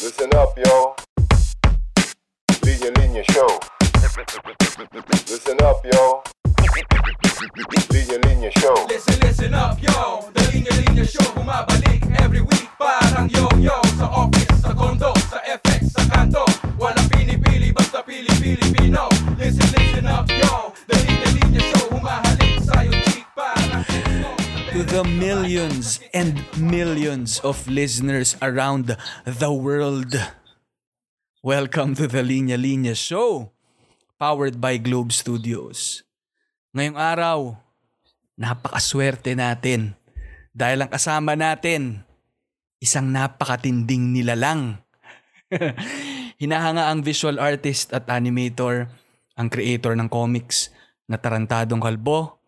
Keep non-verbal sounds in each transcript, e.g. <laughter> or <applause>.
Listen up, yo. Linya Linya Show. Listen up, yo. Linya Linya Show. Listen, listen up, yo The Linya Linya Show Bumabalik every week Parang yo-yo Sa office, sa condo, sa FX, sa kanto Walang pinipili, basta pili-Pilipino Listen, listen up, yo to the millions and millions of listeners around the world. Welcome to the Linya Linya Show, powered by Globe Studios. Ngayong araw, napakaswerte natin dahil ang kasama natin, isang napakatinding nilalang. <laughs> Hinahanga ang visual artist at animator, ang creator ng comics na Tarantadong Kalbo,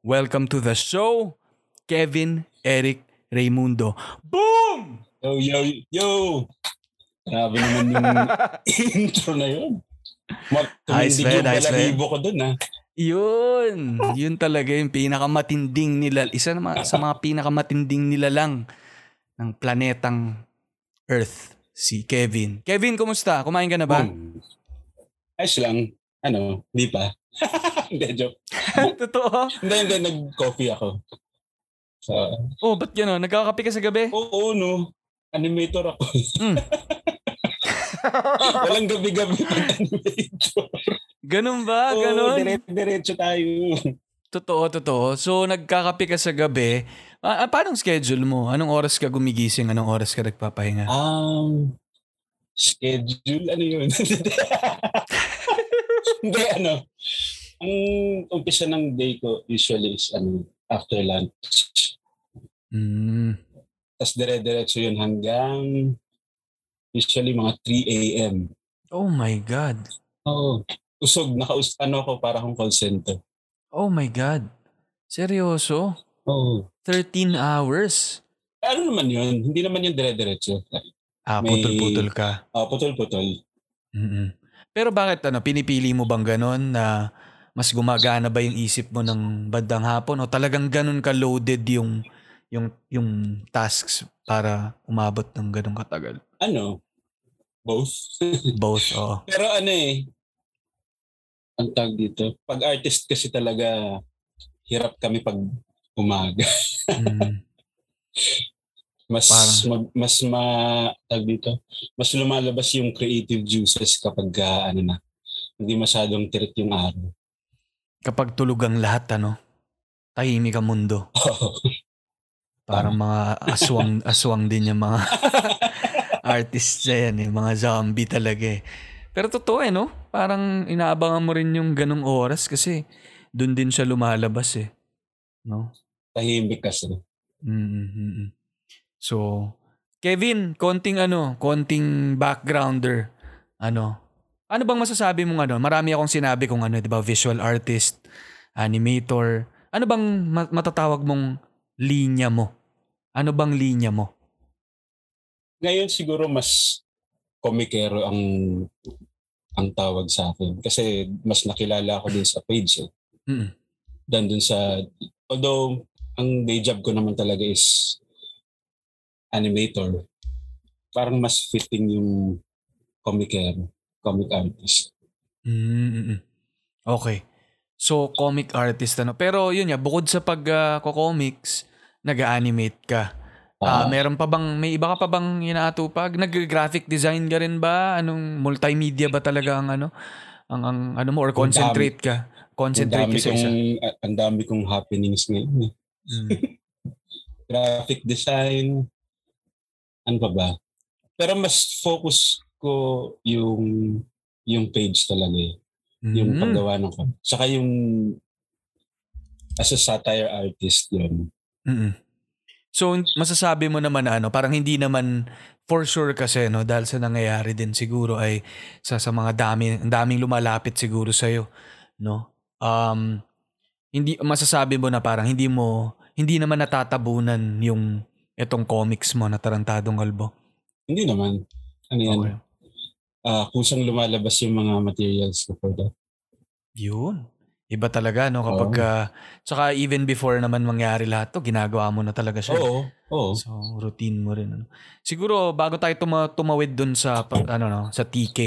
Welcome to the show, Kevin Eric Raimundo. Boom! Yo, yo, yo! Grabe naman yung <laughs> intro na yun. Tumindig yung Ayos ba yun? balahibo ko dun, ha? Yun! Yun talaga yung pinakamatinding nila. Isa na mga, sa mga pinakamatinding nila lang ng planetang Earth, si Kevin. Kevin, kumusta? Kumain ka na ba? Boom. Ayos lang. Ano, di pa. <laughs> hindi, joke. <laughs> Totoo? Hindi, hindi, nag-coffee ako. So, Oh, ba't gano'n? Nagkakape ka sa gabi? oo, no. Animator ako. Mm. <laughs> Walang gabi-gabi pag animator. Ganun ba? Oo, Ganun? dire-diretso tayo. Totoo, totoo. So, nagkakape ka sa gabi. Ah, ah, paano ang schedule mo? Anong oras ka gumigising? Anong oras ka nagpapahinga? Um, schedule, ano yun? <laughs> Hindi, ano. Ang umpisa ng day ko usually is ano, after lunch. Mm. Tapos dire-diretso yun hanggang usually mga 3 a.m. Oh my God. Oo. Usog, nakaus ano ako para akong call center. Oh my God. Seryoso? Oo. 13 hours? Ano naman yun? Hindi naman yun dire-diretso. Ah, May- putol-putol ka. Oh, putol-putol. mm Pero bakit ano, pinipili mo bang ganon na mas gumagana ba yung isip mo ng bandang hapon o talagang ganon ka loaded yung yung yung tasks para umabot ng ganong katagal? Ano? Both. <laughs> Both, oo. Pero ano eh, ang tag dito, pag artist kasi talaga, hirap kami pag umaga. Mm. <laughs> Mas Parang- mag- mas ma tag dito, mas lumalabas yung creative juices kapag ah, ano na, hindi masyadong tirik yung araw. Kapag tulog ang lahat, ano, tahimik ang mundo. <laughs> Parang mga aswang <laughs> aswang din yung mga <laughs> artists na yan eh. Mga zombie talaga eh. Pero totoo eh, no? Parang inaabangan mo rin yung ganong oras kasi doon din siya lumalabas eh. No? Tahimik kasi. mm So, Kevin, konting ano, konting backgrounder. Ano? Ano bang masasabi mong ano? Marami akong sinabi kung ano, 'di ba? Visual artist, animator. Ano bang ma- matatawag mong linya mo? Ano bang linya mo? Ngayon siguro mas komikero ang ang tawag sa akin kasi mas nakilala ako din sa page eh. Mm. than dun sa although ang day job ko naman talaga is animator parang mas fitting yung comicero comic artist Mm-mm. Okay. So, comic artist ano. Pero yun ya, bukod sa pag-comics, nag-animate ka. Ah, Ah. meron pa bang may iba ka pa bang inaatupag? Nag-graphic design ka rin ba? Anong multimedia ba talaga ang ano? Ang, ang ano mo or concentrate ka? Concentrate ka sa isa. ah, ang dami kong happenings ngayon eh. Mm. <laughs> graphic design ano pa ba pero mas focus ko yung yung page talaga eh. Yung Mm. paggawa ng com- saka yung as a satire artist yun Mm-mm. So, masasabi mo naman na ano, parang hindi naman for sure kasi no dahil sa nangyayari din siguro ay sa sa mga dami ang daming lumalapit siguro sa no um hindi masasabi mo na parang hindi mo hindi naman natatabunan yung etong comics mo na Tarantadong Kalbo. hindi naman ano yan Okay. Ah kusang lumalabas yung mga materials ko for that Yun. Iba talaga, no? Kapag, ah, tsaka even before naman mangyari lahat to, ginagawa mo na talaga siya. Oo, oo. So, routine mo rin. Ano. Siguro, bago tayo tuma- tumawid dun sa, pa- <clears throat> ano, no, sa TK,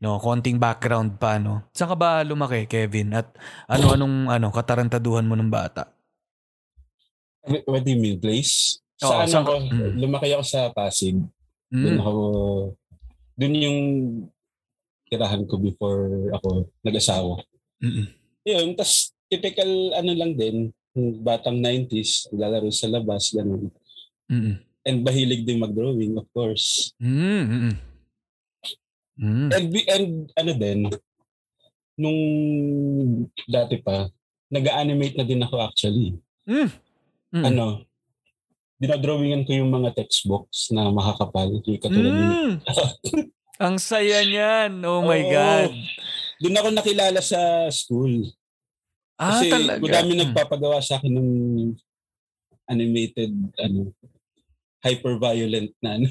no, konting background pa, no. Saan ka ba lumaki, Kevin? At ano-anong, ano, katarantaduhan mo ng bata? What do you mean, place? Saan saan ako? Mm. Lumaki ako sa Pasig. Doon Mm. ako, doon yung tirahan ko before ako nag-asawa. Mm-mm. Yun, tas typical ano lang din, batang 90s, lalaro sa labas, ganun. Mm-mm. And mahilig din mag-drawing, of course. Mm, mm-mm. Mm. And, and ano din, nung dati pa, nag-animate na din ako actually. Mm. Mm. Ano, dinadrawingan ko yung mga textbooks na makakapal. Yung katulad Mm. <laughs> Ang saya niyan. Oh my Oo. God. Doon ako nakilala sa school. Ah, Kasi talaga. madami Mm. nagpapagawa sa akin ng animated, ano, hyper-violent na ano.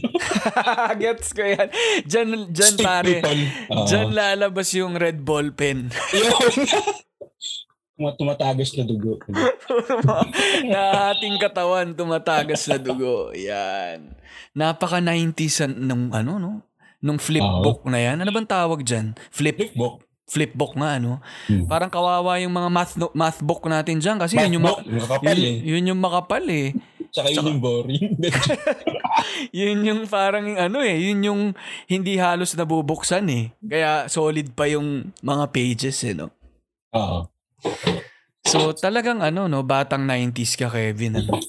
<laughs> Gets ko yan. Diyan, diyan Stick pare. people. Oo. Diyan lalabas yung red ball pen. Yun. <laughs> Mga tumatagos na dugo. <laughs> na ating katawan tumatagas na dugo. Yan. Napaka 90s an- nung ano no? Nung flip Oo. book na yan. Ano bang tawag diyan? Flip Flipbook. flip book nga ano. Hmm. Parang kawawa yung mga math no- math book natin diyan kasi yun yung ma- nakakapal yun, eh. yun yung makapal eh. Tsaka yun yung boring. <laughs> <laughs> Yun yung parang ano eh, yun yung hindi halos nabubuksan eh. Kaya solid pa yung mga pages eh no. Oo. So talagang ano no, batang 90s ka Kevin ano.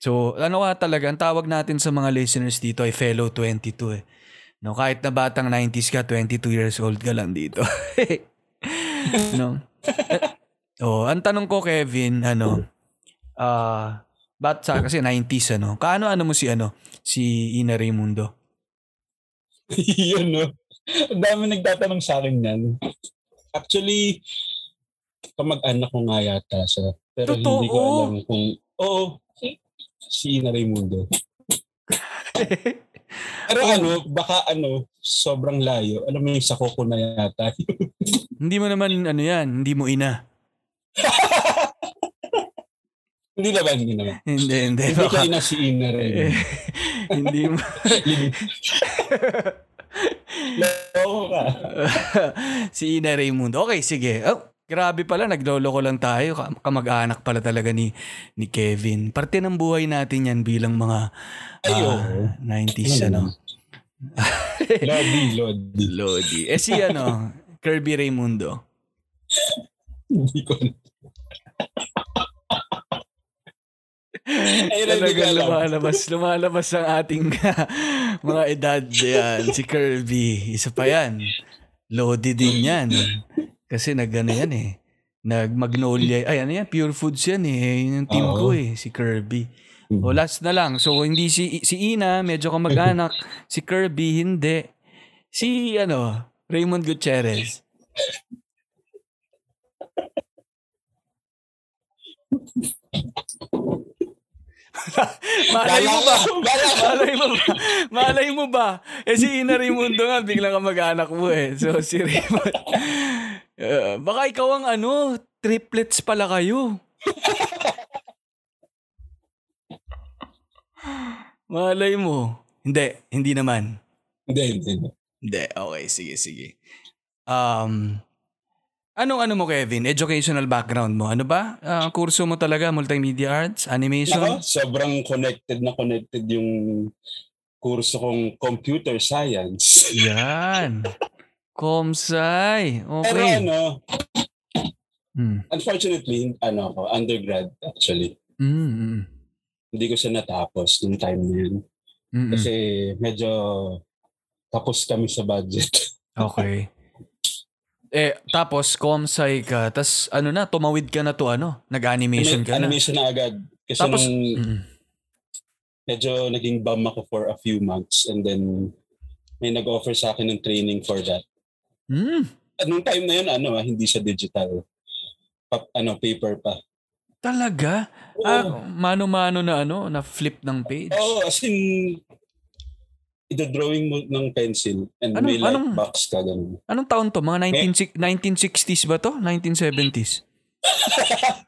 So ano ka talaga, ang tawag natin sa mga listeners dito ay fellow 22 eh. No, kahit na batang 90s ka, 22 years old ka lang dito. <laughs> no. Eh, Oh, ang tanong ko Kevin, ano, ah, bat sa kasi 90s ano. Kaano ano mo si ano, si Ina Raimundo? <laughs> yun, no? Ang dami nagtatanong sa akin yan. Actually, kamag-anak ko nga yata siya. Pero Totoo? hindi ko alam kung... Oo, si Ina Raimundo. <laughs> Pero ano, baka ano, sobrang layo. Alam mo yung sa Coco na yata. <laughs> hindi mo naman ano yan, hindi mo ina. <laughs> hindi naman, hindi naman. Hindi, hindi. Hindi Baka, kayo na si Ina Raimundo. hindi mo. Loko ka. si Ina Raimundo. Okay, sige. Oh, grabe pala, nagloloko lang tayo. Kam- Kamag-anak pala talaga ni, ni Kevin. Parte ng buhay natin yan bilang mga Ay, ah, oo. 90s, Ano. <laughs> Lodi, Lodi. Lodi. Eh si ano, Kirby Raimundo. Hindi ko Ay, alam. lumalabas, lumalabas ang ating <laughs> mga edad yan. Si Kirby. Isa pa yan. Lodi din yan. Kasi nag-ano yan eh. Nag-magnolia. Ay, ano yan? Pure Foods yan eh. Yun yung team Oo. ko eh. Si Kirby. O last na lang. So, hindi si, si Ina, medyo kamag-anak. <laughs> si Kirby, hindi. Si, ano, Raymond Gutierrez. <laughs> Malay mo ba? Malay mo ba? Malay mo ba? Eh si Ina Raimundo nga, biglang kamag-anak mo eh. So si Raymond. Uh, baka ikaw ang ano, triplets pala kayo. <laughs> Malay mo. Hindi, hindi naman. Hindi, hindi. Hindi, okay, sige, sige. Um, anong ano mo, Kevin? Educational background mo? Ano ba? Ah, kurso mo talaga? Multimedia arts? Animation? Nako, sobrang connected na connected yung kurso kong computer science. Yan. <laughs> Komsay. Pero Okay. ano, Mm. unfortunately, ano ako, undergrad actually. Mm, mm, Hindi ko siya natapos nung time na yun. mm, mm. Kasi medyo tapos kami sa budget. <laughs> Okay. Eh, tapos, komsay ka. Tapos, ano na, tumawid ka na to, ano? Nag-animation ka na. Animation na agad. Kasi Tapos, nung mm, medyo naging bum ako for a few months and then may nag-offer sa akin ng training for that. Mm, At nung time na yun, ano, ah, hindi siya digital. Pa, ano, paper pa. talaga? Oo. Ah, mano-mano na ano, na flip ng page? Oo, as in, ito-drawing mo ng pencil and Anong- may light anong- box ka ganun. Anong taon to? Mga 19, 1960s ba to? 1970s? <laughs>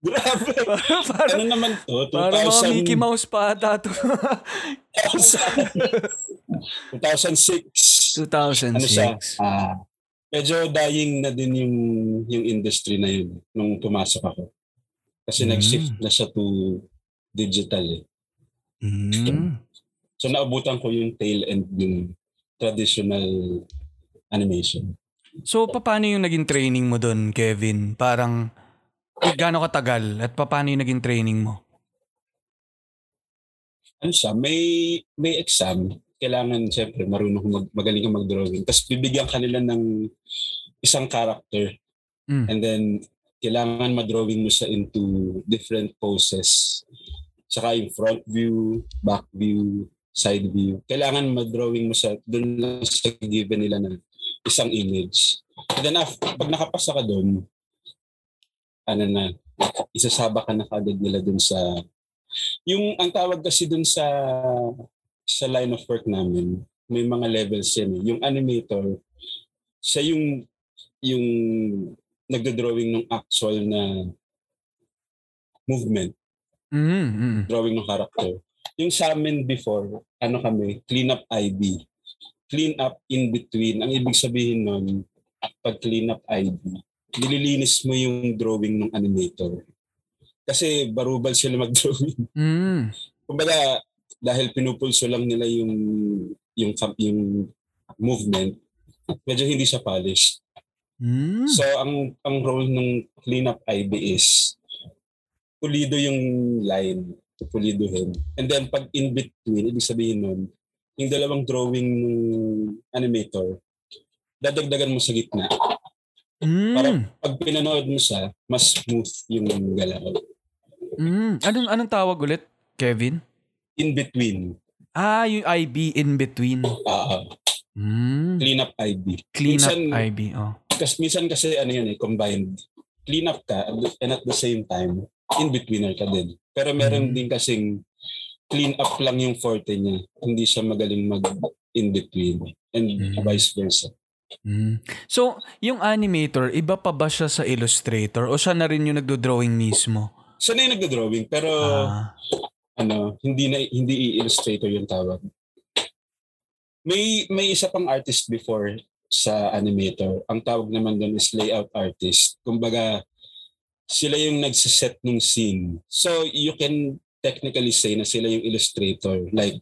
Grabe! <laughs> parang, parang, ano naman to? parang mga 2000, Mickey Mouse pa ata to. <laughs> 2006. 2006. Ano siya? Ah, medyo dying na din yung yung industry na yun nung pumasok ako. Kasi Mm. nag-shift na siya to digital eh. Mm. So naabutan ko yung tail end yung traditional animation. So, paano yung naging training mo doon, Kevin? Parang, eh, gaano katagal? At paano yung naging training mo? Ano siya, may may exam. Kailangan siyempre marunong mag, magaling kang mag-drawing. Tapos bibigyan kanila ng isang character. Mm. And then kailangan ma-drawing mo siya into different poses. Saka yung front view, back view, side view. Kailangan ma-drawing mo siya doon lang sa given nila na isang image. And then after, pag nakapasa ka doon, ano na, isasaba ka na kagad nila doon sa yung ang tawag kasi dun sa sa line of work namin, may mga levels yan. eh. Yung animator, siya yung yung nagdo-drawing ng actual na movement, Mm, mm. drawing ng character. Yung sa amin before, ano kami, clean up IB. Clean up in between. Ang ibig sabihin nun, pag clean up IB, nililinis mo yung drawing ng animator. Kasi barubal sila mag-drawing. Mm. kumbaga dahil pinupulso lang nila yung yung yung movement medyo hindi siya polished Mm. so ang ang role ng cleanup IB is pulido yung line pulidohin and then pag in between ibig sabihin nun yung dalawang drawing ng animator dadagdagan mo sa gitna Mm. Parang- pag pinanood mo siya mas smooth yung galaw Mm. Anong, anong tawag ulit, Kevin? In between Ah, yung IB in between. uh, Mm. cleanup IB Clean up IB. Oh. Kasi minsan kasi ano yun eh, combined. Clean up ka and at the same time, in betweener ka din. Pero meron Mm. din kasing clean up lang yung forte niya. Hindi siya magaling mag in between and Mm. vice versa. Mm. So, yung animator, iba pa ba siya sa illustrator o siya na rin yung nagdo-drawing mismo? Siya na yung nagdo-drawing pero Ah. Ano, hindi na hindi i-illustrator yung tawag. May may isa pang artist before sa animator. Ang tawag naman doon is layout artist. Kumbaga, sila yung nagsiset ng scene. So, you can technically say na sila yung illustrator. Like,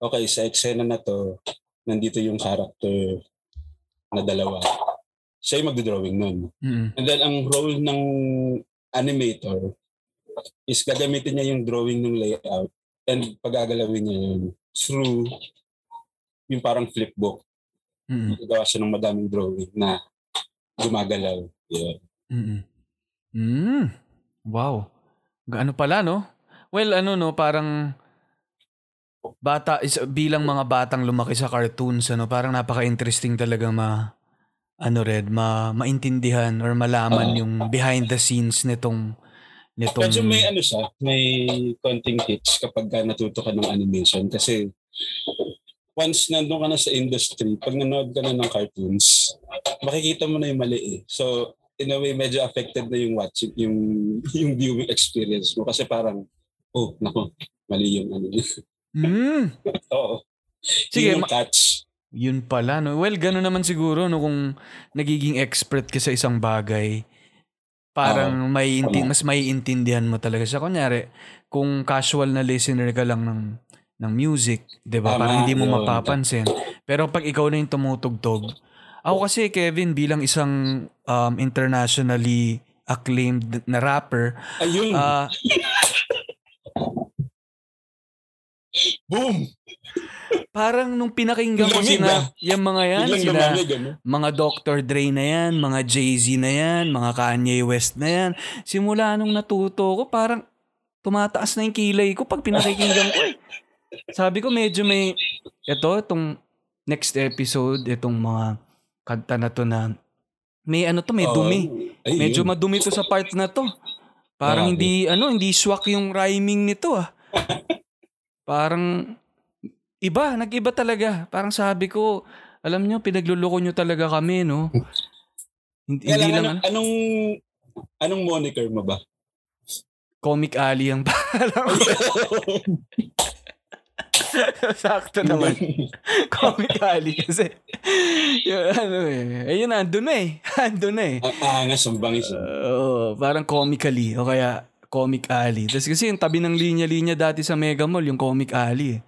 okay, sa eksena na to, nandito yung character na dalawa. Siya yung magdodrawing nun. Mm. And then, ang role ng animator is gagamitin niya yung drawing ng layout and pagagalawin niya yun through yung parang flipbook. Mm. Gagawa siya ng madaming drawing na gumagalaw. Yeah. Mm. Mm. Wow. Gaano pala, no? Well, ano, no, parang bata, is, bilang mga batang lumaki sa cartoons, ano, parang napaka-interesting talaga ma, ano red, ma, maintindihan or malaman Oo. yung behind the scenes nitong, nitong, Medyo may ano siya, may konting hits kapag ka natuto ka ng animation kasi once nandun ka na sa industry, pag nanood ka na ng cartoons, makikita mo na yung mali eh. So, in a way, medyo affected na yung watching, yung, <laughs> yung viewing experience mo. Kasi parang, oh, nako, mali yung ano. Mm. <laughs> Oo. Sige, Yun yung catch. Yun pala, no? Well, gano'n naman siguro, no? Kung nagiging expert ka sa isang bagay, parang may inti- mas maiintindihan mo talaga siya. Kunyari, kung casual na listener ka lang ng ng music, 'di ba? Parang hindi mo mapapansin. Pero pag ikaw na yung tumutugtog, ako kasi Kevin bilang isang um, internationally acclaimed na rapper, Ayun, ah boom! parang nung pinakinggan ko sina, ah. yung mga yan, sila, lumamig, ano? mga Dr. Dre na yan, mga Jay-Z na yan, mga Kanye West na yan. Simula nung natuto ko, parang tumataas na yung kilay ko pag pinakikinggan ko eh. Sabi ko medyo may, ito, itong next episode, itong mga kanta na to na, may ano to, may Oo. dumi. Medyo madumi to sa part na to. Parang hindi, ano, hindi swak yung rhyming nito ah. Parang, iba, nag-iba talaga. Parang sabi ko, alam nyo, pinagluloko nyo talaga kami, no? Hindi, Kaya hindi lang, lang, anong, anong, anong moniker mo ba? Comic Alley ang parang. <laughs> Sakto naman. <laughs> Comic Alley kasi. Yun, ano eh. Ayun, andun na eh. <laughs> Andun na eh. Ang angas, ang bangis. eh. Oo, parang comically o kaya Comic Alley. Tapos kasi yung tabi ng linya-linya dati sa Mega Mall, yung Comic Alley. eh.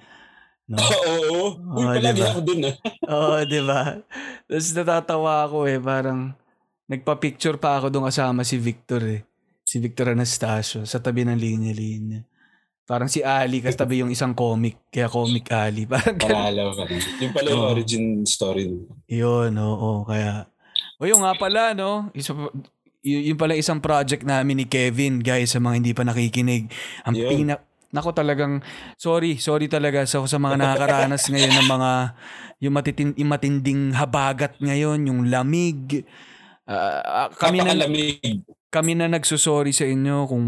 No? Oo, <laughs> oo. Uy, Oo, palagi diba? ako dun ah. <laughs> Oo, di ba? Tapos natatawa ako eh, parang nagpa-picture pa ako doon kasama si Victor eh. Si Victor Anastasio sa tabi ng linya-linya. Parang si Ali kasi tabi yung isang comic, kaya Comic Ali. <laughs> Parang. Paralaw ka rin. Yung pala yung Oo. origin story. Yun, oo, kaya. O yun nga pala, no? Isa, y- yun pala isang project namin ni Kevin, guys, sa mga hindi pa nakikinig. Ang Yun. pinak... Nako talagang, sorry, sorry talaga sa, sa mga nakakaranas <laughs> ngayon ng mga, yung, matitin, yung matinding habagat ngayon, yung lamig. Ah, kami na kami na nagsusorry sa inyo kung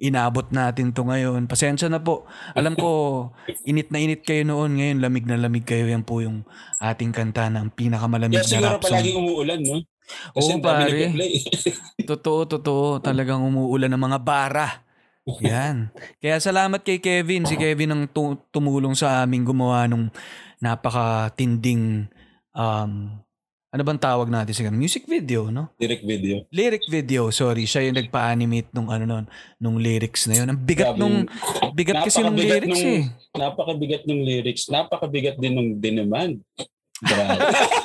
inabot natin to ngayon. Pasensya na po. Alam ko, <laughs> init na init kayo noon. Ngayon, lamig na lamig kayo. Yan po yung ating kanta ng pinakamalamig Kaya na siguro rap song. palaging umuulan, no? Kasi Oo, dami pare. <laughs> Totoo, totoo. Talagang umuulan ng mga bara. Yan. Kaya salamat kay Kevin. Si Kevin ang tu- tumulong sa amin gumawa nung napakatinding um, ano bang tawag natin sa? Music video, no? Direct video. Lyric video, sorry. Siya yung nagpa-animate nung ano nun, nung lyrics na yun. Ang bigat Grabe nung, bigat kasi nung Napakabigat lyrics nung- eh. Napakabigat ng lyrics. Napakabigat din ng demand. Grabe. <laughs>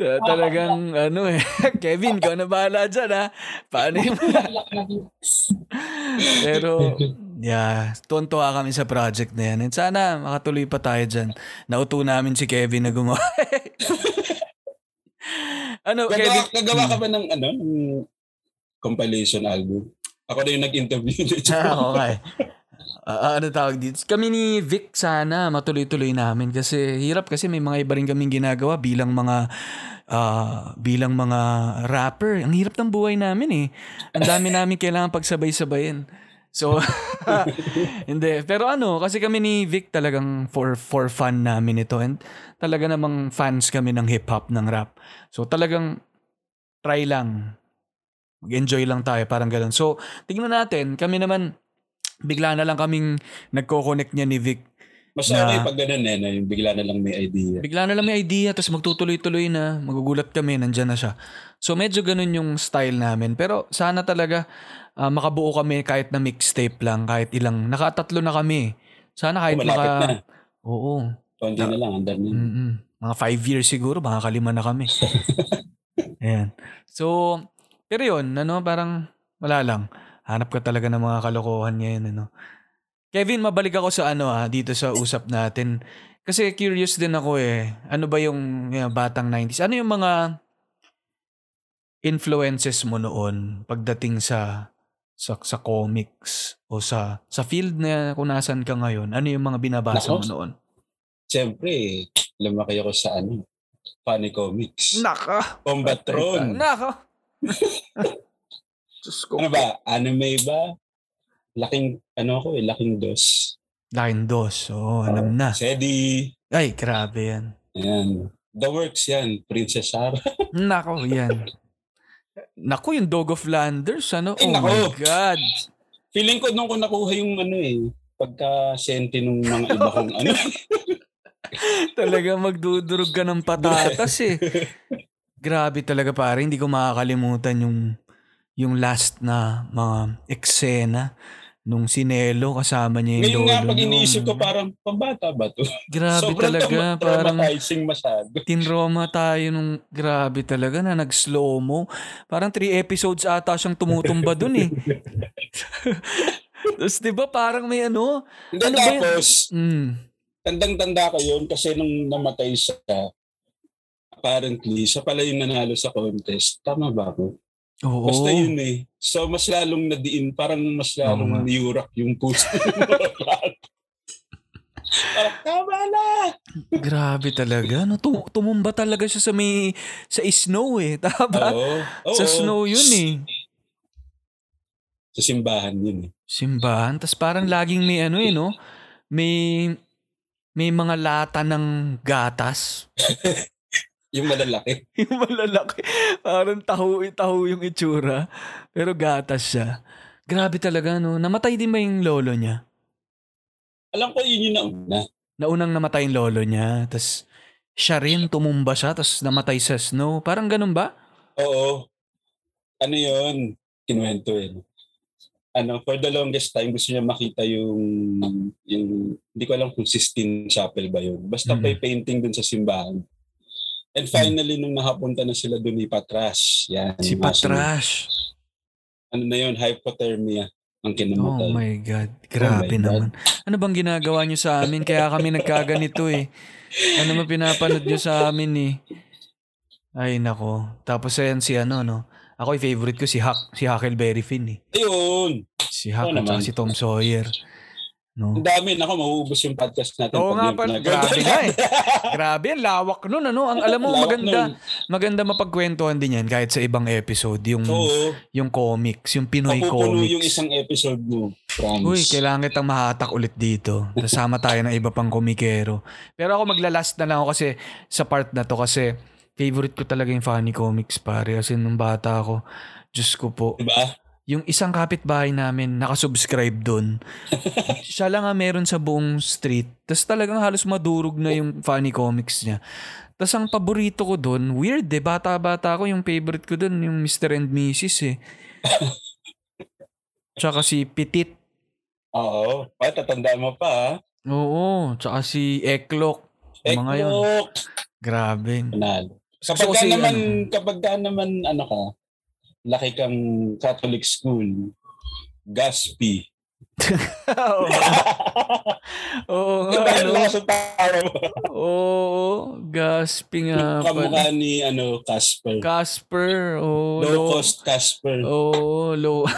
Talagang ano eh. <laughs> Kevin, ikaw na bahala dyan ha. Paano yung... <laughs> Pero, yeah, tuwan-tuwa kami sa project na yan. And sana makatuloy pa tayo dyan. Nauto namin si Kevin na gumawa. <laughs> ano, Gagawa, Kevin? gagawa ka ba ng ano? Ng compilation album? Ako na yung nag-interview dito. Ah, okay. Ah, ano tawag dito? Kami ni Vic sana matuloy-tuloy namin kasi hirap kasi may mga iba rin kaming ginagawa bilang mga ah, bilang mga rapper. Ang hirap ng buhay namin eh. Ang dami <laughs> namin kailangan pagsabay-sabayin. So, <laughs> hindi. Pero ano, kasi kami ni Vic talagang for, for fun namin ito. And talaga namang fans kami ng hip-hop, ng rap. So, talagang try lang. Mag-enjoy lang tayo, parang ganun. So, tignan natin. Kami naman, bigla na lang kaming nagko-connect niya ni Vic. Mas Na- ano yung pag ganun eh, na yung bigla na lang may idea. Bigla na lang may idea, tapos magtutuloy-tuloy na, magugulat kami, nandyan na siya. So medyo ganun yung style namin. Pero sana talaga ah, makabuo kami kahit na mixtape lang, kahit ilang, nakatatlo na kami. Sana kahit Malapit maka... na. Oo. Konti na lang, andar na. Mm-mm. Mga five years siguro, makakalima na kami. <laughs> Ayan. So, pero yun, ano, parang wala lang. Hanap ka talaga ng mga kalokohan ngayon, ano. Kevin, mabalik ako sa ano ah, dito sa usap natin. Kasi curious din ako eh. Ano ba yung yung batang 90s? Ano yung mga influences mo noon pagdating sa sa, sa comics o sa sa field na kung nasan ka ngayon? Ano yung mga binabasa Nako. mo noon? Siyempre, lumaki ako sa ano, funny comics. Naka! Combatron. Naka! <laughs> Diyos ko. Ano ba? Anime ba? Laking, ano ako eh, laking dos. Laking dos. Oo, alam na. Sedi. Ay, grabe yan. Ayan. The Works yan. Princess Sarah. <laughs> Nako, yan. Nako, yung Dog of Landers, ano? Ay, oh nako. my God. Feeling ko nung ko nakuha yung ano eh, pagka senti nung mga iba kong ano. <laughs> Talaga magdudurog ka ng patatas eh. <laughs> Grabe talaga pare, hindi ko makakalimutan yung yung last na mga eksena nung sinelo kasama niya yung Ngayon lolo. nga pag iniisip ko parang pambata ba to? <laughs> Grabe Sobrang talaga, trauma- parang traumatizing masyado. tinroma tayo nung grabe talaga na nag-slow mo. Parang three episodes ata siyang tumutumba <laughs> dun eh. <laughs> Tapos di ba parang may ano? Hindi, Ano ba yun? tapos, Mm, tandang-tanda ko yun kasi nung namatay siya, apparently, siya pala yung nanalo sa contest. Tama ba ako? Oo. Basta yun eh. So, mas lalong nadiin, parang mas Oo lalong niurak yung puso. <laughs> parang, tama na! Grabe talaga. No, tum- tumumba talaga siya sa may sa snow eh. <laughs> Tama? Oo. Oo. sa snow yun eh. Sa simbahan yun eh. Simbahan. Tapos parang laging may ano eh, no? May may mga lata ng gatas. <laughs> Yung malalaki. <laughs> yung malalaki. Parang tahu-tahu yung itsura. Pero gatas siya. Grabe talaga, no? Namatay din ba yung lolo niya? Alam ko yun yung nauna. Naunang namatay yung lolo niya. Tapos siya rin, tumumba siya. Tapos namatay sa snow. Parang ganun ba? Oo. Ano yun? Kinuwento eh. Ano, for the longest time, gusto niya makita yung, yung hindi ko alam kung Sistine Chapel ba yun. Basta Mhm. may painting dun sa simbahan. And finally, nung nakapunta na sila dun ni Patras, yan. Si Patrash. Ano na yun, hypothermia ang Oh kinamatay. my God. Grabe Oh my God. naman. Ano bang ginagawa niyo sa amin? Kaya kami nagkaganito eh. Ano man pinapanood niyo sa amin eh. Ay nako. Tapos ayan si ano no. Ako yung favorite ko si Huck, si Huckleberry Finn eh. Ayun! Si Huck Oo at si Tom Sawyer. No? Ang dami. Nako, mauubos yung podcast natin. Oo nga pa, grabe nga eh. <laughs> Grabe, ang lawak nun ano. Ang alam mo Lawak maganda, nun. maganda mapagkwentuhan din yan kahit sa ibang episode yung Oo. yung comics, yung Pinoy Mapupuno comics. yung isang episode mo. Promise. Uy, kailangan kitang mahatak ulit dito. <laughs> Kasama tayo ng iba pang komikero. Pero ako maglalast na lang ako kasi sa part na to kasi favorite ko talaga yung funny comics pare. Kasi nung bata ako, Diyos ko po. Diba? Yung isang kapitbahay namin, nakasubscribe doon. <laughs> Siya lang nga meron sa buong street. Tapos talagang halos madurog na yung funny comics niya. Tapos ang paborito ko doon, weird eh, bata-bata ko, yung favorite ko doon, yung Mr. and Mrs. eh. <laughs> Tsaka si Petit. Oo. Pa, tatandaan mo pa, ha? Oo, tsaka si Eklok. Mga yun. Grabe. Panalo. Kapag si, naman, ano, kapag ka naman, ano ka, laki kang Catholic school, Gaspi. <laughs> Oo. <laughs> Oo nga, ano? lang sa tawa mo. Oo, gasping nga Kamukha ni, ano, Casper. Casper, oh, Low cost Casper. Oh, low. <laughs>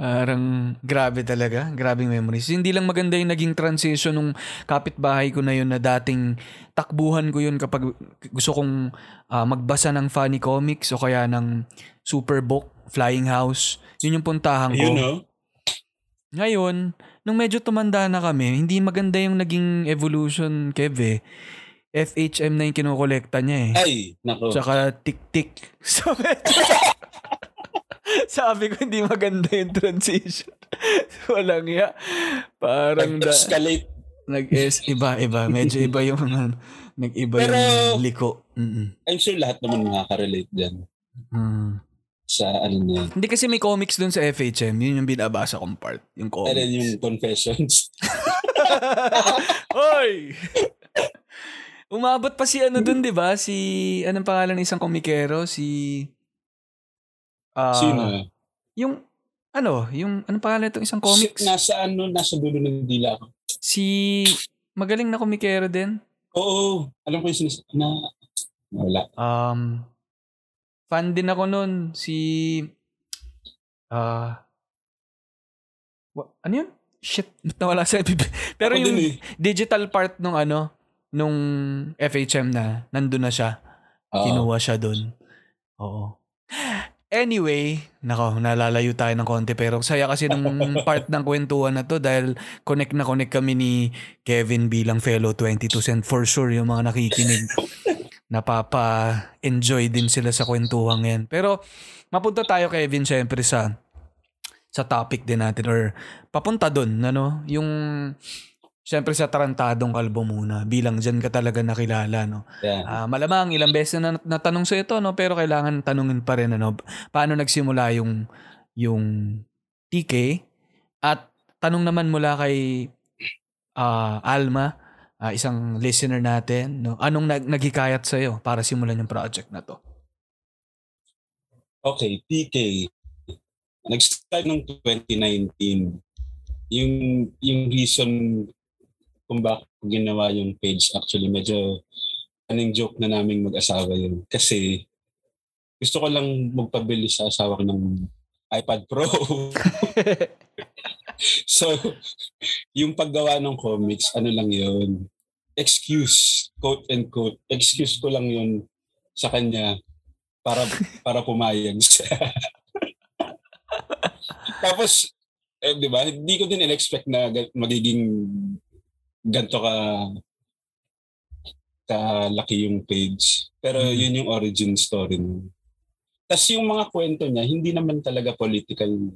Parang grabe talaga. Grabing memories. Hindi lang maganda yung naging transition nung kapitbahay ko na yun na dating takbuhan ko yun kapag gusto kong ah, magbasa ng funny comics o kaya ng Superbook, Flying House. Yun yung puntahan ko. Ayun, no? Ngayon, nung medyo tumanda na kami, hindi maganda yung naging evolution, Kev eh. FHM na yung kinokolekta niya eh. Ay, nako. Tsaka tik-tik. <laughs> So, medyo- <laughs> sabi ko hindi maganda yung transition. <laughs> Walang ya. Parang da, Nag-escalate. nag-es, iba, iba. Medyo iba yung, ano, nag-iba Pero- yung liko. Mm-mm. I'm sure lahat naman makaka-relate dyan Mm. sa ano na. Hindi kasi may comics dun sa FHM. Yun yung binabasa kong part. Yung And then comics. yung confessions. <laughs> Hoy! Umabot pa si ano dun, di ba? Si, anong pangalan ng isang komikero? Si... ah, Sino? Yung, ano, yung, anong pangalan itong isang Si, comics? nasa ano, nasa dulo ng dila ko. Si, magaling na komikero din. Oo, alam ko yung sinas... Na, wala. Um, fan din ako nun. Si, ah, wa- ano yun? Shit, <laughs> nawala sa FB. Pero Ako yung din eh. digital part nung ano, nung FHM na, nandun na siya. Oo. Kinuha siya dun. Oo. Anyway, nako, nalalayo tayo ng konti pero saya kasi nung <laughs> part ng kwentuhan na to dahil connect na connect kami ni Kevin bilang fellow 22 cent for sure yung mga nakikinig <laughs> napapa-enjoy din sila sa kwentuhan yan. Pero mapunta tayo Kevin syempre sa sa topic din natin or papunta doon ano yung syempre sa tarantadong kalbo muna bilang diyan ka talaga nakilala no Yan. Ah, malamang ilang beses na nat- natanong sa ito no pero kailangan tanungin pa rin ano paano nagsimula yung yung TK at tanong naman mula kay ah, Alma ah, isang listener natin no anong nag naghikayat sa iyo para simulan yung project na to Okay, PK. Nag-start ng 2019. Yung, yung reason kung bakit ko ginawa yung page, actually, medyo anong joke na naming mag-asawa yun. Kasi gusto ko lang magpabili sa asawa ko ng iPad Pro. <laughs> so, yung paggawa ng comics, ano lang yun, excuse, quote and quote, excuse ko lang yun sa kanya para para pumayag siya. <laughs> Tapos, eh, di ba, hindi ko din in-expect na magiging ganito ka kalaki yung page. Pero Mm. yun yung origin story mo. Tapos yung mga kwento niya, hindi naman talaga politically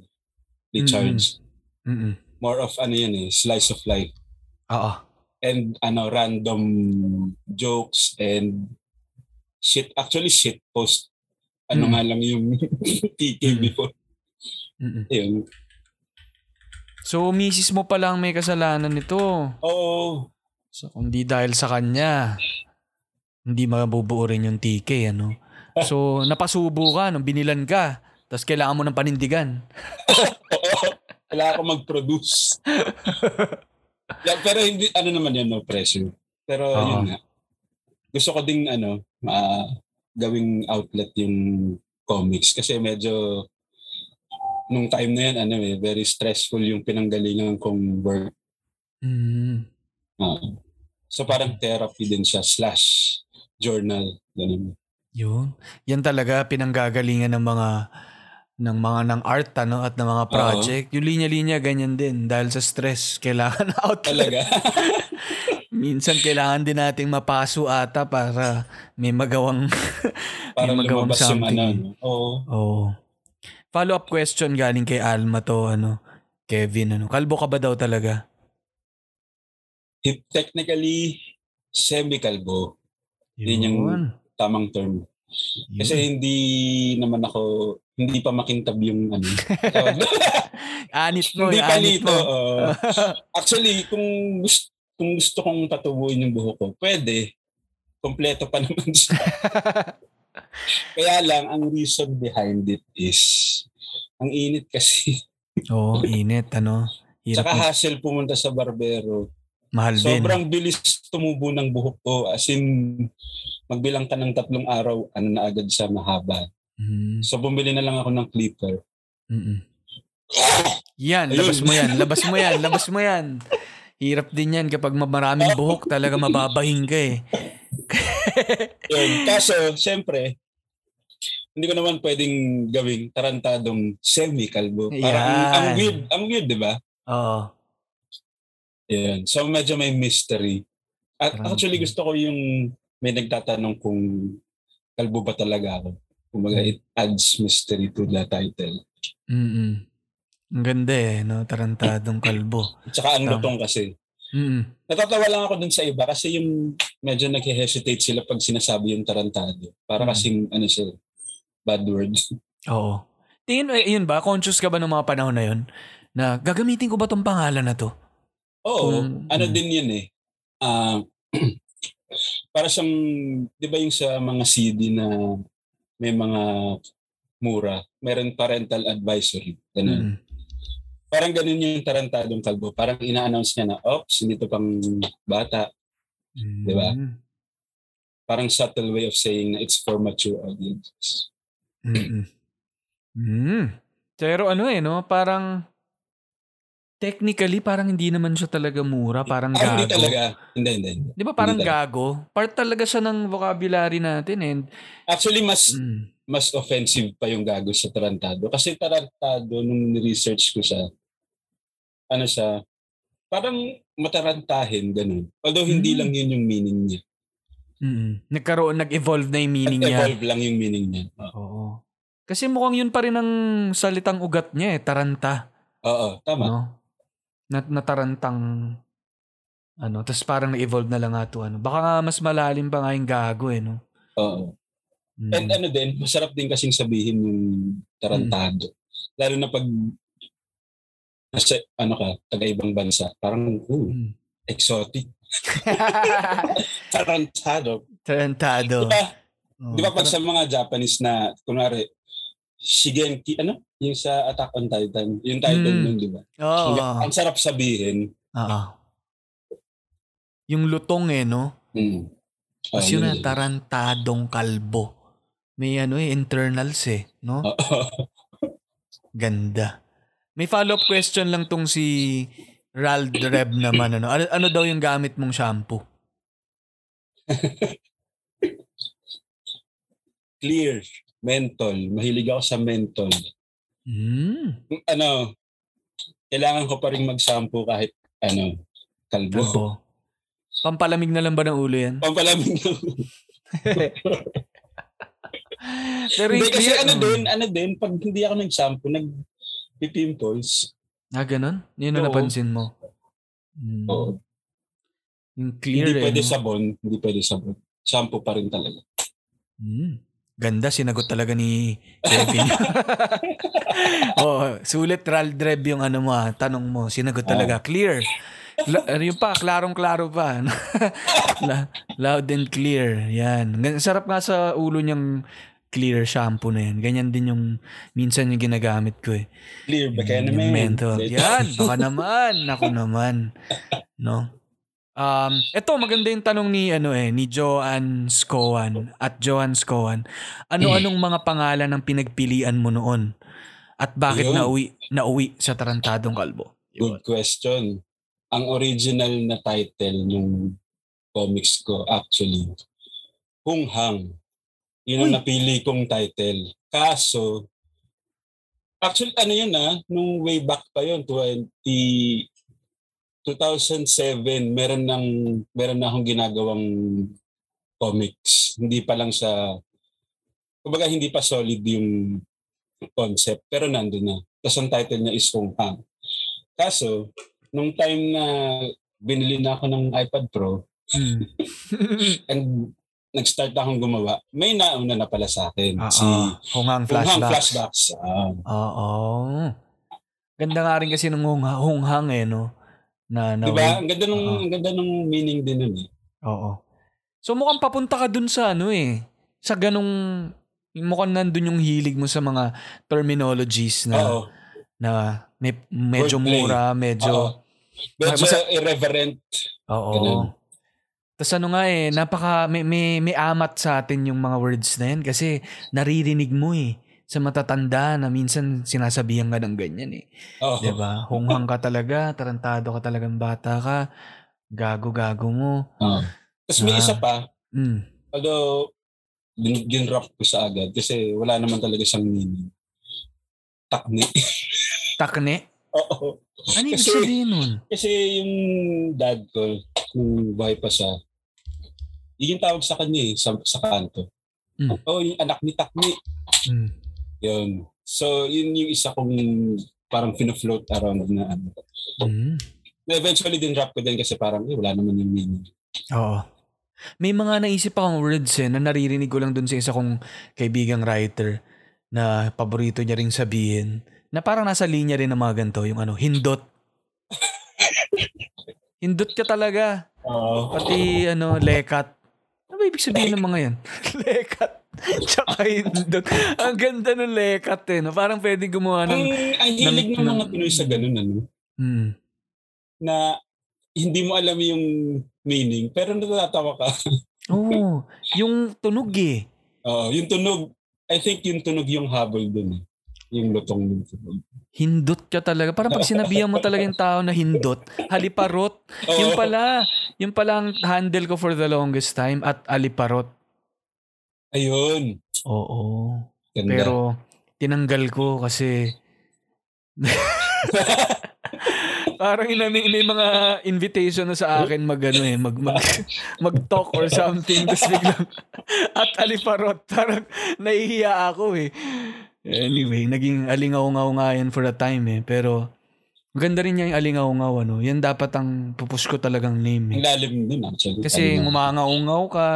charged. Mm-mm. More of ano yun eh, slice of life. Oo. And ano, random jokes and shit. Actually, shit post. Ano Mm. nga lang yung <laughs> TK Mm. before. Mm-mm. Yun. So, misis mo pa lang may kasalanan nito. Oo. So, kung di dahil sa kanya, hindi mabubuo rin yung TK, ano? <laughs> So, napasubo ka nung binilan ka. Tapos kailangan mo ng panindigan. <laughs> Kailangan ko mag-produce. <laughs> yeah, pero hindi, ano naman yan, no pressure. Pero Oo. yun nga. Gusto ko ding, ano, ma gawing outlet yung comics. Kasi medyo, nung time na yan, ano eh, very stressful yung pinanggalingan kong work. Mm. Oo. so parang therapy din siya, slash journal. Ganun. Yun. Yan talaga pinanggagalingan ng mga ng mga ng art ano at ng mga project. Yung linya-linya ganyan din dahil sa stress kailangan <laughs> outlet. Talaga. <laughs> Minsan kailangan din nating mapaso ata para may magawang <laughs> Para may magawang ano. something. no? Oo. Follow-up question galing kay Alma to ano. Kevin ano. Kalbo ka ba daw talaga? He- Technically, semi-kalbo. Yun yung tamang term. Yun. Kasi hindi naman ako, hindi pa makintab yung ano. <laughs> anit mo, hindi pa anit nito. mo. oo. <laughs> actually, kung gusto, kung gusto kong patubuin yung buhok ko, pwede. Kompleto pa naman siya. <laughs> Kaya lang, ang reason behind it is, ang init kasi. Oo, init ano. Hirap Tsaka mo. hassle pumunta sa barbero. Mahal din. Sobrang bilis tumubo ng buhok ko. As in, magbilang ka ng tatlong araw, ano na agad siya mahaba. Mm, So, bumili na lang ako ng clipper. mm-mm. <coughs> Yan, Ayun. labas mo yan. Labas mo yan. Labas mo yan. Hirap din yan kapag ma- maraming buhok talaga mababahing ka eh. Yun. Kaso, siyempre, hindi ko naman pwedeng gawing tarantadong semi-kalbo. Parang ang, weird, ang weird, di ba? Oo. Yan. So, medyo may mystery. At Tarantado. actually, gusto ko yung may nagtatanong kung kalbo ba talaga ako. Kumbaga, it adds mystery to the title. Mm-mm. Ang ganda eh, no? Tarantadong kalbo. At saka ang lutong kasi. Mm-mm. Natatawa lang ako dun sa iba kasi yung medyo nag-hesitate sila pag sinasabi yung tarantado. Para Mm. kasing, ano siya, bad words. Oo. Tingin, eh, yun ba? Conscious ka ba ng mga panahon na yun? Na gagamitin ko ba tong pangalan na to? Oo, Kung- ano mm. din yun eh. Ah, <clears throat> para siyang, di ba yung sa mga CD na may mga mura, meron parental advisory. Ganun. Mm-mm. Parang ganun yung tarantadong kalbo. Parang ina-announce niya na, oops, hindi to pang bata. Di ba? Mm. Parang subtle way of saying na it's for mature audiences. Mm-mm. Mm. Pero ano eh, no? Parang technically parang hindi naman siya talaga mura, parang gago. hindi talaga. Hindi, hindi, hindi. 'Di ba parang Hindi gago? Part talaga siya ng vocabulary natin and Actually, mas mm, mas offensive pa yung gago sa tarantado. Kasi tarantado, nung research ko siya, ano siya, parang matarantahin, ganun. Although hindi Mm. lang yun yung meaning niya. Mm, nagkaroon nag-evolve na yung meaning niya. Nag-evolve lang yung meaning niya. Oo, Oo. Kasi mukhang yun pa rin ang salitang ugat niya eh, taranta, Oo, tama. no? Nat natarantang ano, tapos parang nag-evolve na lang nga to ano. Baka nga mas malalim pa nga yung gago eh, no? Oo. Mm. And ano din, masarap din kasing sabihin yung tarantado. Lalo na pag nasa, ano ka, taga-ibang bansa. Parang, ooh, Mm. exotic. <laughs> Tarantado. Tarantado. Di ba, Oo, di ba pag sa mga Japanese na, kunwari, Shigenki, ano? Yung sa Attack on Titan. Yung title Mm. nun, di ba? Oo. Ang sarap sabihin. Oo. Yung lutong eh, no? Mm. Tapos Oh, yun na, yun. tarantadong kalbo. May ano eh, internals eh, no? <laughs> Ganda. May follow-up question lang tong si Rald Reb naman. Ano, ano, ano daw yung gamit mong shampoo? <laughs> Clear. Menthol. Mahilig ako sa menthol. Hmm. Ano, kailangan ko pa rin mag-shampoo kahit ano, kalbo. Kalbo. Pampalamig na lang ba ng ulo yan? Pampalamig na. <laughs> Pero Hindi, kasi clear- ano Mm. din, ano din, pag hindi ako nag-shampoo, nag-pimples. Ah, ganun? Yun ang napansin mo. Mm. Oo. Yung clear Hindi eh, pwede no? sabon, hindi pwede sabon. Shampoo pa rin talaga. Mm. Ganda, sinagot talaga ni Kevin. <laughs> <laughs> oh, sulit Raldreb yung ano mo ah, tanong mo. Sinagot talaga. Clear. La, <laughs> ano yun pa, klarong-klaro pa. La, loud and clear. Yan. Sarap nga sa ulo niyang clear shampoo na yan. Ganyan din yung minsan yung ginagamit ko eh. Clear ba kaya Yung naman? Yan, baka naman. Ako naman. No? Um, ito maganda yung tanong ni ano eh ni Joanne Scoan at Joanne Scoan. Ano-anong mga pangalan ang pinagpilian mo noon? At bakit Ayun. nauwi nauwi sa Tarantadong Kalbo? Good question. Ang original na title ng comics ko actually, Hung Hang. Yun ang Uy. napili kong title. Kaso, actually ano yun ah, nung way back pa yun, 20, 2007, meron ng meron na akong ginagawang comics. Hindi pa lang sa kumbaga hindi pa solid yung concept, pero nandun na. Tapos ang title niya is Hung Hang. Kaso, nung time na binili na ako ng iPad Pro Hmm. <laughs> and nag-start akong gumawa, may nauna na pala sa akin. Ah, si ah. Hung Hang flashbacks. Flashbacks. Ah, Oo. Ganda nga rin kasi ng hunga- hunghang eh no. Na, na diba? Ang ganda nung, ang ganda nung meaning din nun eh. Oo. So mukhang papunta ka dun sa ano eh. Sa ganong mukhang nandun yung hilig mo sa mga terminologies na Oo. na may, medyo Wordplay. mura, medyo. Medyo Masa- irreverent. oo. Tapos ano nga eh, napaka may, may, may amat sa atin yung mga words na yan kasi naririnig mo eh sa matatanda na minsan sinasabihan ka ng ganyan eh. 'Di ba? Hunghang ka talaga, tarantado ka talagang bata ka, gago-gago mo. Oo. Tapos may Ah. isa pa, Mm. although gin- ginrap ko sa agad kasi wala naman talaga siyang meaning. Takni. <laughs> Takne. Oo. Ano Kasi- sabihin nun? Kasi yung dad ko, nung buhay pa siya, yun yung tawag sa kanya eh, sa, sa kanto. Mm. Oh, yung anak ni Takni. Mm. Yun. So, yun yung isa kong parang fino-float around na ano. Mm. Eventually din rap ko din kasi parang eh, wala naman yung meaning. Oo. May mga naisip akong words eh, na naririnig ko lang dun sa isa kong kaibigang writer na paborito niya ring sabihin na parang nasa linya rin ng mga ganito, yung ano, hindot. <laughs> hindot ka talaga. Oo. Pati ano, lekat. Ba ibig sabihin ng mga yan? <laughs> lekat. Tsaka hindot. Ang ganda ng lekat eh. No? Parang pwedeng gumawa ng... ang hilig ng ng- mga Pinoy sa ganun, ano, Hmm. na hindi mo alam yung meaning, pero natatawa ka. <laughs> Oo. yung tunog eh. Oo, yung tunog, I think yung tunog yung habol dun. eh. Yung lutong. Hindot ka talaga. Parang pag sinabihan mo talaga yung tao na hindot, haliparot. Oo. Yung pala, yung pala ang handle ko for the longest time at aliparot. Ayun. Oo. Ganda. Pero tinanggal ko kasi <laughs> parang ina may, mga invitation na sa akin mag ano eh, mag, mag, <laughs> mag-talk or something tapos biglang <laughs> at aliparot parang nahihiya ako eh. Anyway, naging alingaw-ngaw nga yan for a time eh. Pero maganda rin niya yung alingaw-ngaw ano. Yan dapat ang pupush ko talagang name Ang eh. lalim din actually. Kasi Ano, ngumangaw-ngaw ka,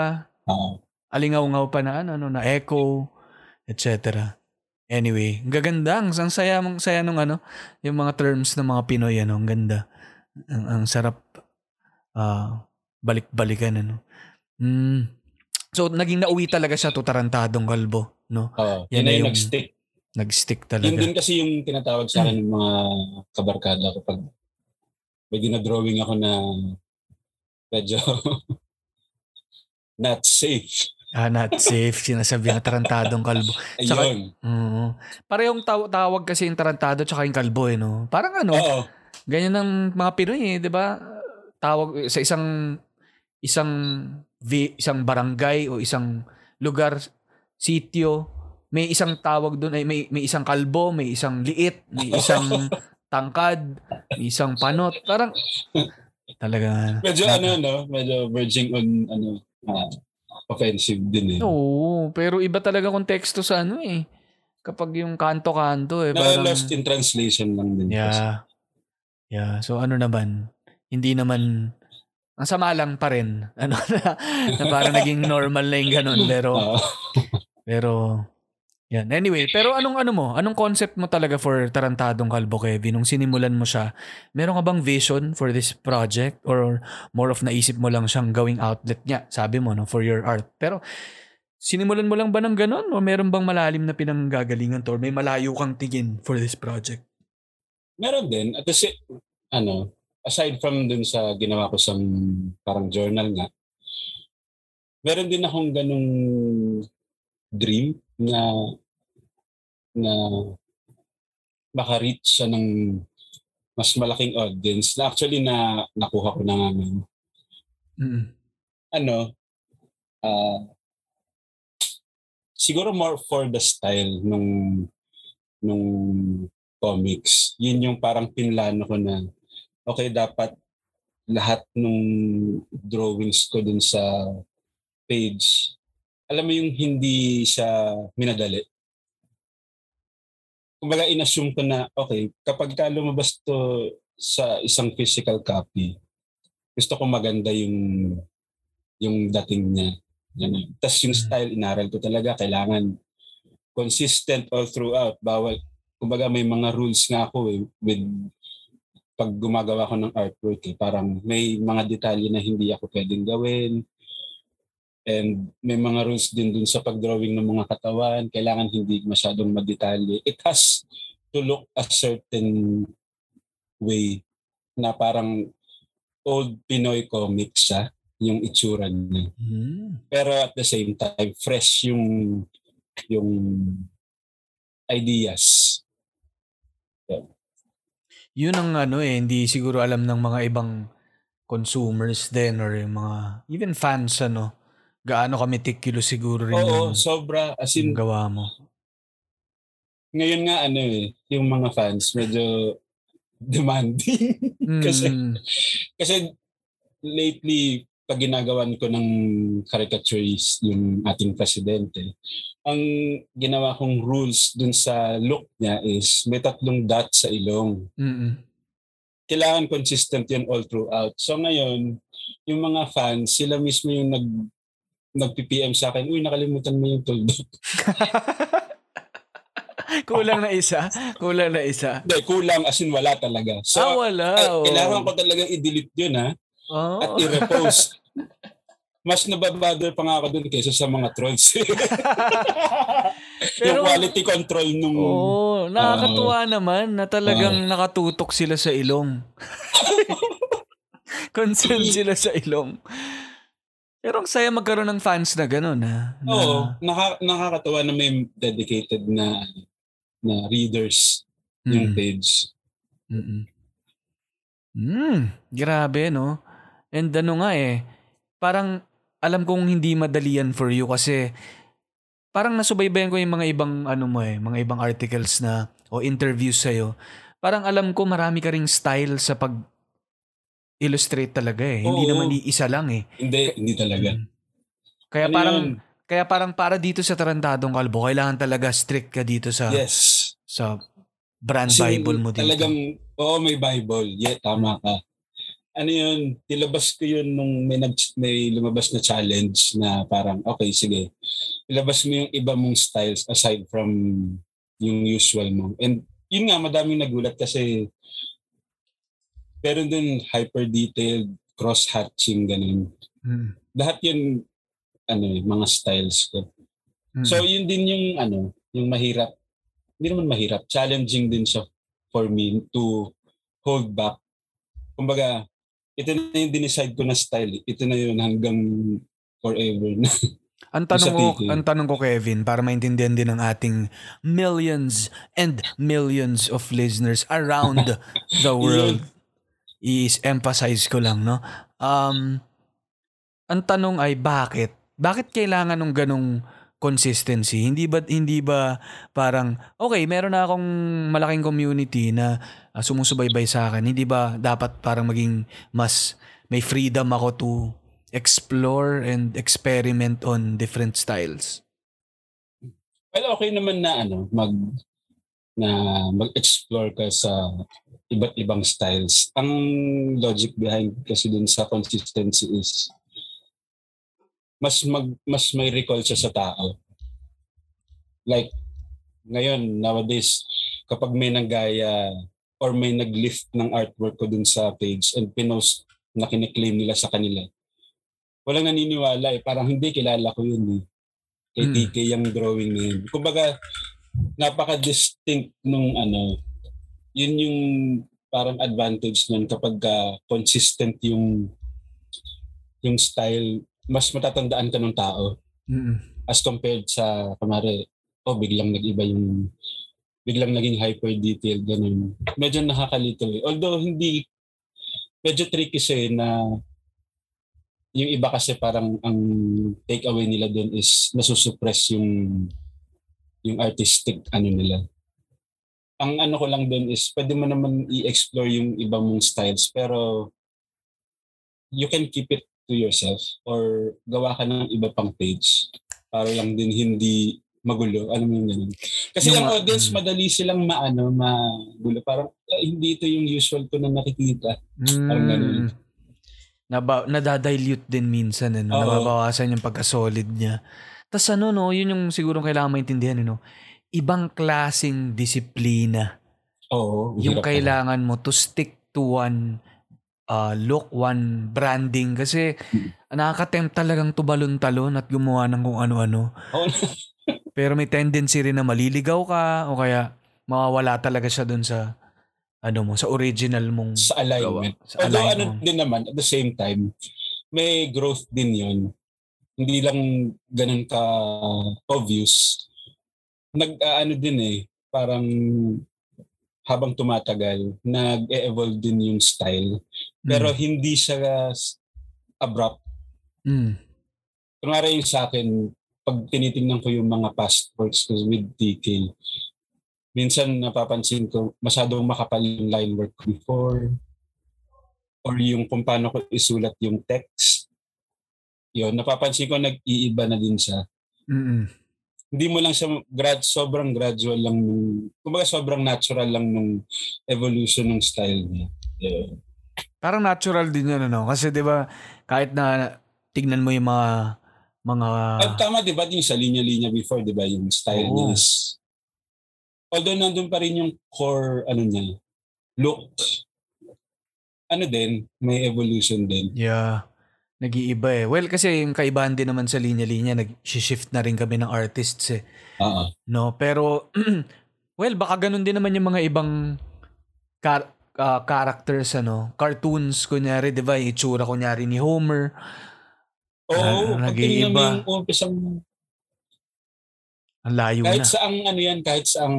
oo. alingaw-ngaw pa na ano, ano na echo, etc. Anyway, ang gaganda, ang, ang saya, ang saya nung ano, yung mga terms ng mga Pinoy, ano, ang ganda. Ang, ang sarap ah, balik-balikan, ano. Mm. So, naging nauwi talaga siya to Tarantadong Kalbo, no? Oo. Yan Yan na na yung yung- nag-stick. Nag-stick Yun talaga. din kasi yung tinatawag sa akin ng mga kabarkada ko pag may dinadrawing ako na medyo <laughs> not safe. Ah, not safe. Sinasabi na Tarantadong Kalbo. <laughs> Tsaka- Ayun. Oo. Parehong taw- tawag kasi yung Tarantado tsaka yung Kalbo, eh, no? Parang ano, Oo. Ganyan ang mga Pinoy eh, 'di ba? Tawag sa isang isang vi, isang barangay o isang lugar, sitio, may isang tawag doon ay may may isang kalbo, may isang liit, may <laughs> isang tangkad, may isang panot. Parang Talaga. Medyo ano, no? Medyo verging on, ano, ah, offensive din eh. Oo, pero iba talaga konteksto sa ano eh. Kapag yung kanto-kanto eh. Na Parang, lost in translation lang din. kasi. yeah. Yeah. So ano naman, hindi naman, ang sama lang pa rin. <laughs> Ano na, na parang naging normal na yung ganun. Pero, <laughs> pero, yan. Anyway, pero anong ano mo? Anong concept mo talaga for Tarantadong Kalbo, Kevin? Nung sinimulan mo siya, meron ka bang vision for this project? Or more of naisip mo lang siyang gawing outlet niya? Sabi mo, no? For your art. Pero, sinimulan mo lang ba ng ganun? O meron bang malalim na pinanggagalingan to? Or may malayo kang tingin for this project? Meron din. At kasi, ano, aside from dun sa ginawa ko sa parang journal nga, meron din akong ganung dream na na maka-reach siya ng mas malaking audience na actually na nakuha ko na namin. Mm. Ano, ah siguro more for the style nung nung comics. Yun yung parang pinlano ko na okay, dapat lahat nung drawings ko dun sa page, alam mo yung hindi siya minadali. Kumbaga, inassume ko na, okay, kapag ka lumabas to sa isang physical copy, gusto ko maganda yung yung dating niya. Yan. Tapos yung Mm. style, inaral ko talaga, kailangan consistent all throughout. Bawal, kumbaga may mga rules nga ako eh, with pag gumagawa ko ng artwork eh, parang may mga detalye na hindi ako pwedeng gawin. And may mga rules din dun sa pagdrawing ng mga katawan. Kailangan hindi masyadong madetalye. It has to look a certain way na parang old Pinoy comics siya, yung itsura niya. Mm. Pero at the same time, fresh yung yung ideas. Yun ang ano eh, hindi siguro alam ng mga ibang consumers din or yung mga, even fans ano, gaano ka meticulous siguro rin Oo, yung, sobra. As in, gawa mo. ngayon nga ano eh, yung mga fans medyo demanding. <laughs> Kasi- Mm. Kasi lately, pag ginagawan ko ng caricaturist yung ating presidente, ang ginawa kong rules dun sa look niya is may tatlong dot sa ilong. Mm-mm. Kailangan consistent yun all throughout. So ngayon, yung mga fans, sila mismo yung nag nag-PPM sa akin, uy, nakalimutan mo yung tuldok. <laughs> Kulang na isa. Kulang na isa. Hindi, kulang as in wala talaga. So, ah, wala. oh. kailangan ko talagang i-delete yun ha, Oh. at i-repost. Mas nababother pa nga ako dun kaysa sa mga trolls. <laughs> Pero- yung quality control nung... Oo, nakakatuwa naman na talagang nakatutok sila sa ilong. <laughs> Concerned sila sa ilong. Pero ang saya magkaroon ng fans na gano'n ha. Na, Oo, naka, nakakatawa na may dedicated na na readers yung Mm. page. Mm-mm. Mm, grabe no. And ano nga eh, parang alam kong hindi madali yan for you kasi parang nasubaybayan ko yung mga ibang ano mo eh, mga ibang articles na o interviews sa'yo. Parang alam ko marami ka ring style sa pag illustrate talaga eh. Hindi Oo. naman iisa lang eh. Hindi, hindi talaga. Kaya Ano parang yun? kaya parang para dito sa Tarantadong Kalbo, kailangan talaga strict ka dito sa Yes. sa brand Kasi Bible mo dito. Talagang, oo, may Bible. Yeah, tama ka. Ano yun, nilabas ko yun nung may, nag, may lumabas na challenge na parang, okay, sige. Ilabas mo yung iba mong styles aside from yung usual mo. And yun nga, madaming nagulat kasi meron din hyper-detailed, cross-hatching, ganun. Mm. Lahat yun, ano eh, mga styles ko. Mm. So yun din yung ano, yung mahirap. Hindi naman mahirap, challenging din siya for me to hold back. Kumbaga, ito na yung dinicide ko na style. eh. Ito na yun hanggang forever na. <laughs> Ang tanong ko, ang tanong ko Kevin para maintindihan din ng ating millions and millions of listeners around <laughs> the world is emphasize ko lang no. Um ang tanong ay bakit? Bakit kailangan ng ganong consistency. Hindi ba hindi ba parang okay, meron na akong malaking community na uh, sumusubaybay sa akin. Hindi ba dapat parang maging mas may freedom ako to explore and experiment on different styles? Well, okay naman na ano, mag na mag-explore ka sa iba't ibang styles. Ang logic behind kasi dun sa consistency is mas mag mas may recall siya sa tao. Like ngayon nowadays kapag may nanggaya or may nag-lift ng artwork ko dun sa page and pinost na kiniklaim nila sa kanila. Walang naniniwala eh. Parang hindi kilala ko yun eh. Kay Hmm. TK yung drawing na yun. Kumbaga, napaka-distinct nung ano, yun yung parang advantage nun kapag ka consistent yung yung style, mas matatandaan ka ng tao Mm. as compared sa, kamari, oh, biglang nag-iba yung, biglang naging hyper detailed, ganun. Medyo nakakalito eh. Although hindi, medyo tricky siya eh na yung iba kasi parang ang take away nila doon is nasusuppress yung yung artistic ano nila. Ang ano ko lang doon is pwede mo naman i-explore yung iba mong styles pero you can keep it to yourself or gawa ka ng iba pang page para lang din hindi magulo. Ano mo yung ganun. Kasi Yung ang ma- audience, mm. madali silang maano, magulo. Parang "Ah, hindi ito yung usual ko na nakikita. Parang ganun. Mm. Naba, nadadilute din minsan, ano, Oo. nababawasan yung pagka-solid niya. Tapos ano, no, yun yung siguro kailangan maintindihan, ano, ibang klasing disiplina Oo. yung kailangan mo to stick to one uh, look, one branding. Kasi nakaka-tempt talagang tubalon-talon at gumawa ng kung ano-ano. Pero may tendency rin na maliligaw ka o kaya mawawala talaga siya dun sa ano mo, sa original mong sa alignment. gawa. Sa Although ano din naman, at the same time, may growth din yon Hindi lang ganun ka obvious. Nag, ah, ano din eh, parang habang tumatagal, nag-evolve din yung style. Pero hindi siya abrupt. Mm. Kunwari yung sa akin, pag tinitingnan ko yung mga past works ko with TK, minsan napapansin ko masyadong makapal yung line work ko before or yung kung paano ko isulat yung text. Yun, napapansin ko nag-iiba na din siya. Mm-mm. Hindi mo lang siya grad, sobrang gradual lang nung, kumbaga sobrang natural lang nung evolution ng style niya. Yun. Parang natural din yun, ano? Kasi di ba kahit na tignan mo yung mga mga At tama, di ba, yung sa linya-linya before, di ba, yung style Oo. niya is, although nandun pa rin yung core, ano niya, look, ano din, may evolution din. yeah, nag-iiba eh. Well, kasi yung kaibahan din naman sa linya-linya, nag-shift na rin kami ng artists eh. Oo. No, pero <clears throat> well, baka ganun din naman yung mga ibang car- ah, characters ano, cartoons kunyari, 'di ba? Yung itsura kunyari ni Homer. Oo, Ah, mo nag-iiba. yung umpisang, Ang layo kahit na. sa ang, ano yan, kahit sa ang,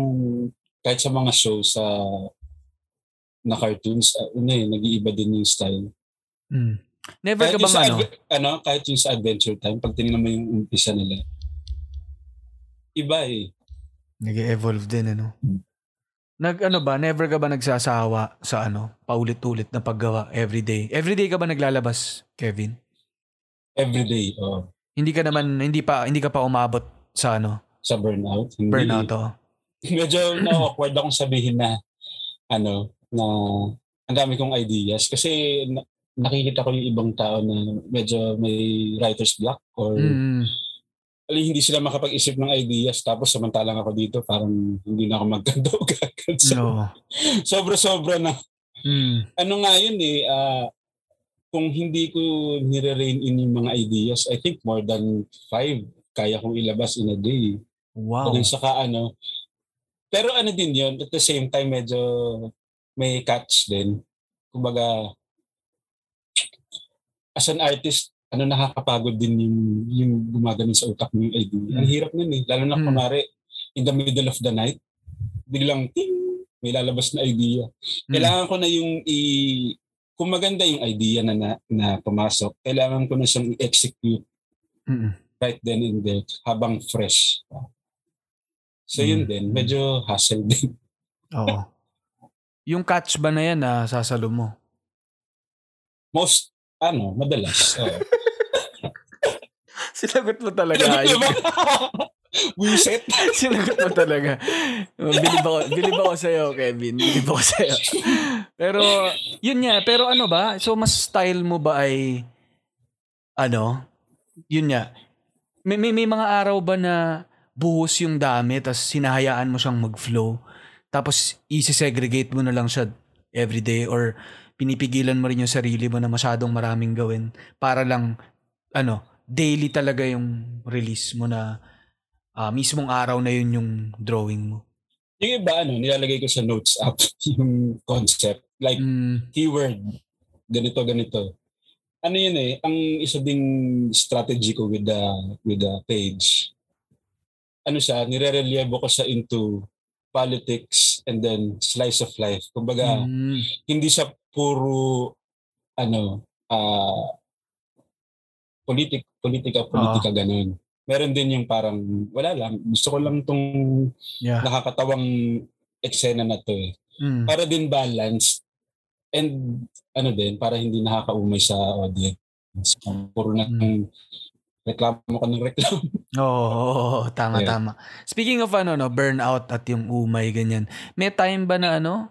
kahit sa mga show sa, na cartoons, uh, ano eh, nag-iiba din yung style. Mm. Never Kahit ka bang sa, ano? adve- ano, kahit yung sa Adventure Time, pag tinignan mo yung umpisa nila, iba eh. Nag-evolve din ano. Hmm. Nag ano ba, never ka ba nagsasawa sa ano, paulit-ulit na paggawa everyday? Everyday ka ba naglalabas, Kevin? Everyday, oh. Hindi ka naman hindi pa hindi ka pa umabot sa ano, sa burnout. Hindi. burnout oh. <laughs> Medyo na-awkward akong sabihin na ano, na ang dami kong ideas. Kasi na- nakikita ko yung ibang tao na medyo may writer's block or Mm. ali, hindi sila makapag-isip ng ideas tapos samantalang ako dito parang hindi na ako magkanda <laughs> o gagad. So, No. Sobra-sobra na. Mm. Ano nga yun eh, ah, kung hindi ko nire-rein in yung mga ideas, I think more than five kaya kong ilabas in a day. Wow. Wow. saka ano. Pero ano din yun, at the same time medyo may catch din. Kumbaga, as an artist, ano nakakapagod din yung, yung gumagano sa utak mo yung idea. Ang hirap nun eh. Lalo na Mm. kunwari, in the middle of the night, biglang ting, may lalabas na idea. Mm. Kailangan ko na yung i... Kung maganda yung idea na, na, na pumasok, kailangan ko na siyang i-execute Mm. right then and there habang fresh. So yun Mm. din, medyo hassle din. <laughs> Oo. Yung catch ba na yan na sasalo mo? Most, ano, madalas. oo. <laughs> Sinagot mo talaga. <laughs> Wiset. Sinagot mo talaga. Bilib ako, bilib ako sa'yo, Kevin. Bilib ako sa'yo. Pero, yun nga. Pero ano ba? So, mas style mo ba ay, ano? Yun nga. May, may, may mga araw ba na buhos yung dami tapos sinahayaan mo siyang mag-flow? Tapos, isi-segregate mo na lang siya everyday or pinipigilan mo rin yung sarili mo na masyadong maraming gawin para lang, ano, daily talaga yung release mo na ah, mismong araw na yun yung drawing mo. Yung iba, ano, nilalagay ko sa notes app <laughs> yung concept. Like, Mm, keyword, ganito, ganito. Ano yun eh, ang isa ding strategy ko with the, with the page, ano siya, nire-relieve ko siya into politics and then slice of life. Kumbaga, mm, hindi siya puro, ano, ah politik, politika, politika, ganun. Meron din yung parang, wala lang, gusto ko lang tong yeah. nakakatawang eksena na to eh. Mm, Para din balance and ano din, para hindi nakakaumay sa audience. Puro na Mm. reklamo ka ng reklamo. Oo, oo, tama, Yeah. tama. Speaking of ano, no, burnout at yung umay, ganyan. May time ba na ano,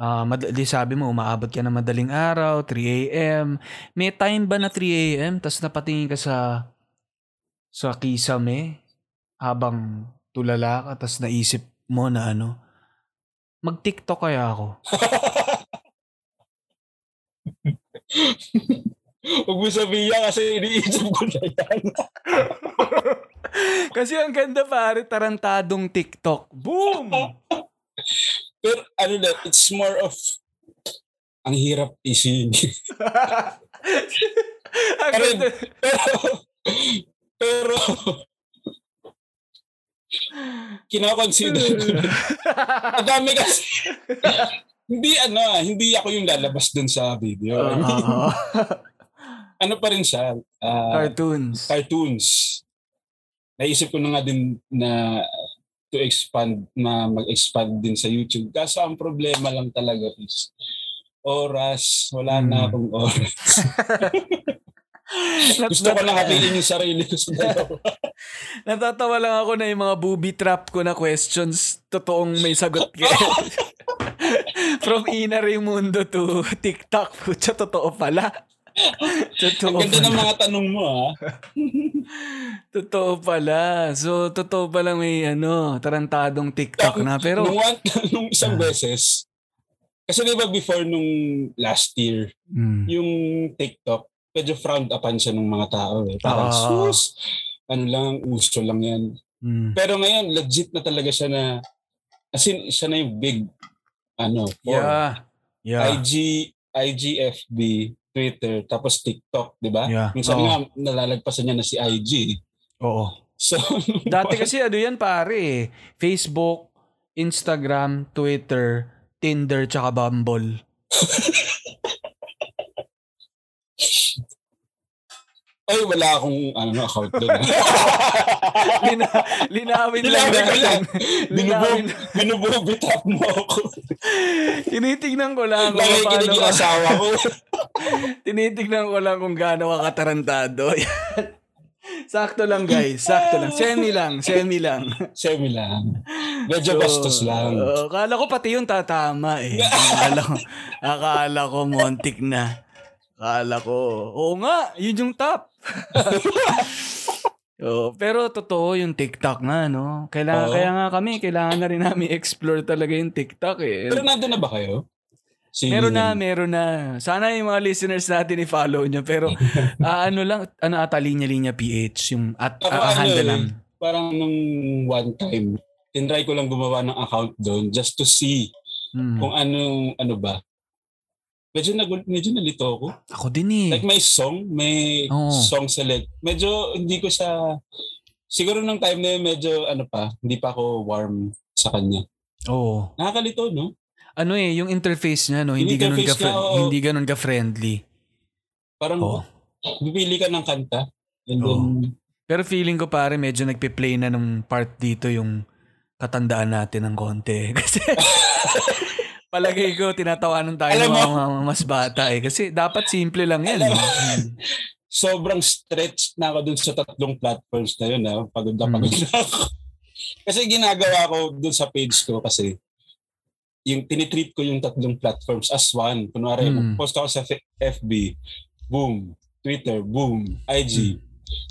ah mad- di sabi mo, umaabot ka na madaling araw, 3 a.m. May time ba na 3 a.m. tapos napatingin ka sa sa kisame habang tulala ka tapos naisip mo na ano, mag-TikTok kaya ako. <laughs> Huwag mo sabihin yan kasi iniisip ko na yan. <laughs> Kasi ang ganda pare, tarantadong TikTok. Boom! <laughs> Pero ano na, it's more of ang hirap isingin. <laughs> ang Pero- pero, pero, kinakonsider ko na. Ang dami kasi. hindi ano, ah, hindi ako yung lalabas dun sa video. Oo. Ano pa rin siya, ah, Cartoons. cartoons. Naisip ko na nga din na to expand, na mag-expand din sa YouTube. Kaso ang problema lang talaga is oras. Wala na Hmm. akong oras. <laughs> Gusto ko lang hatiin yung sarili ko sa dalawa. <laughs> Natatawa lang ako na yung mga booby trap ko na questions, totoong may sagot ka. <laughs> From Ina Raimundo to TikTok, putya, totoo pala. <laughs> Totoo Ang ganda ng mga tanong mo ha. <laughs> Totoo pala. So, totoo pala may ano, tarantadong TikTok na. Pero, nung, one, <laughs> nung isang beses, kasi di ba before nung last year, Mm. yung TikTok, medyo frowned upon siya ng mga tao eh. Parang Ah. sus, ano lang, uso lang yan. Mm. Pero ngayon, legit na talaga siya na, as in, siya na yung big, ano, for Yeah. Yeah. IG, IGFB, Twitter, tapos TikTok, di ba? Yeah. Minsan Oo. nga, nalalagpasan niya na si IG. Oo. So, <laughs> Dati kasi ano yan pare eh. Facebook, Instagram, Twitter, Tinder, tsaka Bumble. <laughs> ay, wala akong ano, account doon. <laughs> Lina, linawin lang Linawin ko lang. Binubog, binububitap mo ako. Tinitignan ko lang kung paano ka. asawa ko. <laughs> Tinitignan ko lang kung gaano ka katarantado. <laughs> Sakto lang guys. Sakto lang. Semi lang. Semi lang. Semi lang. Medyo bastos lang. Oo, akala ko pati yung tatama eh. Akala ko, akala ko montik na. Akala ko, oo nga, yun yung top. <laughs> Oo, pero totoo yung TikTok nga, no? Kailangan, Oo. kaya nga kami, kailangan na rin namin explore talaga yung TikTok eh. Pero nandun na ba kayo? Si, Meron na, meron na. Sana yung mga listeners natin i-follow nyo. Pero <laughs> ah, ano lang, ano ata linya-linya PH, yung at Ako, ah, ano handle eh, lang. Parang nung one time, tinry ko lang gumawa ng account doon just to see Hmm. kung ano, ano ba. Medyo, nag, medyo nalito ako. Ako din eh. Like may song, may Oo. song select. Medyo hindi ko siya, siguro nung time na yun, medyo ano pa, hindi pa ako warm sa kanya. Oo. Nakakalito, no? Ano eh, yung interface niya, no? Yung Hindi ganun ka, niya, oo. hindi ganun ka friendly. Parang Oo. pipili ka ng kanta and then Oo. Pero feeling ko pare medyo nagpe-play na nung part dito yung katandaan natin ng konti. <laughs> Kasi <laughs> palagay ko tinatawanan tayo Alam ng mo- mga, mga mas bata eh. Kasi dapat simple lang yan. Alam eh. Mm. sobrang stretched na ako dun sa tatlong platforms na yun. Ha? Pagod na Hmm. pagod na ako. kasi ginagawa ko dun sa page ko kasi yung tinitreat ko yung tatlong platforms as one. Kunwari, Hmm. post ako sa FB, boom. Twitter, boom. IG. Hmm.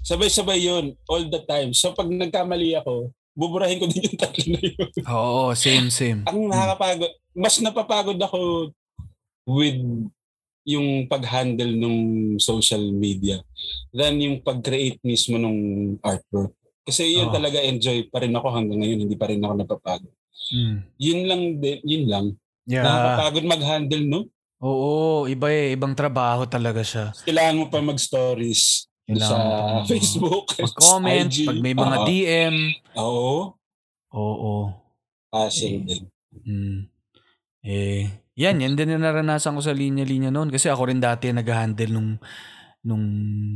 Sabay-sabay yun, all the time. So pag nagkamali ako, buburahin ko din yung tatlo na yun. Oo, same, same. Ang nakakapagod, mas napapagod ako with yung pag-handle ng social media than yung pag-create mismo ng artwork. Kasi yun Oo. talaga enjoy pa rin ako hanggang ngayon, hindi pa rin ako napapagod. Mm. Yun lang, din, yun lang. Yeah. Nakakapagod mag-handle, no? Oo, iba eh. Ibang trabaho talaga siya. Kailangan mo pa mag-stories Kailangan sa pa- <laughs> Facebook, Mag-comment, IG. pag may mga Oo. DM. Oo. Oo. Hassle Eh. din. Mm. Eh, yan, yan din yung naranasan ko sa linya-linya noon. Kasi ako rin dati nag-handle nung, nung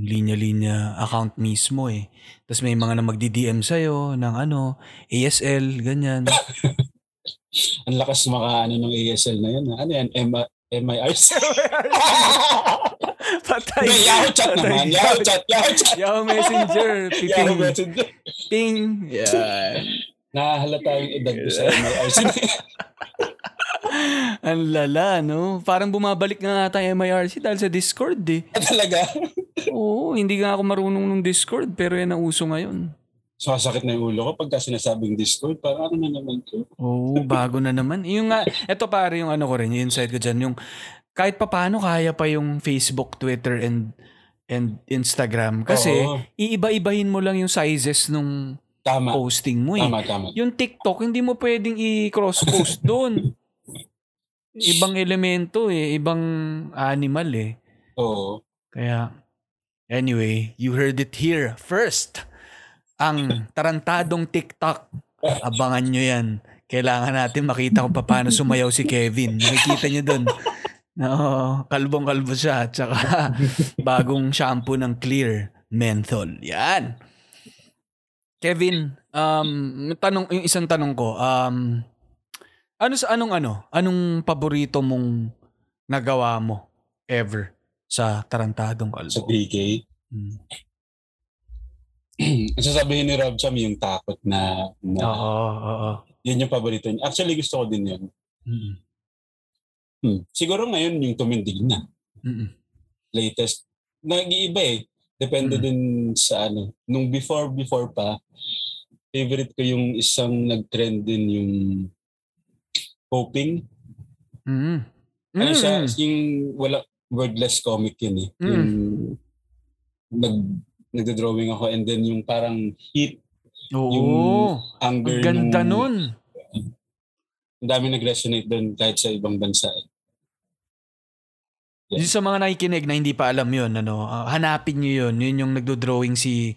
linya-linya account mismo eh. Tapos may mga na magdi-DM sa'yo ng ano, ASL, ganyan. <laughs> Ang lakas maka ano ng ASL na ha? Ano yan? M- MIRC? <laughs> Patay. Hindi, Yahoo chat Patay. naman. Yahoo chat. Yahoo chat. Yahoo Messenger. <laughs> Yahoo Piping. Messenger. Ping. Yan. Nakahalata yung edad ko sa MIRC. <laughs> Ang lala, no? Parang bumabalik nga ata yung MIRC dahil sa Discord eh. Talaga. Oo, hindi nga ako marunong ng Discord pero yan ang uso ngayon. Sasakit na yung ulo ko pagka sinasabing Discord. Parang ano na naman to? Oo, <laughs> bago na naman. Yung nga, eto pare yung ano ko rin, yung insight ko dyan, yung kahit papaano kaya pa yung Facebook, Twitter, and and Instagram. Kasi Oo. iiba-ibahin mo lang yung sizes nung Tama. posting mo eh. Tama, tama. Yung TikTok, hindi mo pwedeng i-cross-post <laughs> doon. Ibang elemento eh, ibang animal eh. Oo. Kaya, anyway, you heard it here first. Ang tarantadong TikTok. Abangan nyo yan. Kailangan natin makita kung paano sumayaw si Kevin. Nakikita nyo dun. No, kalbong-kalbo siya. Tsaka <laughs> bagong shampoo ng Clear Menthol. Yan. Kevin, um, tanong, yung isang tanong ko, um, ano sa anong ano? Anong paborito mong nagawa mo ever sa tarantadong kalbo? Sa PK. Mm. <clears throat> Ang sasabihin ni Rob Cham yung takot na, na Oo, oo. yun yung paborito niya. Actually, gusto ko din yun. Mm-mm. Hmm. Siguro ngayon yung tumindig na. Mm-mm. Latest. Nag-iiba eh. Depende Mm. din sa ano. Nung before, before pa, favorite ko yung isang nag-trend din yung hoping. Mm. Ano siya, yung wala, wordless comic yun eh. Mm. Yung nag, nagda-drawing ako and then yung parang heat, Oo. yung Ang anger ganda nung- nun. Ang dami nag-resonate doon kahit sa ibang bansa. eh. Yung sa mga nakikinig na hindi pa alam yun, ano, ah, hanapin nyo yun. Yun yung nagdo-drawing si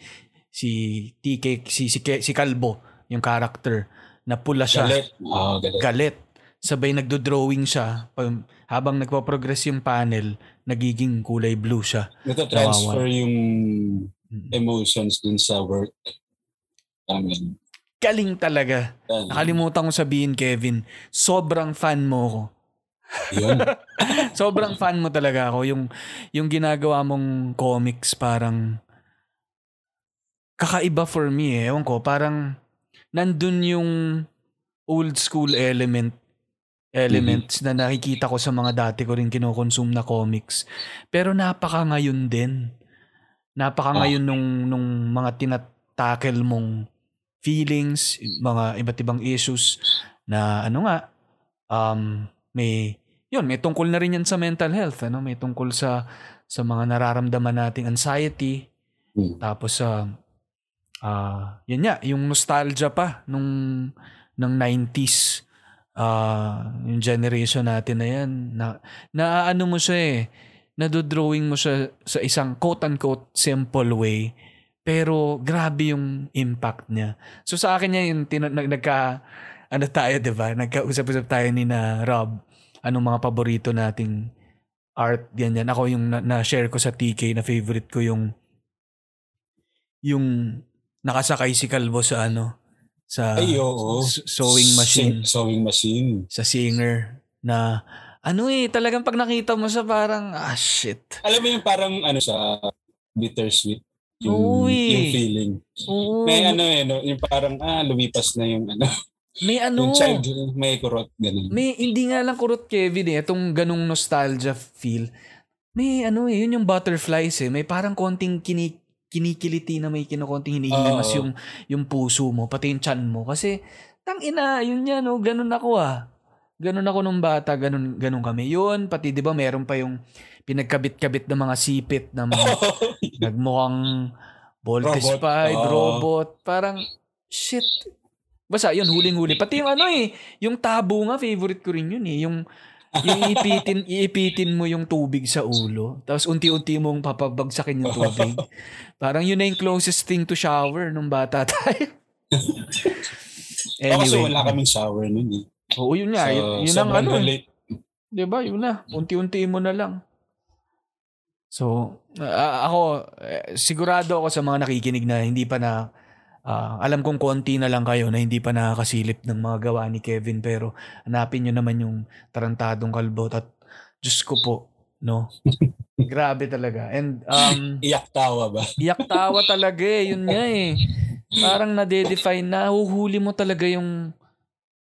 si TK, si, si, si Kalbo, yung character, na pula siya. Galit. Oo, galit. galit. Sabay nagdo-drawing siya. Habang nagpo-progress yung panel, nagiging kulay blue siya. Nata-transfer yung. Emotions dun sa work. Ganun. Galing talaga. Yan. Nakalimutan ko sabihin, Kevin, sobrang fan mo ko. Yun. <laughs> Sobrang fan mo talaga ako. Yung, yung ginagawa mong comics parang kakaiba for me eh. Ewan ko, parang nandun yung old school element elements na nakikita ko sa mga dati ko rin kinokonsume na comics. Pero napaka ngayon din. Napaka ngayon nung, nung mga tinatakel mong feelings, mga iba't ibang issues na ano nga, um, may, yun, may tungkol na rin yan sa mental health, ano? May tungkol sa, sa mga nararamdaman nating anxiety, Hmm. tapos sa, ah, yun nga, yung nostalgia pa nung, ng 90s, ah, yung generation natin na yan, na, na ano mo siya eh, nadodrawing mo siya sa isang quote-unquote simple way, pero grabe yung impact niya. So sa akin niya yung tin- nag- nagka, ano tayo, di ba? Nagkausap-usap tayo ni na Rob, anong mga paborito nating art, ganyan. Ako yung na- na-share ko sa TK na favorite ko yung yung nakasakay si Kalbo sa ano, sa Ay, oo. sewing machine, Sing- Sewing machine. sa singer na ano eh, talagang pag nakita mo sa parang, ah shit. Alam mo yung parang ano sa bittersweet. Yung, eh. yung feeling. Oo, May ano eh, no, yung parang ah, lumipas na yung ano, may <laughs> ano, yung child, may kurot, ganun. may hindi nga lang kurot Kevin eh, itong ganong nostalgia feel. May ano eh, yun yung butterflies eh, may parang konting kini kinikiliti na may kinokonting hinihimas Oo. yung yung puso mo, pati yung chan mo. Kasi, tang ina, yun yan, oh, ganun ako ah. Ganun ako nung bata, ganun, ganun kami. Yun, pati di ba meron pa yung pinagkabit-kabit ng mga sipit na <laughs> mga nagmukhang voltage Robot. pipe, Oo. robot. Parang, shit. Basta, yun, huling-huli. Pati yung ano eh, yung tabo nga, favorite ko rin yun eh. Yung, yung iipitin, <laughs> iipitin mo yung tubig sa ulo. Tapos unti-unti mong papabagsakin yung tubig. <laughs> Parang yun na yung closest thing to shower nung bata tayo. Anyway. kasi wala kaming shower nun eh. Oo, yun nga. So, yun, yun ang ano. eh. late. Di ba? Yun na. Unti-unti mo na lang. So, ah, ako, eh, sigurado ako sa mga nakikinig na hindi pa na, ah, alam kong konti na lang kayo na hindi pa nakakasilip ng mga gawa ni Kevin pero hanapin nyo naman yung tarantadong kalbot at Diyos ko po, no? <laughs> Grabe talaga. And, um, Iyak tawa ba? iyak tawa talaga eh. Yun nga eh. Parang nade-define na, huhuli mo talaga yung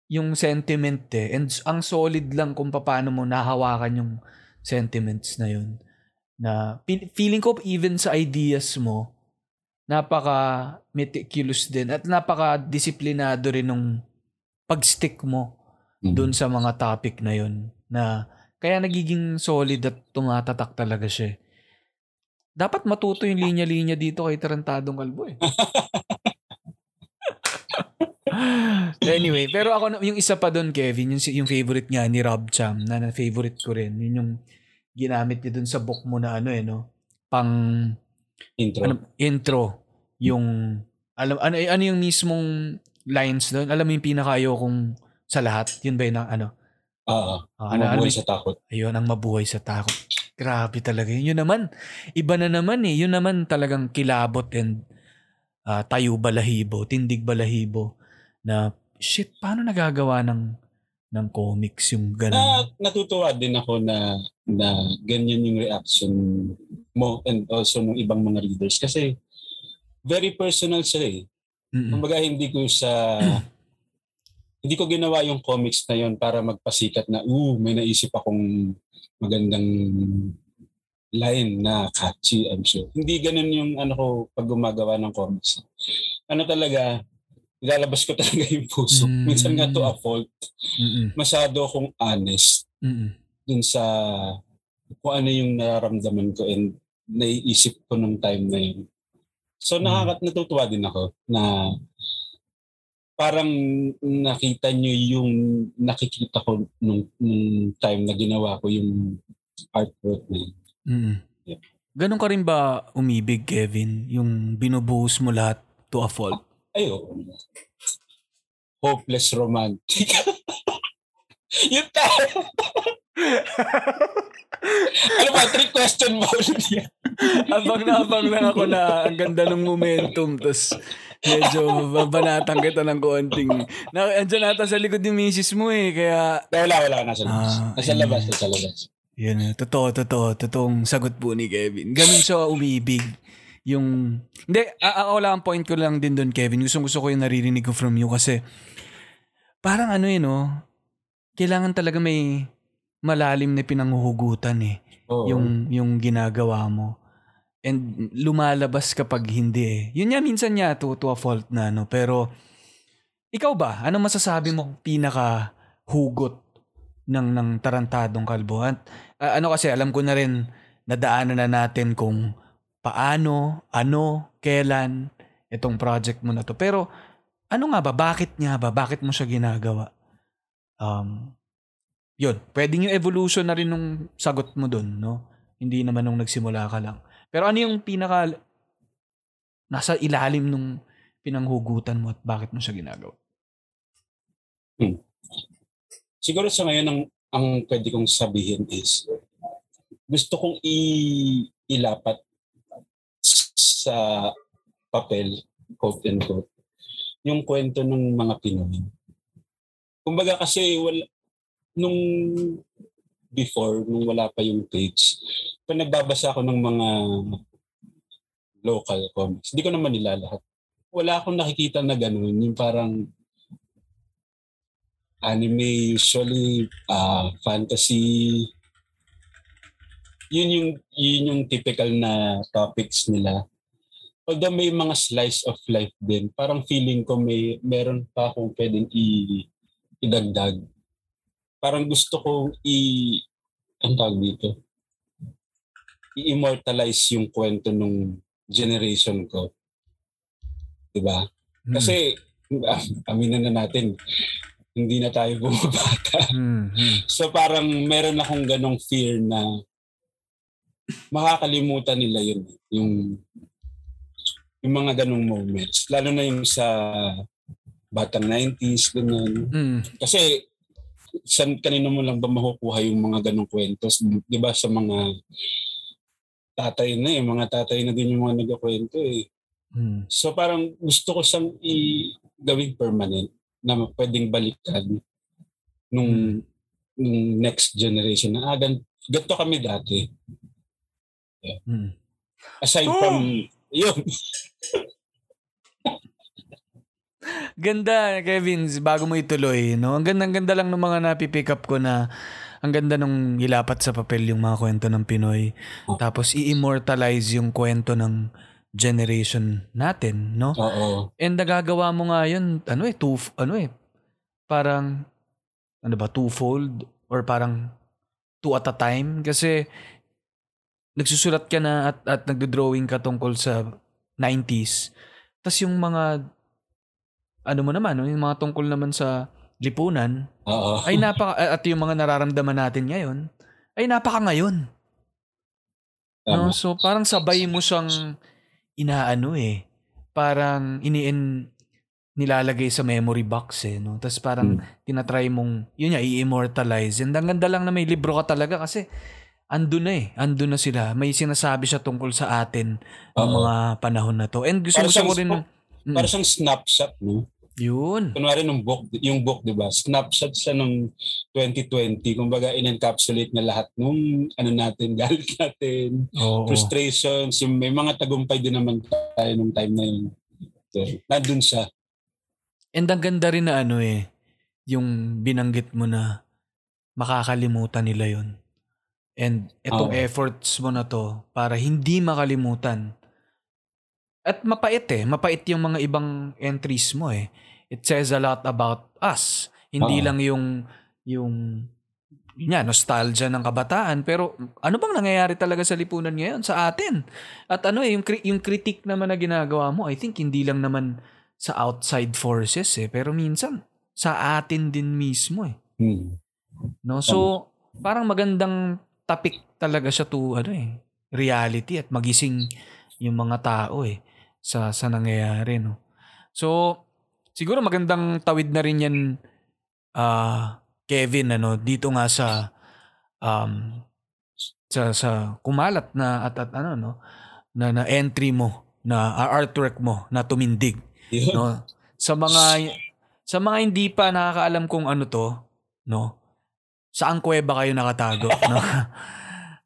yung sentiment eh. And ang solid lang kung paano mo nahawakan yung sentiments na yun. Na feeling ko even sa ideas mo, napaka meticulous din at napaka disiplinado rin nung pag-stick mo Mm. doon sa mga topic na yun na kaya nagiging solid at tumatatak talaga siya. eh. Dapat matuto yung linya-linya dito kay Tarantadong Kalbo eh. <laughs> anyway, pero ako na- yung isa pa doon Kevin, yung, si- yung favorite nga ni Rob Cham na, na favorite ko rin. Yun yung ginamit niya doon sa book mo na ano eh no. Pang Intro. ano, intro yung alam ano ano yung mismong lines doon alam mo yung pinakayo kong sa lahat yun ba yun ang ano Oo. Ah, ano, ano, ano, sa takot. ayun ang mabuhay sa takot grabe talaga yun yun naman iba na naman eh yun naman talagang kilabot and ah, tayo balahibo tindig balahibo na shit paano nagagawa ng ng comics yung Na, ganun natutuwa din ako na na ganyan yung reaction mo and also ng ibang mga readers kasi very personal siya eh. Mm-mm. Kumbaga hindi ko sa <clears throat> hindi ko ginawa yung comics na yon para magpasikat na uh may naisip akong magandang line na catchy I'm sure. Hindi ganun yung ano ko pag gumagawa ng comics. Ano talaga ilalabas ko <laughs> talaga yung puso. Mm. Minsan nga to a fault. Mm-mm. Masyado akong honest Mm-mm. dun sa kung ano yung nararamdaman ko and naiisip ko nung time na yun. So nakakat natutuwa din ako na parang nakita nyo yung nakikita ko nung, nung time na ginawa ko yung artwork na yun. Mm. Yeah. Ganon ka rin ba umibig, Kevin? Yung binubuhos mo lahat to a fault? Ayo. Hopeless romantic. <laughs> yung tayo. <laughs> ano ba? Trick question mo ulit yan. <laughs> abang na abang lang ako na ang ganda ng momentum. Tapos medyo babanatang kita ng konting. Na, andyan nata sa likod yung misis mo eh. Kaya Wala, wala. Nasa labas. Ah, nasa labas, nasa labas. Yun, eh, totoo, totoo. Totoong sagot po ni Kevin. Ganun siya umibig. Yung, hindi, ako lang, ang point ko lang din doon, Kevin. Gusto, gusto ko yung naririnig ko from you kasi parang ano yun, no? Kailangan talaga may malalim na pinanghuhugutan eh. Oo. Yung, yung ginagawa mo. And lumalabas kapag hindi eh. Yun nga minsan niya to, to a fault na, no? Pero, ikaw ba? Ano masasabi mo pinaka hugot ng ng tarantadong kalbo? At ah, ano kasi alam ko na rin nadaanan na natin kung paano, ano, kailan itong project mo na to. Pero ano nga ba? Bakit nga ba? Bakit mo siya ginagawa? Um, yun. Pwedeng yung evolution na rin nung sagot mo dun, no? Hindi naman nung nagsimula ka lang. Pero ano yung pinaka nasa ilalim nung pinanghugutan mo at bakit mo siya ginagawa? Siguro sa ngayon, ang, ang pwede kong sabihin is, gusto kong i, ilapat sa papel, quote and quote, yung kwento ng mga Pinoy. Kumbaga kasi wala, nung before, nung wala pa yung page, pag nagbabasa ako ng mga local comics, hindi ko naman nila lahat. Wala akong nakikita na ganun, yung parang anime, usually uh, fantasy, yun yung, yun yung typical na topics nila. Although may mga slice of life din, parang feeling ko may meron pa akong pwedeng i, idagdag. Parang gusto ko i, ang tawag dito, i-immortalize yung kwento nung generation ko. Diba? Kasi, ah, <laughs> aminin na natin, hindi na tayo bumabata. Hmm, hmm. <laughs> So parang meron akong ganong fear na makakalimutan nila yun. Yung, yung mga ganong moments. Lalo na yung sa batang 90s, ganyan. Hmm. Kasi san kanino mo lang ba makukuha yung mga ganong kwentos? Di ba sa mga tatay na eh, mga tatay na din yung mga nagkakwento eh. Hmm. So parang gusto ko siyang i gawing permanent na pwedeng balikan nung, nung next generation na ah, gan, ganito kami dati. Hmm. Aside Oh! from, yun, Ganda, Kevin, bago mo ituloy, no? Ang ganda-ganda lang ng mga napipick up ko na ang ganda nung ilapat sa papel yung mga kwento ng Pinoy. Tapos i-immortalize yung kwento ng generation natin, no? oo. And nagagawa mo nga yun, ano eh, two, ano eh, parang, ano ba, twofold? Or parang two at a time? Kasi, nagsusulat ka na at, at nagdo-drawing ka tungkol sa 90s. Tapos yung mga, ano mo naman, yung mga tungkol naman sa lipunan, Oo. ay napaka, at yung mga nararamdaman natin ngayon, ay napaka ngayon. No? So parang sabay mo siyang inaano eh. Parang iniin nilalagay sa memory box eh. No? Tapos parang tinatry mong, yun nga, i-immortalize. And ang ganda lang na may libro ka talaga kasi andun na eh. Andun na sila. May sinasabi siya tungkol sa atin ng Oo. mga panahon na to. And gusto, Para gusto ko rin, Mm. Para siyang snapshot, no? yun. Kunwari nung book, yung book, di ba? Snapshot siya nung 2020. Kumbaga, in-encapsulate na lahat nung ano natin, <laughs> galit natin, Oo. frustrations, yung may mga tagumpay din naman tayo nung time na yun. So, nandun siya. And ang ganda rin na ano eh, yung binanggit mo na makakalimutan nila yon And itong Oo. efforts mo na to para hindi makalimutan. At mapait eh. Mapait yung mga ibang entries mo eh. It says a lot about us. Hindi Oo. lang yung yung yun nostalgia ng kabataan. Pero ano bang nangyayari talaga sa lipunan ngayon sa atin? At ano eh, yung, yung critique naman na ginagawa mo, I think hindi lang naman sa outside forces eh. Pero minsan, sa atin din mismo eh. Hmm. No? So, parang magandang topic talaga siya to ano eh, reality at magising yung mga tao eh sa sa nangyayari no. So, siguro magandang tawid na rin yan ah Kevin ano dito nga sa um sa sa kumalat na at, at ano no na, na entry mo na ah, artwork mo na tumindig Yun. no sa mga sa mga hindi pa nakakaalam kung ano to no saan kuweba kayo nakatago no? <laughs>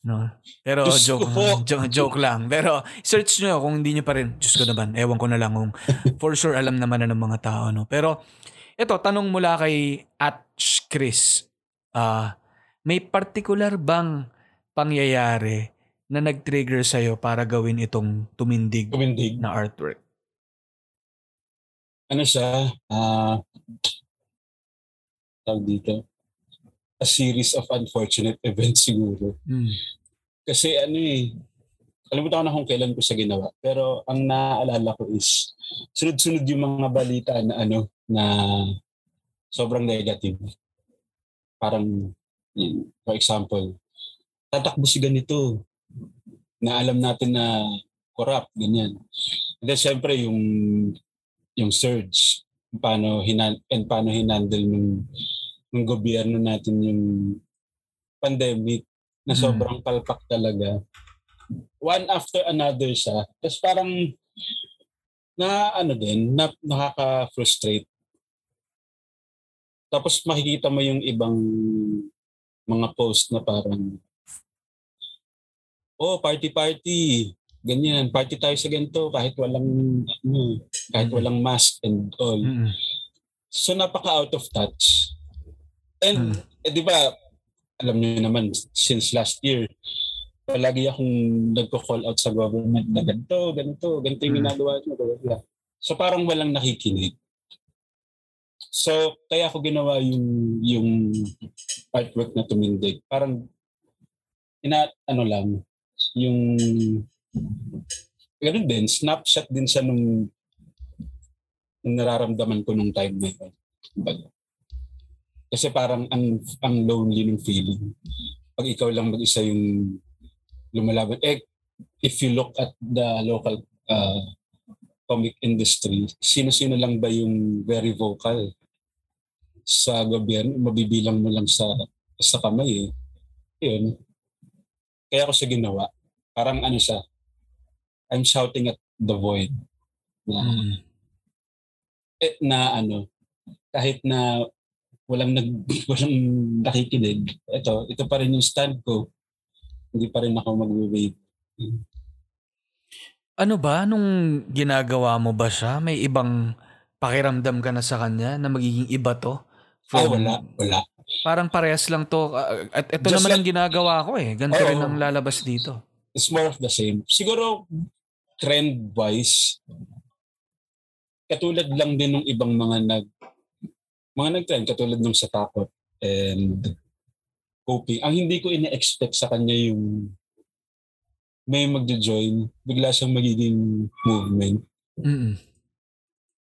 No? Pero Diyos joke ko. joke, joke lang. Pero search nyo kung hindi nyo pa rin. Diyos ko naman ewan ko na lang kung <laughs> for sure alam naman na ng mga tao no? Pero ito tanong mula kay at Chris ah may particular bang pangyayari na nag-trigger sa'yo para gawin itong tumindig Kumindig. na artwork? Ano siya? Ah, tawag dito. A series of unfortunate <laughs> events siguro. Hmm. Kasi ano eh, kalimutan ko na kung kailan ko siya ginawa. Pero ang naaalala ko is, sunod-sunod yung mga balita na ano, na sobrang negative. Parang, yun, for example, tatakbo si ganito na alam natin na corrupt, ganyan. And then syempre yung yung surge, paano hinan and paano hinandle ng ng gobyerno natin yung pandemic na Mm. sobrang palpak talaga. One after another siya. Tapos parang na ano din, na nakaka-frustrate. Tapos makikita mo yung ibang mga post na parang oh, party-party, ganyan, party tayo sa ganito kahit walang, ano, kahit Mm. walang mask and all. So napaka out of touch. And Mm. eh, di ba, alam niyo naman, since last year, palagi akong nagko-call out sa government na ganito, ganito, ganito yung Mm. ginagawa niyo. So parang walang nakikinig. So kaya ako ginawa yung yung artwork na tumindig. Parang ina ano lang yung ganun din, snapshot din siya nung, nung nararamdaman ko nung time na yun. Kasi parang ang, ang lonely ng feeling. Pag ikaw lang mag-isa yung lumalaban. Eh, if you look at the local uh, comic industry, sino-sino lang ba yung very vocal sa gobyerno? Mabibilang mo lang sa sa kamay eh. Yun. Kaya ako siya ginawa. Parang ano siya, I'm shouting at the void. Na, Mm. eh, na ano, kahit na walang nag <laughs> walang nakikinig, ito, ito pa rin yung stand ko. Hindi pa rin ako mag-wave. Ano ba, nung ginagawa mo ba siya, may ibang pakiramdam ka na sa kanya na magiging iba to? Ah, From- wala, wala. Parang parehas lang to. Ah, At ito Just naman like- ang ginagawa ko eh. Ganito Oo. rin ang lalabas dito. It's more of the same. Siguro, trend-wise, katulad lang din ng ibang mga nag mga nag-trend, katulad nung sa takot and coping. Ang hindi ko ina-expect sa kanya yung may magjo-join, bigla siyang magiging movement. Mm.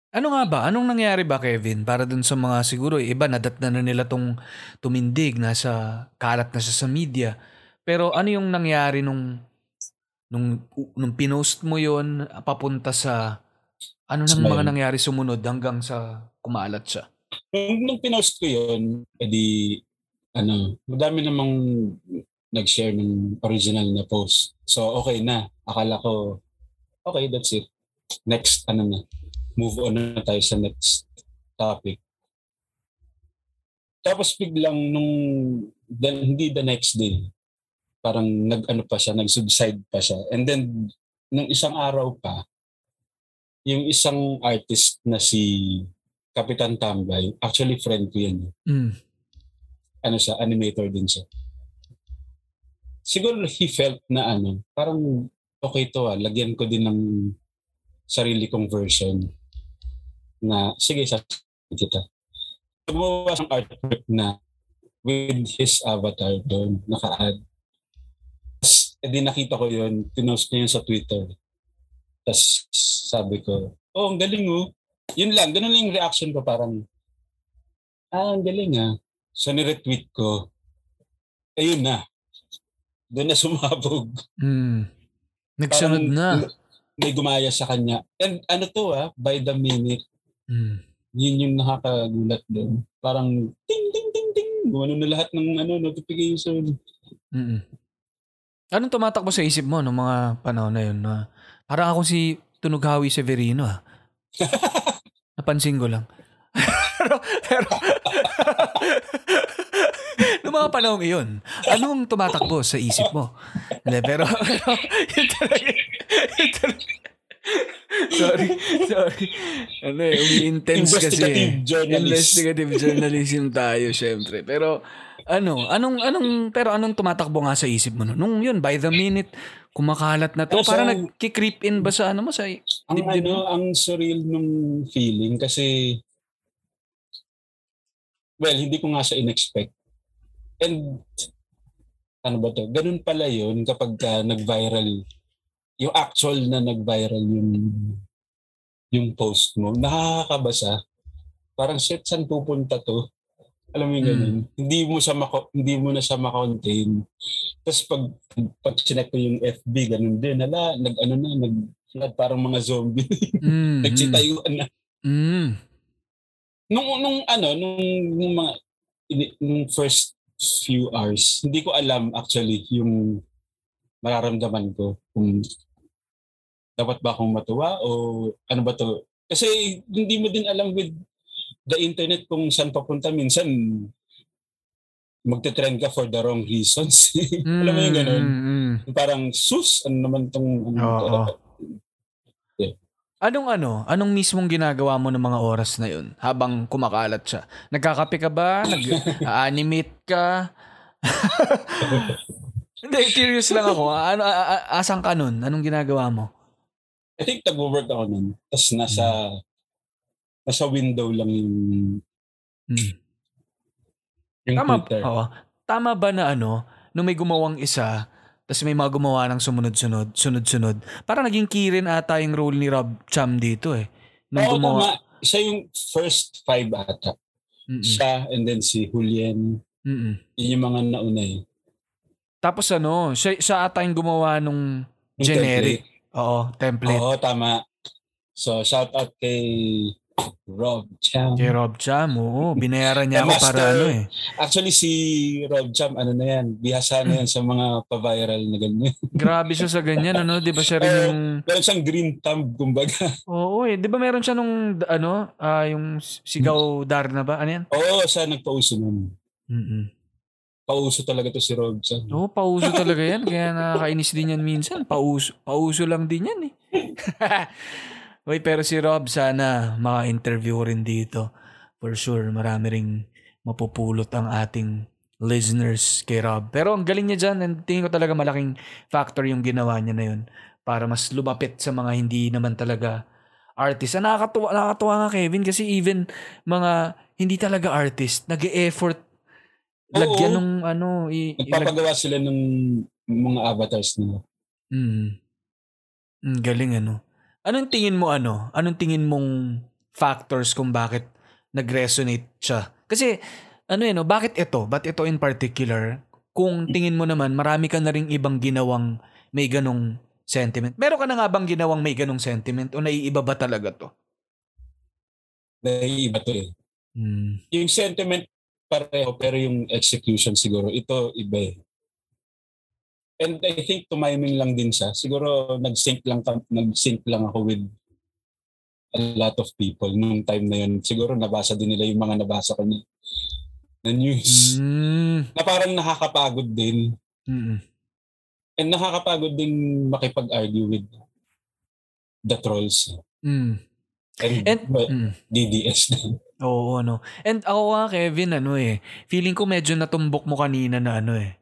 Ano nga ba? Anong nangyari ba, Kevin? Para dun sa mga siguro, iba nadat na na nila tong tumindig, nasa kalat na siya sa media. Pero ano yung nangyari nung nung nung pinost mo yon papunta sa ano nang mga nangyari sumunod hanggang sa kumalat siya? Nung, nung pinost ko yun, edi, ano, madami namang nag-share ng original na post. So, okay na. Akala ko, okay, that's it. Next, ano na, move on na tayo sa next topic. Tapos biglang nung, the, hindi the next day, parang nag-ano pa siya, nag-subside pa siya. And then, nung isang araw pa, yung isang artist na si Kapitan Tambay, actually friend ko yun. Mm. Ano siya, animator din siya. Siguro he felt na ano, parang okay to ah, lagyan ko din ng sarili kong version na sige, sasabihin kita. Gumawa siyang artwork na with his avatar doon, naka-add. Tapos, edi nakita ko yun, pinost niya yun sa Twitter. Tapos sabi ko, oh, ang galing oh. Yun lang, ganun lang yung reaction ko parang, ah, ang galing ah. So niretweet ko, ayun na. Doon na sumabog. Mm. Nagsunod Parang na. May gumaya sa kanya. And ano to ah, by the minute, Mm. yun yung nakakagulat doon. Parang ting ting ting ting. Gumano na lahat ng ano, notification. Mm. Anong tumatakbo sa isip mo nung mga panahon na yun? Na parang ako si Tunughawi Severino ah. <laughs> Napansin ko lang. <laughs> pero, pero, <laughs> nung mga panahon iyon, anong tumatakbo sa isip mo? Hindi, pero, pero, yun talaga, yun talaga. sorry, sorry. Ano eh, umi-intense kasi. Investigative eh. journalist. Investigative journalism tayo, syempre. Pero, ano, anong, anong, pero anong tumatakbo nga sa isip mo? no? Nung yun, by the minute, kumakalat na to. Ano Parang siya? nagki-creep in ba sa ano mo? Sa, Ang Dibdib ano, ang surreal nung feeling kasi well, hindi ko nga siya in-expect. And ano ba to? Ganun pala yun kapag ka nag-viral yung actual na nag-viral yung yung post mo. Nakakabasa. Parang shit, saan pupunta to? Alam mo yung Mm. Hindi mo siya mako, hindi mo na siya ma-contain. Tapos pag pag sinek ko yung FB, ganun din. Hala, nag ano na, nag flood parang mga zombie. <laughs> mm, Nagchitayuan na. mm, Nung, nung ano, nung, nung mga, nung first few hours, hindi ko alam actually yung mararamdaman ko kung dapat ba akong matuwa o ano ba to? Kasi hindi mo din alam with the internet kung saan papunta. Minsan, magte-trend ka for the wrong reasons. <laughs> alam mo yung ganun? Mm, mm. Parang, sus, ano naman tong... Ano, Oo. Anong ano? Anong mismong ginagawa mo ng mga oras na yun habang kumakalat siya? Nagkakape ka ba? <laughs> Nag-animate ka? <laughs> Hindi, curious lang ako. Ano, a- a- asan ka nun? Anong ginagawa mo? I think nag-work ako nun. Tapos nasa, nasa window lang yung, Hmm. yung Tama, Twitter. oo. Tama ba na ano, nung may gumawang isa, tapos may mga gumawa ng sumunod-sunod, sunod-sunod, parang naging key rin ata yung role ni Rob Cham dito eh. Nung Oo, gumawa. tama. Siya yung first five ata. Mm-mm. Siya and then si Julian. Mm-mm. Yun yung mga nauna eh. Tapos ano, siya, siya ata yung gumawa nung Yung generic. Oo, template. template. Oo, tama. So, shout out kay Rob Cham. Kay Rob Cham, oo. Binayaran niya <laughs> ako para ano eh. Actually, si Rob Cham, ano na yan, bihasa na yan sa mga pa-viral na ganyan. <laughs> Grabe siya sa ganyan, ano? Di ba siya rin yung... Meron siyang green thumb, kumbaga. <laughs> Oo eh. Di ba meron siya nung, ano, ah, yung sigaw Darna ba? Ano yan? Oo, siya nagpauso nun. Mm-mm. Pauso talaga to si Rob Cham. Oo, pauso talaga yan. Kaya nakakainis din yan minsan. Pauso, pauso lang din yan eh. Uy, pero si Rob, sana maka-interview rin dito. For sure, marami ring mapupulot ang ating listeners kay Rob. Pero ang galing niya dyan, and tingin ko talaga malaking factor yung ginawa niya na yun para mas lumapit sa mga hindi naman talaga artist. Ah, nakakatuwa, nakakatuwa nga Kevin kasi even mga hindi talaga artist, nag-e-effort lagyan Oo. ng ano, i- ilag- Nagpapagawa sila ng mga avatars nila. Mm. Mm, galing ano. Anong tingin mo ano? Anong tingin mong factors kung bakit nag-resonate siya? Kasi ano eh, no, bakit ito? Ba't ito in particular? Kung tingin mo naman, marami ka na ring ibang ginawang may ganong sentiment. Meron ka na nga bang ginawang may ganong sentiment o naiiba ba talaga to? Naiiba to eh. Mm. Yung sentiment pareho, pero yung execution siguro, ito iba eh. And I think tumiming lang din siya. Siguro nag-sync lang, nag-sync lang ako with a lot of people nung time na yun. Siguro nabasa din nila yung mga nabasa ko na, na news. Mm. Na parang nakakapagod din. Mm. And nakakapagod din makipag-argue with the trolls. Mm. And, And, well, mm. DDS din. Oo, ano. And ako nga, Kevin, ano eh, feeling ko medyo natumbok mo kanina na ano eh,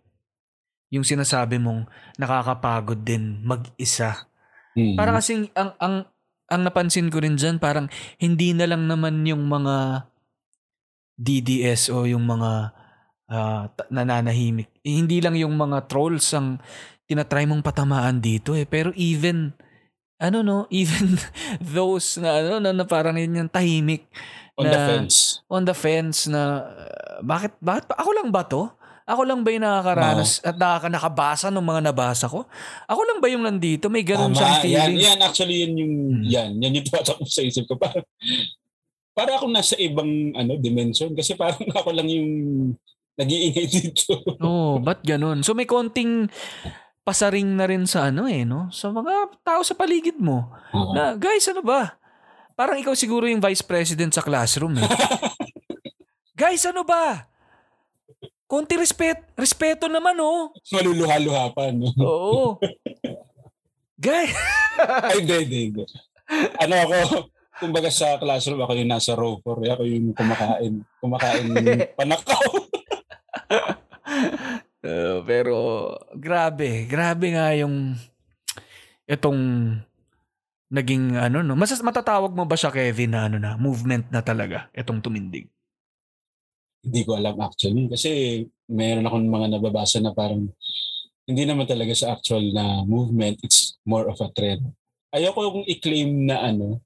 yung sinasabi mong nakakapagod din mag-isa. Mm. Para kasing ang, ang, ang napansin ko rin dyan, parang hindi na lang naman yung mga DDS o yung mga ta- nananahimik. Eh, hindi lang yung mga trolls ang tinatry mong patamaan dito eh. Pero even, ano no, <laughs> even those na ano, na, na parang yun yung tahimik On the na- fence. on the fence na uh, bakit bakit pa- ako lang ba to? Ako lang ba yung nakakaranas at nakaka nakabasa ng mga nabasa ko? Ako lang ba yung nandito? May ganun Tama, siyang yan, feeling. yan, actually, yan yung, Hmm. yan, yan yung tumatak sa isip ko. Para, para akong nasa ibang, ano, dimension. Kasi parang ako lang yung nag-iingay dito. <laughs> Oo, ba't ganun? So may konting pasaring na rin sa ano eh, no? Sa mga tao sa paligid mo. Oo. Na, guys, ano ba? Parang ikaw siguro yung vice president sa classroom eh. <laughs> guys, ano ba? Konti respet, respeto naman oh. Maluluha-luha pa, no? Oo. <laughs> Guys, Ay, hindi, hindi, hindi. Ano ako, kumbaga sa classroom, ako yung nasa row 4. Ako yung kumakain. Kumakain panakaw. <laughs> Uh, pero grabe, grabe nga yung itong naging ano no. Mas matatawag mo ba siya Kevin na ano na movement na talaga itong tumindig? Hindi ko alam actually. Kasi meron akong mga nababasa na parang hindi naman talaga sa actual na movement. It's more of a trend. Ayoko yung i-claim na ano,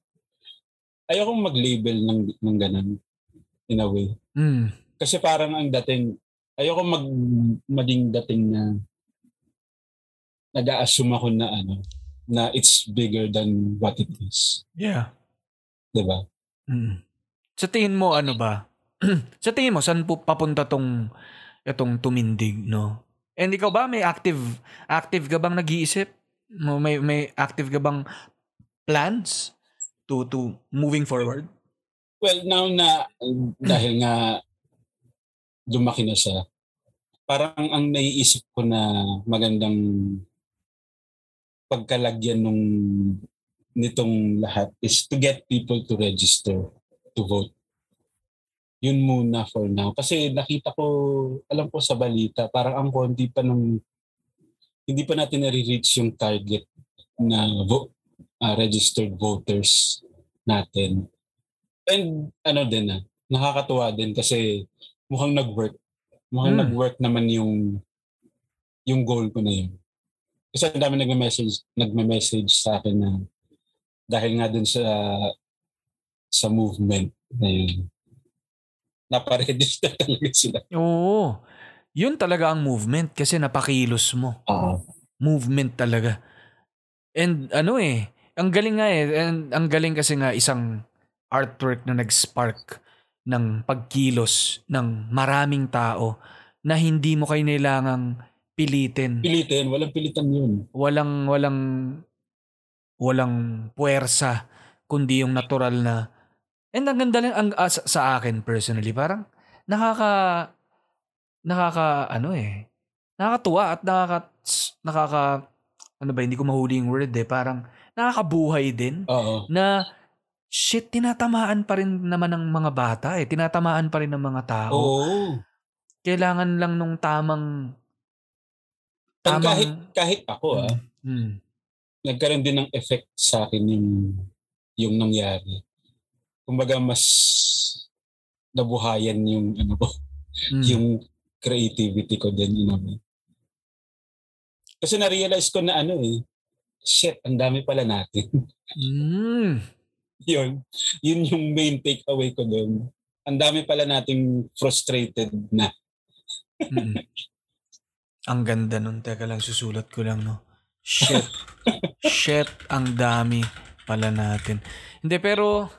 ayoko mag-label ng, ng ganun in a way. Mm. Kasi parang ang dating, ayoko mag, maging dating na nag-a-assume ako na ano, na it's bigger than what it is. Yeah. 'Di ba? Mm. Sa tingin mo ano ba? <clears throat> sa tingin mo saan po papunta tong itong tumindig, no? And ikaw ba may active active ka bang nag-iisip? May may active ka bang plans to to moving forward? Well, now na <clears throat> dahil nga lumaki na siya, parang ang naiisip ko na magandang pagkalagyan nung nitong lahat is to get people to register to vote. Yun muna for now. Kasi nakita ko, alam ko sa balita, parang ang konti pa nung hindi pa natin nare-reach yung target na vo- ah, registered voters natin. And ano din ah, nakakatuwa din kasi mukhang nag-work. Mukhang Hmm. nag-work naman yung yung goal ko na yun. Kasi ang dami nagme-message, nagme-message sa akin na dahil nga dun sa sa movement na yun. Naparegister talaga sila. Oo. Yun talaga ang movement kasi napakilos mo. Oo. movement talaga. And ano eh, ang galing nga eh, and ang galing kasi nga isang artwork na nag-spark ng pagkilos ng maraming tao na hindi mo kayo kailangang pilitin. Pilitin, walang pilitan yun. Walang walang walang puwersa kundi yung natural na and ang ganda lang ang ah, sa, sa akin personally parang nakaka nakaka ano eh nakakatuwa at nakaka nakaka ano ba hindi ko mahuli yung word eh parang nakakabuhay din Oo. na shit tinatamaan pa rin naman ng mga bata eh tinatamaan pa rin ng mga tao Oo. kailangan lang nung tamang tamang kahit, kahit ako ah, Hmm. nagkaroon din ng effect sa akin yung, yung nangyari. Kumbaga mas nabuhayan yung ano ko, Hmm. yung creativity ko din, you know. Kasi na-realize ko na ano eh, shit, ang dami pala natin. Hmm. <laughs> yun, yun yung main takeaway ko doon. Ang dami pala nating frustrated na. Mm. ang ganda nun. Teka lang, susulat ko lang, no? Shit. <laughs> Shit, ang dami pala natin. Hindi, pero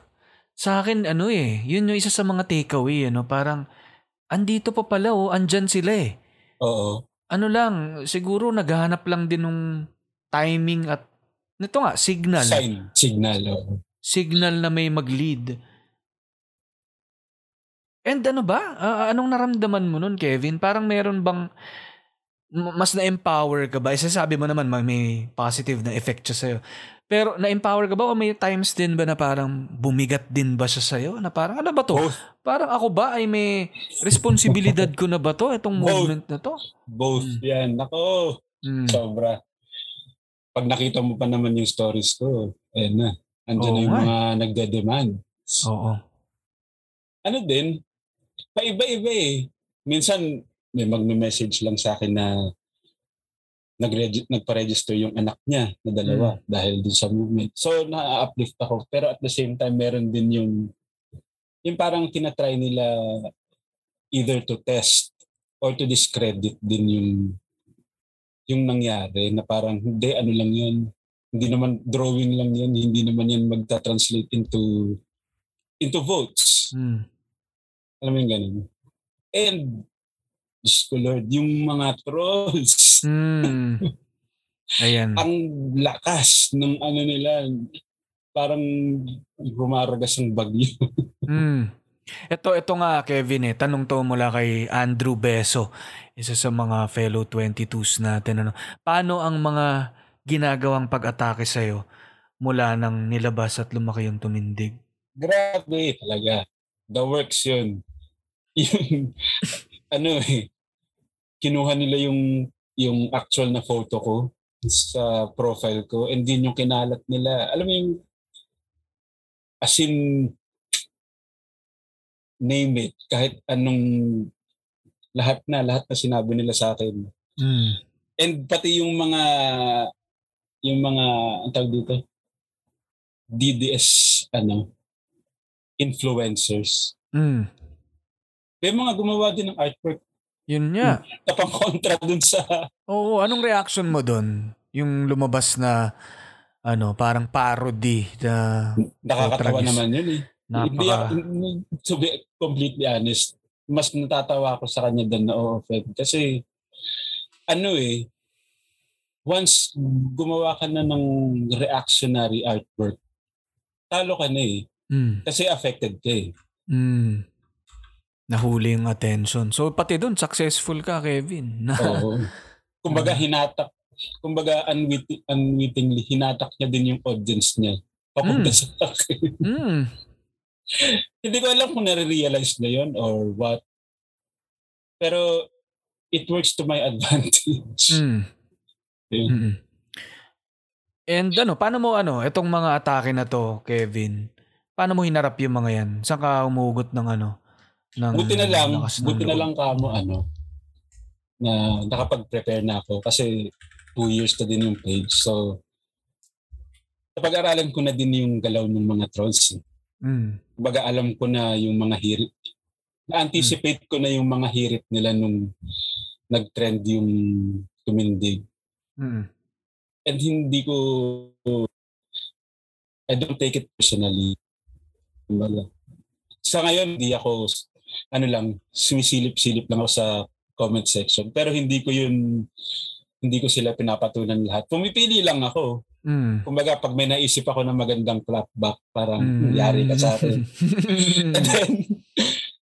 sa akin, ano eh, yun yung isa sa mga takeaway, ano? Parang, andito pa pala, oh, andyan sila eh. Oo. Ano lang, siguro naghahanap lang din ng timing at, nito nga, signal. Sign, signal. Oo. Signal na may mag-lead. And ano ba? Ah, anong naramdaman mo nun, Kevin? Parang meron bang mas na-empower ka ba? Isa sabi mo naman may- positive na effect siya sa'yo. Pero na-empower ka ba o may times din ba na parang bumigat din ba siya sa'yo? Na parang ano ba to? Both. Parang ako ba ay may responsibilidad ko na ba to? Itong Both. movement na to? Both Mm. yan. Ako, Hmm. sobra. Pag nakita mo pa naman yung stories ko, eh na. Andyan Oo na yung eh. mga nagde-demand. Oo. Ano din, paiba-iba eh. Minsan, may magme-message lang sa akin na nag nagpa-register yung anak niya na dalawa dahil din sa movement. So, na-uplift ako. Pero at the same time, meron din yung yung parang tinatry nila either to test or to discredit din yung yung nangyari na parang hindi ano lang yun hindi naman drawing lang yan hindi naman yan magta-translate into into votes Hmm. alam mo yung ganun and Diyos ko Lord yung mga trolls Hmm. Ayan. <laughs> ang lakas ng ano nila parang gumaragas ng bagyo <laughs> Hmm. Ito, ito nga, Kevin, eh. Tanong to mula kay Andrew Beso, isa sa mga fellow 22s natin. Ano. Paano ang mga ginagawang pag-atake sa'yo mula nang nilabas at lumaki yung tumindig? Grabe talaga. The works yun. <laughs> Yung, ano eh, kinuha nila yung, yung actual na photo ko sa profile ko and din yung kinalat nila. Alam mo yung, as in, name it, kahit anong, lahat na, lahat na sinabi nila sa akin. Hmm. And pati yung mga, yung mga, ang tawag dito, DDS, ano, influencers. Hmm. May mga gumawa din ng artwork Yun nga. na pang kontra dun sa Oo, anong reaction mo doon? Yung lumabas na ano, parang parody na nakakatawa Tragis. naman yun eh. Hindi napaka... ako- to be completely honest, mas natatawa ako sa kanya than na-offend. Kasi, ano eh, once gumawa ka na ng reactionary artwork, talo ka na eh. Mm. Kasi affected ka eh. Mm. Nahuli yung attention. So, pati doon, successful ka, Kevin. Na, <laughs> Oo. Kumbaga hinatak, kumbaga unwitting, unwittingly, hinatak niya din yung audience niya. Papunta Mm. sa akin. <laughs> mm. Hindi ko alam kung nare-realize na yun or what. Pero it works to my advantage. Mm. Mm. And ano, paano mo ano, itong mga atake na to, Kevin, paano mo hinarap yung mga yan? Saan ka umugot ng ano? Ng Buti na lang, buti na lang kamo ano, na nakapag-prepare na ako kasi two years na din yung page. So, napag-aralan ko na din yung galaw ng mga trolls. eh. Mm. Kumbaga alam ko na yung mga hirit. Na-anticipate ko na yung mga hirit nila nung nag-trend yung tumindig. Mm. And hindi ko, I don't take it personally. Kumbaga. Sa ngayon, hindi ako, ano lang, sumisilip-silip lang ako sa comment section. Pero hindi ko yun, hindi ko sila pinapatunan lahat. Pumipili lang ako. Mm. Kumbaga, pag may naisip ako na magandang clapback, parang Mm. yari ka sa akin. <laughs> and then,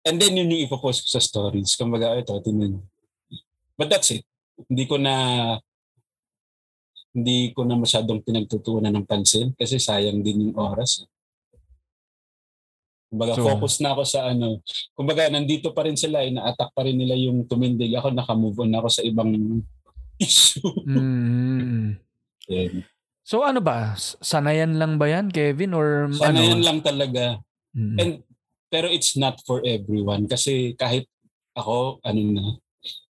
and then yun yung ipopost ko sa stories. Kumbaga, ito, tinan. But that's it. Hindi ko na hindi ko na masyadong pinagtutunan ng pansin kasi sayang din yung oras. Kumbaga, So- focus na ako sa ano. Kumbaga, nandito pa rin sila, ina-attack pa rin nila yung tumindig. Ako, naka-move on ako sa ibang <laughs> issue. Mm. So ano ba? Sanayan lang ba yan, Kevin? Or ano? yan lang talaga. Mm. And pero it's not for everyone kasi kahit ako ano na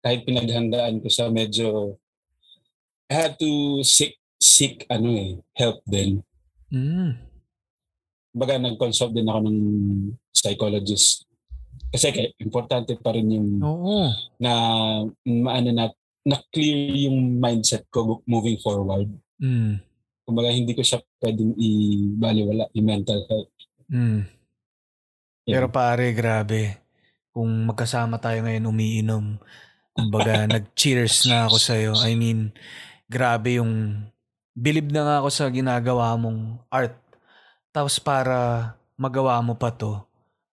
kahit pinaghandaan ko sa medyo I had to seek seek ano eh help din. Mm. Baga nag-consult din ako ng psychologist. Kasi importante pa rin yung Oo. na maano na na clear yung mindset ko moving forward. Mm. Kumbaga hindi ko siya pwedeng i-baliwala yung mental health. Mm. Yan. Pero pare, grabe. Kung magkasama tayo ngayon umiinom, kumbaga <laughs> nag-cheers na ako sa'yo. I mean, grabe yung bilib na nga ako sa ginagawa mong art. Tapos para magawa mo pa to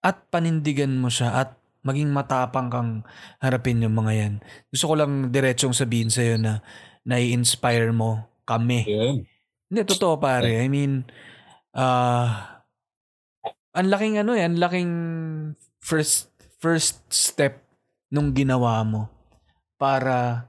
at panindigan mo siya at maging matapang kang harapin yung mga yan. Gusto ko lang diretsong sabihin sa'yo na nai-inspire mo kami. Yun. Hindi, totoo pare. I mean, ah ang laking ano eh, ang laking first first step nung ginawa mo para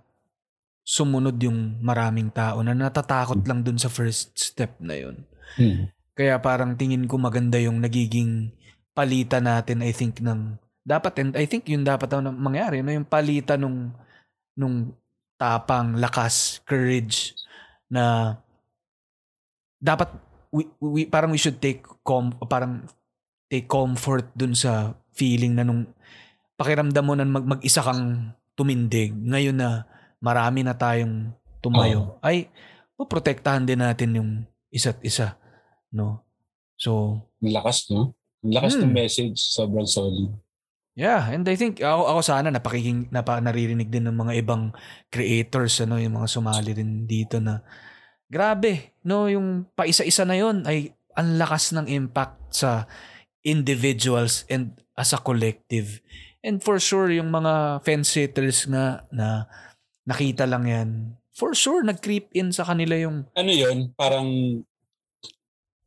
sumunod yung maraming tao na natatakot lang dun sa first step na yun. Hmm. Kaya parang tingin ko maganda yung nagiging palitan natin I think ng dapat and I think yun dapat ang mangyari no? Yung palitan nung nung tapang, lakas, courage na dapat we, we, parang we should take com parang take comfort dun sa feeling na nung pakiramdam mo na mag, mag-isa kang tumindig ngayon na marami na tayong tumayo. Ay poprotektahan din natin yung isa't isa no so lakas, no? Lakas ng Hmm. message. Sobrang solid. Yeah, and I think ako, ako sana napakiking napa, naririnig din ng mga ibang creators ano, yung mga sumali rin dito na grabe, no, yung paisa-isa na yon ay ang lakas ng impact sa individuals and as a collective. And for sure yung mga fence sitters nga na nakita lang yan, for sure nag-creep in sa kanila yung Ano yun? Parang,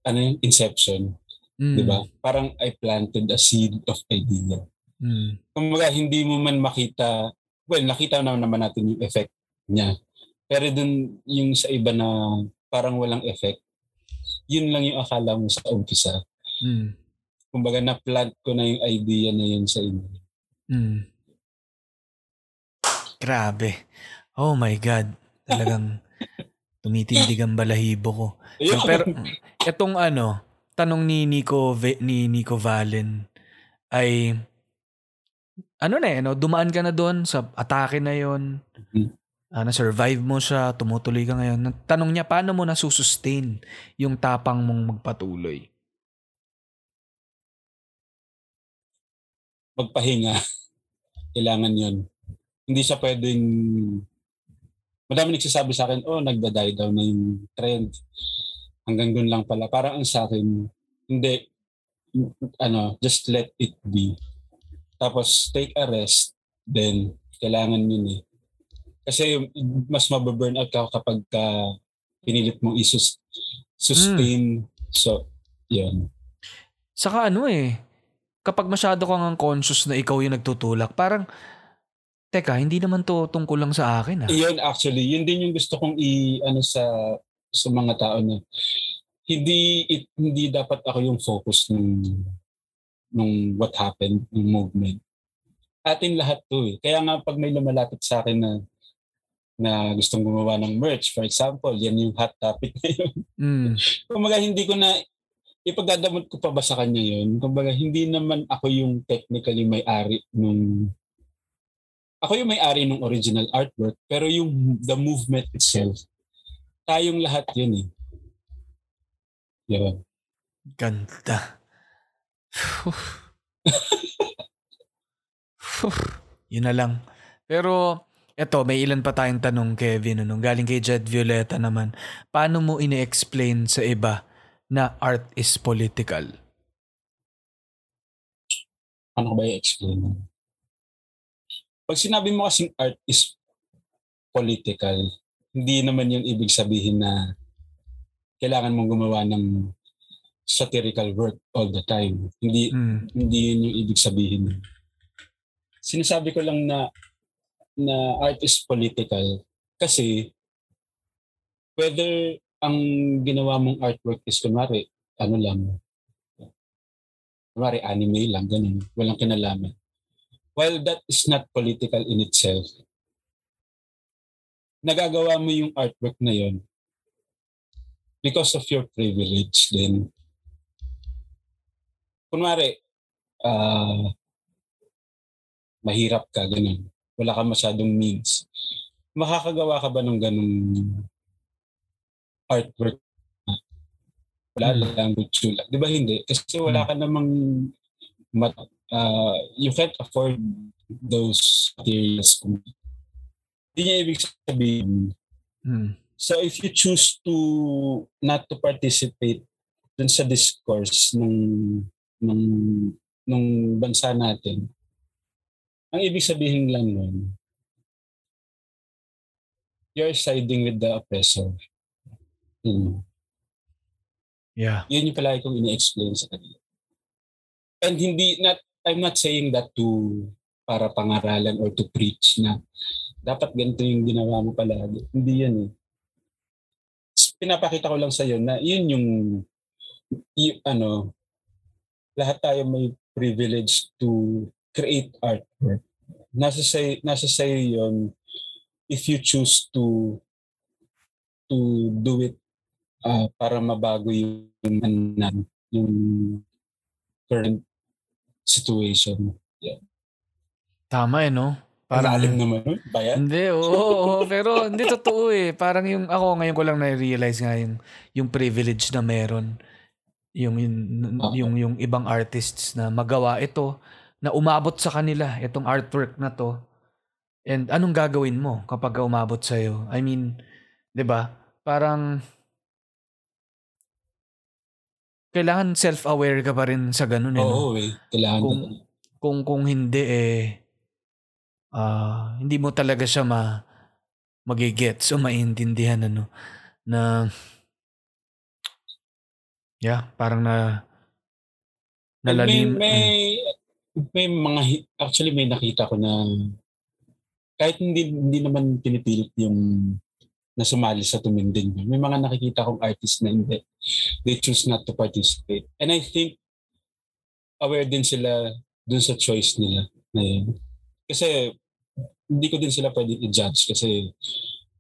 ano yung inception, mm, di ba? Parang I planted a seed of idea. mm, Kumbaga, hindi mo man makita, well, nakita na naman natin yung effect niya. Pero dun, yung sa iba na parang walang effect, yun lang yung akala mo sa umpisa. mm, Kumbaga, na-plant ko na yung idea na yun sa inyo. Mm. Grabe. Oh my God. Talagang tumitindig ang balahibo ko. No, pero etong ano, tanong ni Nico ni Nico Valen ay ano na eh, no? dumaan ka na doon sa atake na yon. Mhm. Ah, na-survive mo siya, tumutuloy ka ngayon. Tanong niya, paano mo nasusustain yung tapang mong magpatuloy? magpahinga. <laughs> Kailangan yun. Hindi siya pwedeng... Madami nagsasabi sa akin, oh, nagda-die down na yung trend. Hanggang doon lang pala. Parang ang sa akin, hindi, ano, just let it be. Tapos take a rest, then kailangan yun eh. Kasi mas mababurn out ka kapag ka pinilit mong isus sustain. So, yun. Saka ano eh, kapag masyado kang ang conscious na ikaw yung nagtutulak, parang, teka, hindi naman to tungkol lang sa akin ah. Yun actually, yun din yung gusto kong i ano sa sa mga tao na hindi it, hindi dapat ako yung focus ng nung what happened, ng movement. Atin lahat to eh. Kaya nga pag may lumalapit sa akin na na gustong gumawa ng merch, for example, yan yung hot topic na yun. Mm. <laughs> Kumbaga hindi ko na ipagdadamot ko pa ba sa kanya yun? Kumbaga hindi naman ako yung technically may-ari nung ako yung may-ari ng original artwork pero yung the movement itself tayong lahat yun eh. Yun. Ganda. <laughs> Yun na lang. Pero, eto, may ilan pa tayong tanong, Kevin. Ano, galing kay Jed Violeta naman. Paano mo ini-explain sa iba na art is political? Ano ba i-explain? Pag sinabi mo kasing art is political, hindi naman yung ibig sabihin na kailangan mong gumawa ng satirical work all the time. Hindi Mm. hindi yun yung ibig sabihin. Sinasabi ko lang na na art is political kasi whether ang ginawa mong artwork is kunwari, ano lang, kunwari anime lang, ganun, walang kinalaman. While that is not political in itself, nagagawa mo yung artwork na yon because of your privilege then kunwari ah mahirap ka ganun wala ka masyadong means makakagawa ka ba ng ganung artwork wala Hmm. lang sulat di ba hindi kasi wala ka namang mat, ah, you can't afford those materials hindi niya ibig sabihin Mm. So if you choose to not to participate dun sa discourse ng ng ng bansa natin, ang ibig sabihin lang nun, you're siding with the oppressor. Yun. Yeah. Yun yung palagi kong ini-explain sa kanila. And hindi, not, I'm not saying that to para pangaralan or to preach na dapat ganito yung ginawa mo palagi. Hindi yan eh. Pinapakita ko lang sa na yun yung, y- ano, lahat tayo may privilege to create artwork. Nasa say nasa sa'yo yun if you choose to to do it ah, para mabago yung yung current situation. Tama eh, no? Parang alim naman nun. Ba yan? Hindi, oo, oo, pero hindi totoo eh. Parang yung ako ngayon ko lang na-realize nga yung, yung privilege na meron. Yung, yung, Oo. yung, yung ibang artists na magawa ito, na umabot sa kanila, itong artwork na to. And anong gagawin mo kapag umabot sa'yo? I mean, di ba? Parang, kailangan self-aware ka pa rin sa ganun eh. no? Oo eh. Kailangan Kung- kung kung hindi eh ah hindi mo talaga siya ma magigets o maintindihan ano na yeah parang na nalalim May, may, may mga, actually may nakita ko na kahit hindi, hindi naman pinipilit yung na sumali sa tuminding. May mga nakikita kong artist na hindi. They choose not to participate. And I think aware din sila dun sa choice nila na yun. Kasi hindi ko din sila pwede i-judge kasi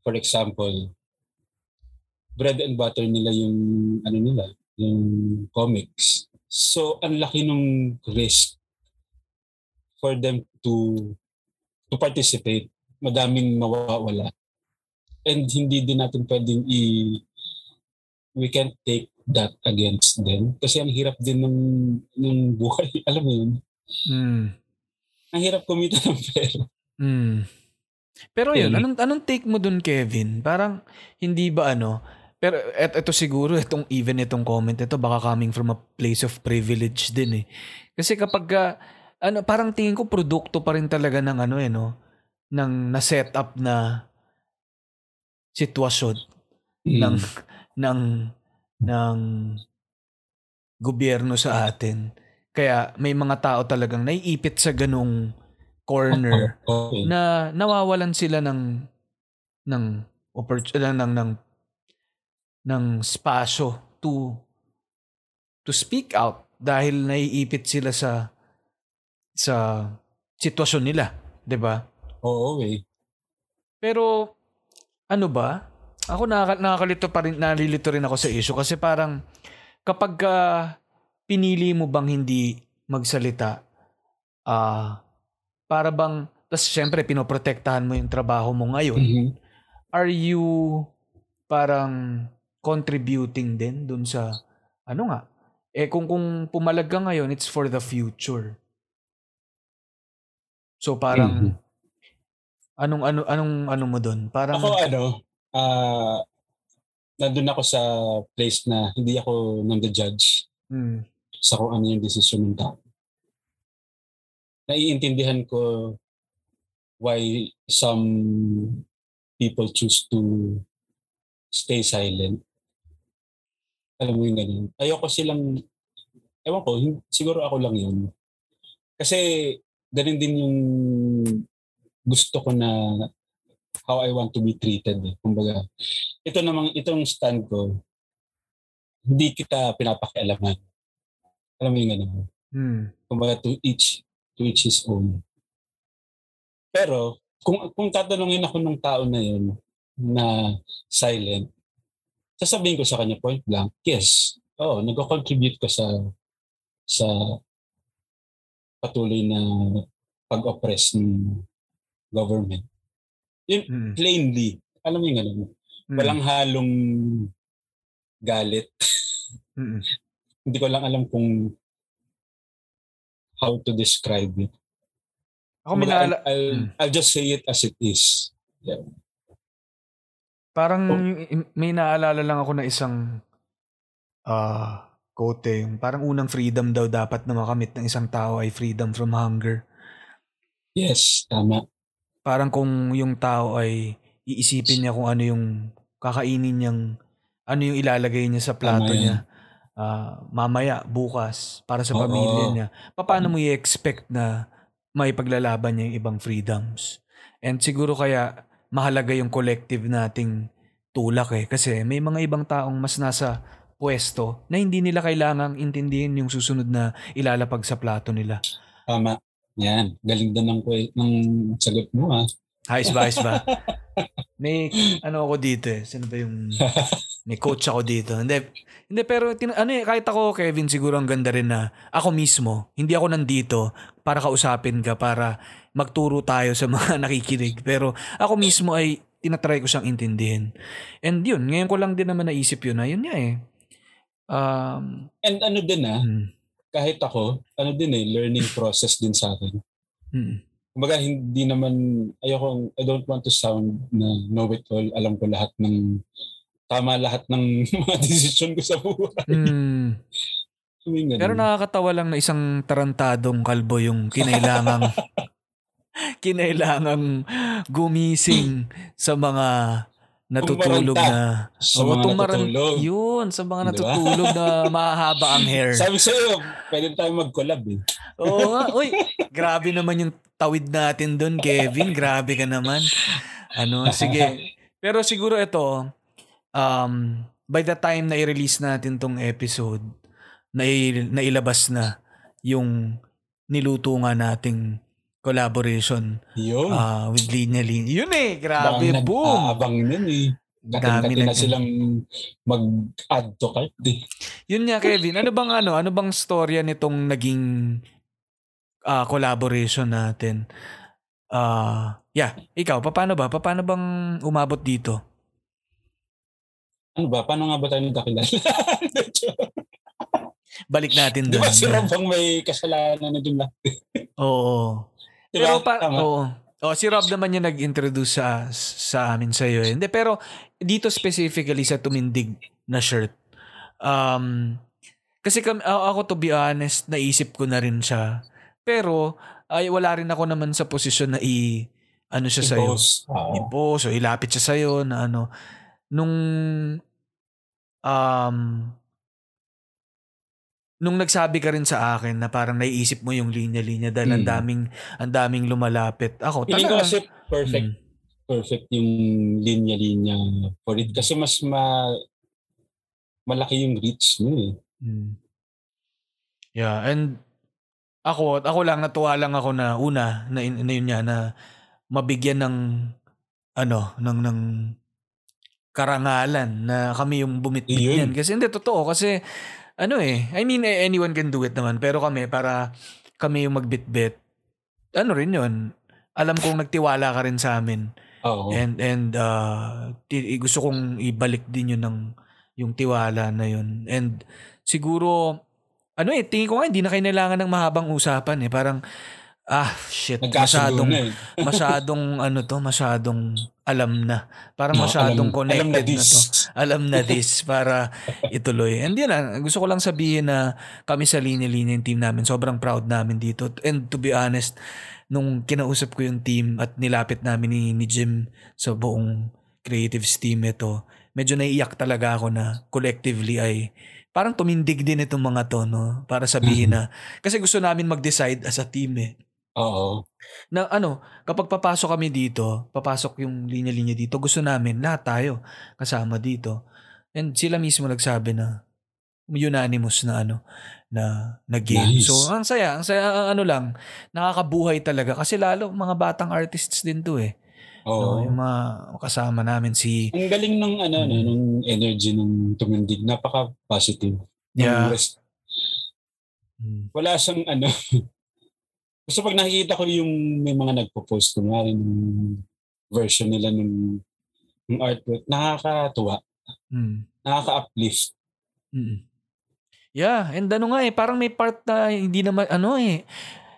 for example, bread and butter nila yung ano nila, yung comics. So, ang laki nung risk for them to to participate. Madaming mawawala. And hindi din natin pwedeng i we can't take that against them. Kasi ang hirap din ng, ng buhay. <laughs> Alam mo yun? mm, Ang hirap kumita ng pera. mm. pero yun anong anong take mo dun Kevin parang hindi ba ano Pero et, ito siguro, <laughs> itong, even itong comment, ito baka coming from a place of privilege din eh. Kasi kapag, ah, ano, parang tingin ko produkto pa rin talaga ng ano eh, no? Ng na-set up na sitwasyon Mm. ng <laughs> ng gobyerno sa atin. Kaya may mga tao talagang naiipit sa ganong corner <laughs> Okay. na nawawalan sila ng ng oppor- ng ng ng, ng spasyo to to speak out dahil naiipit sila sa sa sitwasyon nila, 'di ba? Oo, eh. Pero ano ba? Ako nakaka- nakakalito pa rin, nalilito rin ako sa issue kasi parang kapag ka pinili mo bang hindi magsalita, ah para bang, tas syempre pinoprotektahan mo yung trabaho mo ngayon, Mhm. are you parang contributing din dun sa, ano nga, eh kung, kung pumalag ka ngayon, it's for the future. So parang, Mhm. anong, ano, anong, ano mo dun? Parang, Ako ano, ah nandun ako sa place na hindi ako nang-judge Hmm. sa kung ano yung desisyon ng tao. Naiintindihan ko why some people choose to stay silent. Alam mo yung ganun. Ayoko silang, ewan ko, siguro ako lang yun. Kasi ganun din yung gusto ko na how I want to be treated. Eh. Kumbaga, ito namang, itong stand ko, hindi kita pinapakialaman. Alam mo yung ganun. Hmm. Kumbaga, to each, to each his own. Pero, kung, kung tatanungin ako ng tao na yun, na silent, sasabihin ko sa kanya point blank, yes, oo, nag-contribute ka sa sa patuloy na pag-oppress ng government. Hmm. Plainly, alam mo yung ganun, Hmm. walang halong galit. Hmm. Hindi ko lang alam kung how to describe it. Ako Kumbaga, naala- I'll, I'll, Mm. I'll just say it as it is. Yeah. Parang Oh. yung- may naalala lang ako na isang ah quote eh, yung parang unang freedom daw dapat na makamit ng isang tao ay freedom from hunger. Yes, tama. Parang kung yung tao ay iisipin niya kung ano yung kakainin niyang ano yung ilalagay niya sa plato niya ah, mamaya, bukas, para sa Oo. pamilya niya. Paano mo i-expect na may paglalaban niya yung ibang freedoms? And siguro kaya mahalaga yung collective nating tulak eh. Kasi may mga ibang taong mas nasa pwesto na hindi nila kailangang intindihin yung susunod na ilalapag sa plato nila. Tama. Yan. Galing din ng, ng sagot mo ah. Ayos ba, ayos ba? <laughs> May ano ako dito eh. Sino ba yung... <laughs> May coach ako dito. Hindi, hindi pero tin, ano eh, kahit ako, Kevin, siguro ang ganda rin na ako mismo, hindi ako nandito para kausapin ka, para magturo tayo sa mga <laughs> nakikinig. Pero ako mismo ay tinatry ko siyang intindihin. And yun, ngayon ko lang din naman naisip yun na yun nga eh. Um, And ano din ah, mm, kahit ako, ano din eh, learning process din sa akin. mm, Kumbaga, hindi naman, ayoko, I don't want to sound na know it all, alam ko lahat ng, tama lahat ng <laughs> mga desisyon ko sa buhay. <laughs> mm. Yung ganun. Pero nakakatawa lang na isang tarantadong kalbo yung kinailangang <laughs> kinailangang gumising sa mga natutulog na sa mga tumaran- natutulog. Yun, sa mga natutulog na <laughs> mahaba ang hair. Sabi sa'yo, pwede tayo mag-collab eh. Oo nga. Uy, grabe naman yung tawid natin doon, Kevin. Grabe ka naman. Ano, sige. Pero siguro ito, um, by the time na i-release natin tong episode, na nailabas na yung niluto nga nating collaboration Yun. ah, with Linya Linya. Yun eh, grabe, Baka boom! nag-aabang nun eh. Dami na nag- silang mag-add to cart eh. Yun nga Kevin, ano bang ano, ano bang storya nitong naging ah, collaboration natin? Ah, yeah, ikaw, paano ba? Paano bang umabot dito? Ano ba? Paano nga ba tayo nagkakilala? Balik natin Di doon. ba si Rob ang may kasalanan na dun lahat? Oo. Di ba? Pero pa, Tama. oo. Oh, si Rob naman yung nag-introduce sa sa amin sa iyo. Hindi pero dito specifically sa tumindig na shirt. Um kasi kami, ako to be honest, naisip ko na rin siya. Pero ay wala rin ako naman sa posisyon na i ano siya sa iyo. Impose. O ilapit siya sa'yo na ano. Nung, um, nung nagsabi ka rin sa akin na parang naiisip mo yung linya-linya dahil ang Mm. daming, ang daming lumalapit. Ako, Feeling ko talaga. kasi perfect Mm. perfect yung linya-linya for it. Kasi mas ma malaki yung reach mo eh. Mm. Yeah, and ako, ako lang, natuwa lang ako na una, na, na yun niya, na mabigyan ng, ano, ng, ng karangalan na kami yung bumitbit niyan. Kasi hindi, totoo. Kasi, ano eh, I mean, eh, anyone can do it naman. Pero kami, para kami yung magbitbit, ano rin yun, alam kong nagtiwala ka rin sa amin. Oo. And and uh, gusto kong ibalik din yun ng yung tiwala na yun. And siguro ano eh tingin ko nga hindi na kailangan ng mahabang usapan eh. Parang ah shit Nagkasundo masyadong na eh. <laughs> masyadong ano to, masyadong alam na. Parang No, masyadong alam- connected alam na na, this. to. <laughs> Alam na this para ituloy. And yun lang, gusto ko lang sabihin na kami sa linya-linya yung team namin, sobrang proud namin dito. And to be honest, nung kinausap ko yung team at nilapit namin ni, ni Jim sa buong creatives team ito, medyo naiiyak talaga ako na collectively ay parang tumindig din itong mga to, no? Para sabihin na, kasi gusto namin mag-decide as a team eh Oo. na ano, kapag papasok kami dito, papasok yung linya-linya dito, gusto namin lahat tayo kasama dito. And sila mismo nagsabi na unanimous na ano na na game. Nice. So ang saya, ang saya ang ano lang, nakakabuhay talaga kasi lalo mga batang artists din to eh. Oo. No, yung mga kasama namin si Ang galing ng ano, Mm. no, ng energy ng tumindig. Napaka-positive. Ng yeah. Mm. Wala siyang ano. <laughs> Gusto pag nakikita ko yung may mga nagpo-post kunwari ng version nila ng, ng artwork, nakakatuwa. Mm. Nakaka-uplift. Mm. Yeah, and ano nga eh, parang may part na hindi na ma- ano eh,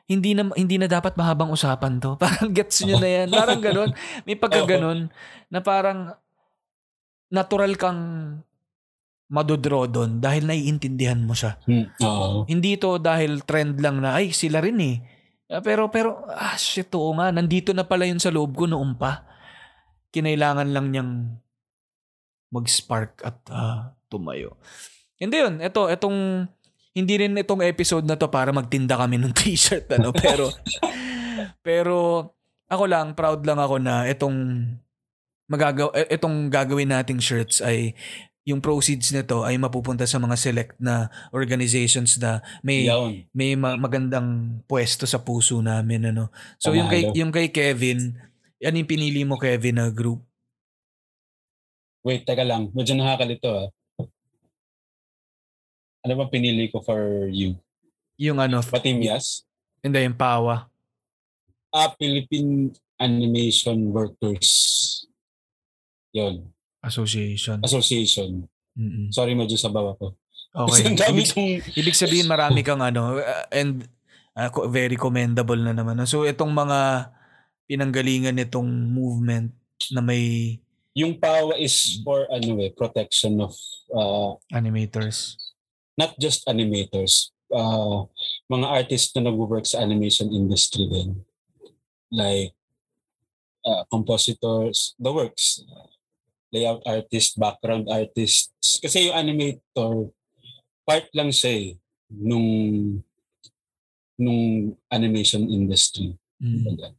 hindi na hindi na dapat mahabang usapan to. <laughs> Parang gets nyo na yan. Parang ganun. May pagka ganun na parang natural kang madodraw doon dahil naiintindihan mo siya. Hmm. Oo. Hindi to dahil trend lang na, ay, sila rin eh. Ah, Pero, pero, ah, shit, oo nga. Nandito na pala yun sa loob ko noon pa. Kinailangan lang niyang mag-spark at ah, tumayo. Hindi yun. Ito, itong, hindi rin itong episode na to para magtinda kami ng <laughs> t-shirt, ano. Pero, pero, ako lang, proud lang ako na itong, magagaw, eh, itong gagawin nating shirts ay yung proceeds nito ay mapupunta sa mga select na organizations na may Yun. may ma- magandang pwesto sa puso namin ano. So yung kay Panalo. yung kay Kevin, ano yung pinili mo Kevin na group? Wait, teka lang. Medyo nakakalito ah. Ano ba pinili ko for you? Yung ano, Patimias? hindi yung Pawa. Ah, Philippine Animation Workers. Yun. Association. Association. Mm-mm. Sorry, medyo sa baba ko. Kasi Okay. <laughs> Ibig, kong... ibig sabihin marami kang ano uh, and uh, very commendable na naman. So itong mga pinanggalingan nitong movement na may Yung PAWA is for ano eh, protection of uh, animators. not just animators, uh, mga artists na nag-work sa animation industry din. Like uh, compositors, the works, layout artist, background artists. Kasi yung animator, part lang siya eh, nung nung animation industry. Mm.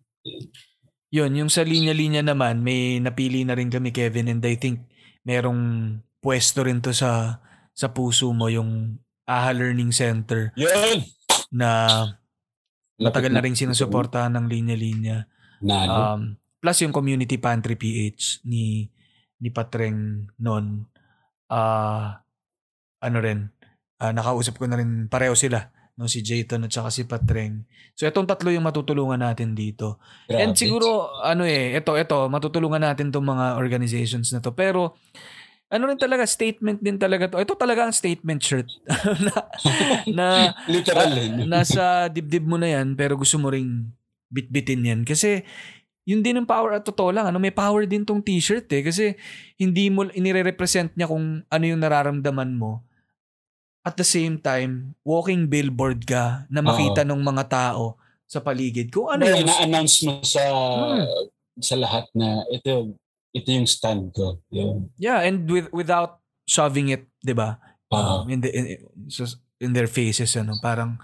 Yun, yung sa linya-linya naman, may napili na rin kami Kevin and I think merong pwesto rin to sa sa puso mo yung AHA Learning Center Yun! na matagal na rin sinusuportahan ng linya-linya. Um, plus yung Community Pantry PH ni ni Patreng noon. Ah ano rin, ah, nakausap ko na rin pareho sila no si Jayton at saka si Patreng. So itong tatlo yung matutulungan natin dito. And Grabe. siguro, ano eh, ito, ito, matutulungan natin tong mga organizations na to. Pero, ano rin talaga, statement din talaga to. Ito talaga ang statement shirt. <laughs> na, na, Literal ah, eh. nasa dibdib mo na yan, pero gusto mo ring bitbitin yan. Kasi, yun din ang power at totoo lang. Ano, may power din tong t-shirt eh. Kasi hindi mo, inire-represent niya kung ano yung nararamdaman mo. At the same time, walking billboard ka na makita ng mga tao sa paligid. Kung ano Ano yung... na-announce mo sa Hmm. sa lahat na ito ito yung stand ko. Yun. Yeah, and with, without shoving it, di ba? Um, in, the, in, in their faces, ano, parang,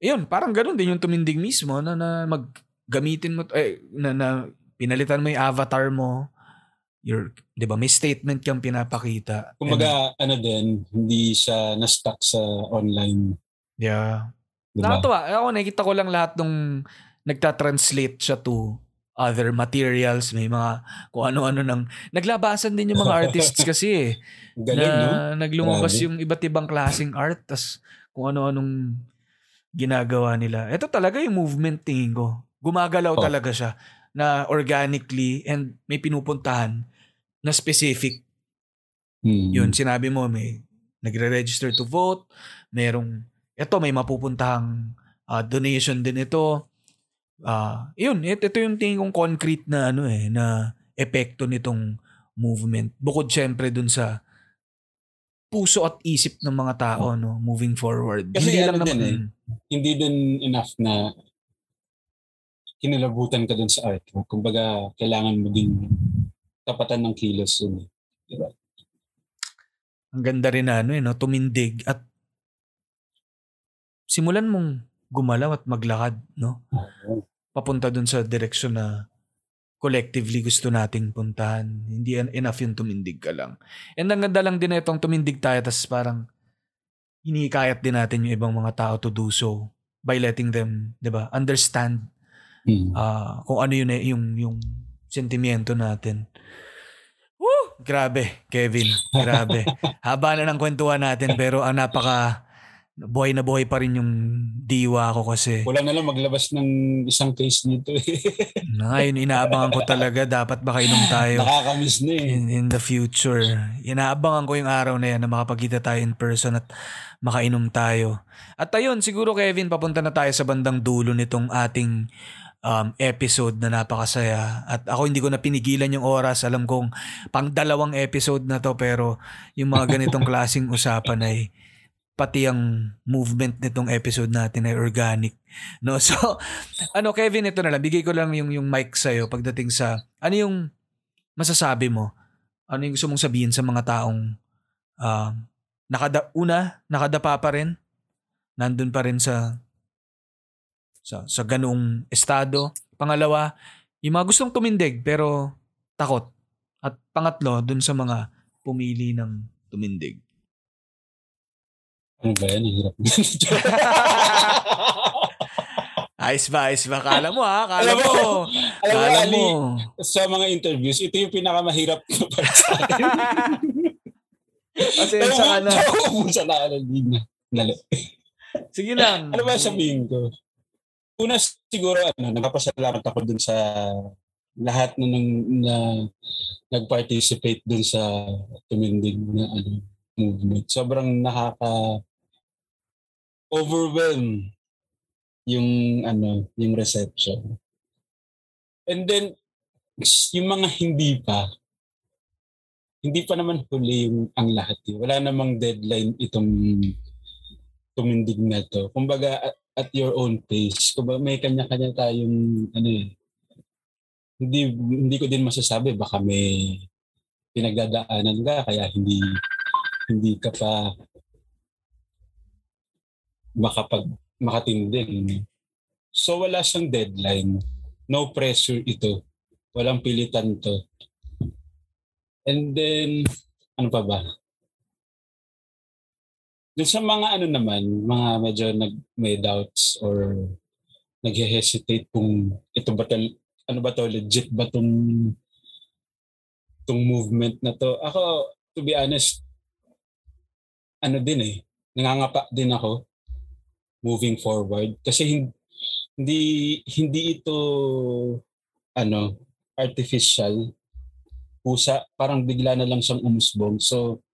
yun, parang ganun din yung tumindig mismo na, na mag, gamitin mo, eh, na, na pinalitan mo yung avatar mo, your, di ba, may statement kang pinapakita. Kumbaga, ano din, hindi siya na-stuck sa online. Yeah. Di ba? Nakakatawa. Ako, nakikita ko lang lahat nung nagta-translate siya to other materials, may mga kung ano-ano nang naglabasan din yung mga <laughs> artists kasi eh. Galing, na no? naglumabas Grabe. yung iba't ibang klaseng art tas kung ano-anong ginagawa nila. Ito talaga yung movement tingin ko. Gumagalaw Oh. talaga siya na organically and may pinupuntahan na specific. Hmm. Yun, sinabi mo may nagre-register to vote, merong ito may mapupuntahang ah, donation din ito. Ah, yun, ito, ito yung tingin kong concrete na ano eh na epekto nitong movement. Bukod syempre dun sa puso at isip ng mga tao no moving forward. Kasi ano naman- din eh. hindi din enough na kinilabutan ka dun sa art mo. Kumbaga, kailangan mo din tapatan ng kilos yun. eh. Ang ganda rin na ano eh, no? tumindig at simulan mong gumalaw at maglakad, no? Papunta dun sa direksyon na collectively gusto nating puntahan. Hindi en- enough yung tumindig ka lang. And ang ganda lang din na itong tumindig tayo tas parang hinikayat din natin yung ibang mga tao to do so by letting them, 'di ba, understand Hmm. ah kung ano yun eh, yung yung sentimiento natin. Woo! Grabe, Kevin. Grabe. <laughs> Haba na ng kwentuhan natin pero ang napaka buhay na buhay pa rin yung diwa ko kasi Wala na lang maglabas ng isang case nito eh. <laughs> na ngayon inaabangan ko talaga dapat baka inom tayo Nakakamiss na eh. in, in the future. Inaabangan ko yung araw na yan na makapagkita tayo in person at makainom tayo. At ayun, siguro Kevin, papunta na tayo sa bandang dulo nitong ating um, episode na napakasaya. At ako hindi ko na pinigilan yung oras. Alam kong pang dalawang episode na to pero yung mga ganitong <laughs> klaseng usapan ay pati ang movement nitong episode natin ay organic. No? <laughs> So, ano Kevin, ito na lang. Bigay ko lang yung, yung mic sa'yo pagdating sa, ano yung masasabi mo? Ano yung gusto mong sabihin sa mga taong um, nakada, una, nakadapa pa rin? Nandun pa rin sa sa, sa ganung estado. Pangalawa, yung mga gustong tumindig pero takot. At pangatlo, dun sa mga pumili ng tumindig. Ano ba yan? Hirap. <laughs> Ayos ba, ayos ba? Kala mo ha, kala Alam mo. alam mo, Kala Ali, mo. sa mga interviews, ito yung pinakamahirap na para sa akin. <laughs> Pasensya ka <laughs> na. Sa nakalinya. Dali. Sige lang. Ano ba sabihin ko? Una siguro ano, nagpapasalamat ako dun sa lahat na, nang, na nag-participate dun sa tumindig na ano, movement. Sobrang nakaka overwhelm yung ano, yung reception. And then yung mga hindi pa hindi pa naman huli yung ang lahat. Eh. Wala namang deadline itong tumindig na to. Kumbaga, at, your own pace. Kumbaga, may kanya-kanya tayong, ano eh, hindi, hindi ko din masasabi, baka may pinagdadaanan ka, kaya hindi, hindi ka pa makapag, makatindig. So, wala siyang deadline. No pressure ito. Walang pilitan to. And then, ano pa ba? Dun sa mga ano naman, mga medyo nag, may doubts or nag-hesitate kung ito ba tal, ano ba to, legit ba tong, tong movement na to. Ako, to be honest, ano din eh, nangangapa din ako moving forward. Kasi hin- hindi, hindi ito, ano, artificial. Pusa, parang bigla na lang siyang umusbong. So,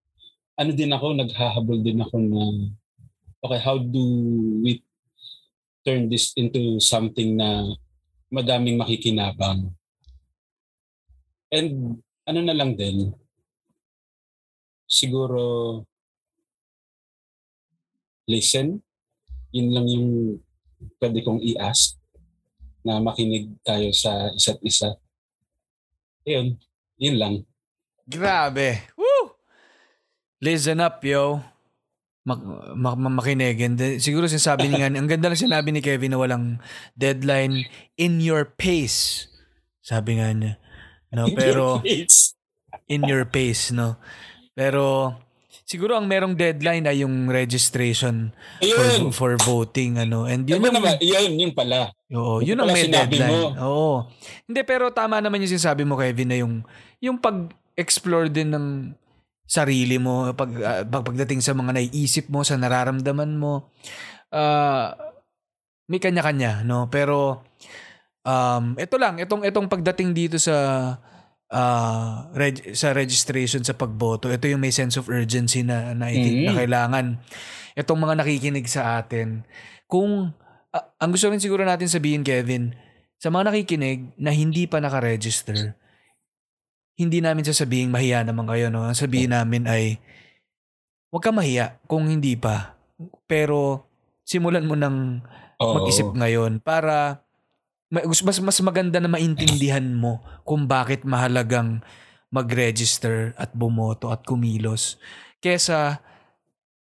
ano din ako, naghahabol din ako na, okay, how do we turn this into something na madaming makikinabang. And ano na lang din, siguro listen. Yun lang yung pwede kong i-ask na makinig tayo sa isa't isa. Yun, yun lang. Grabe. Woo! Listen up, yo. Mak mak mak- makinig. And then, siguro sinasabi niya, ang ganda lang sinabi ni Kevin na walang deadline in your pace. Sabi nga niya. No, pero in your pace, no. Pero siguro ang merong deadline ay yung registration ayun. for, for voting ano. And yun Yun, yung naman, yun, yun pala. Oo, Yun yun ang may deadline. mo. Oo. Hindi, pero tama naman yung sinasabi mo, Kevin, na yung, yung pag-explore din ng sarili mo, pag, pag pagdating sa mga naiisip mo, sa nararamdaman mo, ah, may kanya-kanya, no? Pero, um, ito lang, itong, itong pagdating dito sa, ah, reg- sa registration sa pagboto, ito yung may sense of urgency na, na I think na Mhm. kailangan itong mga nakikinig sa atin. Kung Ah, ang gusto rin siguro natin sabihin, Kevin, sa mga nakikinig na hindi pa nakaregister, hindi namin sasabihin mahiya naman kayo. No? Ang sabihin namin ay, huwag ka mahiya kung hindi pa. Pero, simulan mo ng mag-isip ngayon para ma- mas, mas maganda na maintindihan mo kung bakit mahalagang mag-register at bumoto at kumilos. Kesa,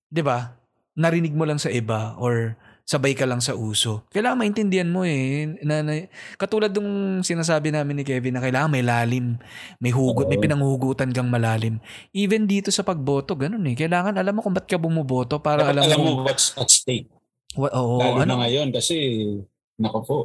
di ba, narinig mo lang sa iba or sabay ka lang sa uso. Kailangan maintindihan mo eh. Na, na- katulad nung sinasabi namin ni Kevin na kailangan may lalim, may hugot, may pinanghugutan kang malalim. Even dito sa pagboto, ganun eh. Kailangan alam mo kung ba't ka bumoboto para Dapat alam, alam mo. mo what's at stake. Wa- oo, Lalo ano, na ngayon kasi, nako po.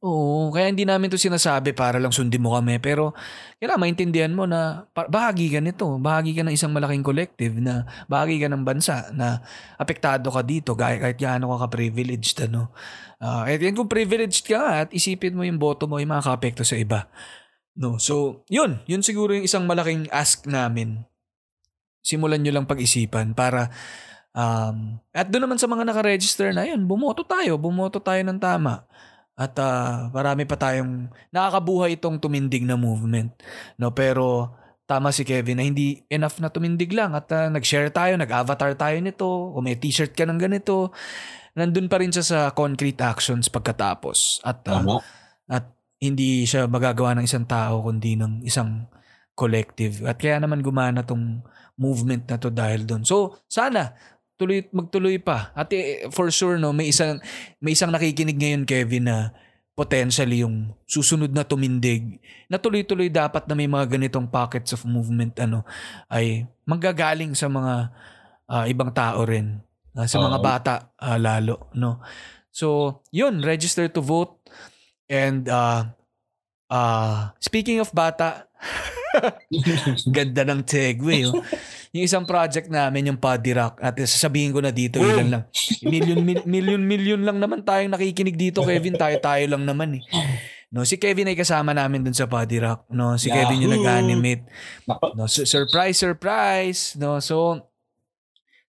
Oo, kaya hindi namin to sinasabi para lang sundin mo kami. Pero kailangan maintindihan mo na bahagi ka nito. Bahagi ka ng isang malaking collective na bahagi ka ng bansa na apektado ka dito kahit, kahit gaano ka ka-privileged. Ano. Ah, at yan kung privileged ka at isipin mo yung boto mo yung makaka-apekto sa iba. No, so, yun. Yun siguro yung isang malaking ask namin. Simulan nyo lang pag-isipan para um, at doon naman sa mga nakaregister na yun, bumoto tayo. Bumoto tayo ng tama. At ah, marami pa tayong nakakabuhay itong tumindig na movement. No, pero tama si Kevin na hindi enough na tumindig lang at ah, nag-share tayo, nag-avatar tayo nito, o may t-shirt ka ng ganito. Nandun pa rin siya sa concrete actions pagkatapos. At Tama. at hindi siya magagawa ng isang tao kundi ng isang collective. At kaya naman gumana tong movement na to dahil doon. So, sana tuloy magtuloy pa. At for sure no, may isang may isang nakikinig ngayon Kevin na potentially yung susunod na tumindig na tuloy-tuloy dapat na may mga ganitong pockets of movement ano ay manggagaling sa mga ah, ibang tao rin Ah, sa mga Oo. bata ah, lalo no so yun register to vote and uh, uh, speaking of bata <laughs> Ganda ng segue. Oh. Yung isang project namin, yung Paddy Rock, at sasabihin ko na dito, ilan lang. Million, mil- million, million lang naman tayong nakikinig dito, Kevin. Tayo-tayo lang naman eh. No, si Kevin ay kasama namin dun sa Paddy Rock. No, si Kevin yung Yahoo! nag-animate. No, su- surprise, surprise. No, so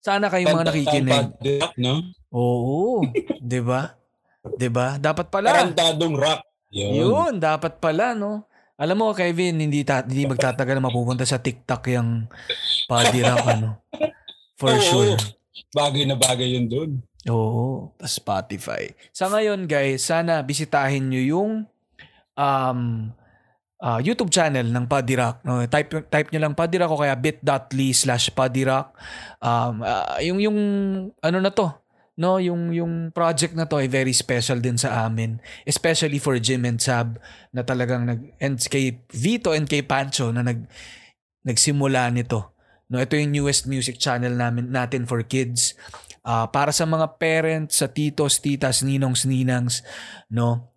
sana kayong mga nakikinig. tanda- no? Oo, 'di ba? 'Di ba? Dapat pala. Tarantadong rock. Yun. Yun, dapat pala, no? Alam mo, Kevin, hindi, ta- hindi magtatagal na mapupunta sa TikTok yung Paddy Rock, ano? For Oo. sure. Bagay na bagay yun doon. Oo, tas Spotify. Sa ngayon, guys, sana bisitahin nyo yung um, ah, YouTube channel ng Paddy Rock. No? Type, type nyo lang Paddy Rock o kaya bit.ly slash Paddy Rock. Um, ah, yung, yung, ano na to, no yung yung project na to ay very special din sa amin. Especially for Jim and Sab na talagang nag and kay Vito and kay Pancho na nag nagsimula nito. No ito yung newest music channel namin natin for kids. Ah, para sa mga parents sa titos titas ninongs ninangs no?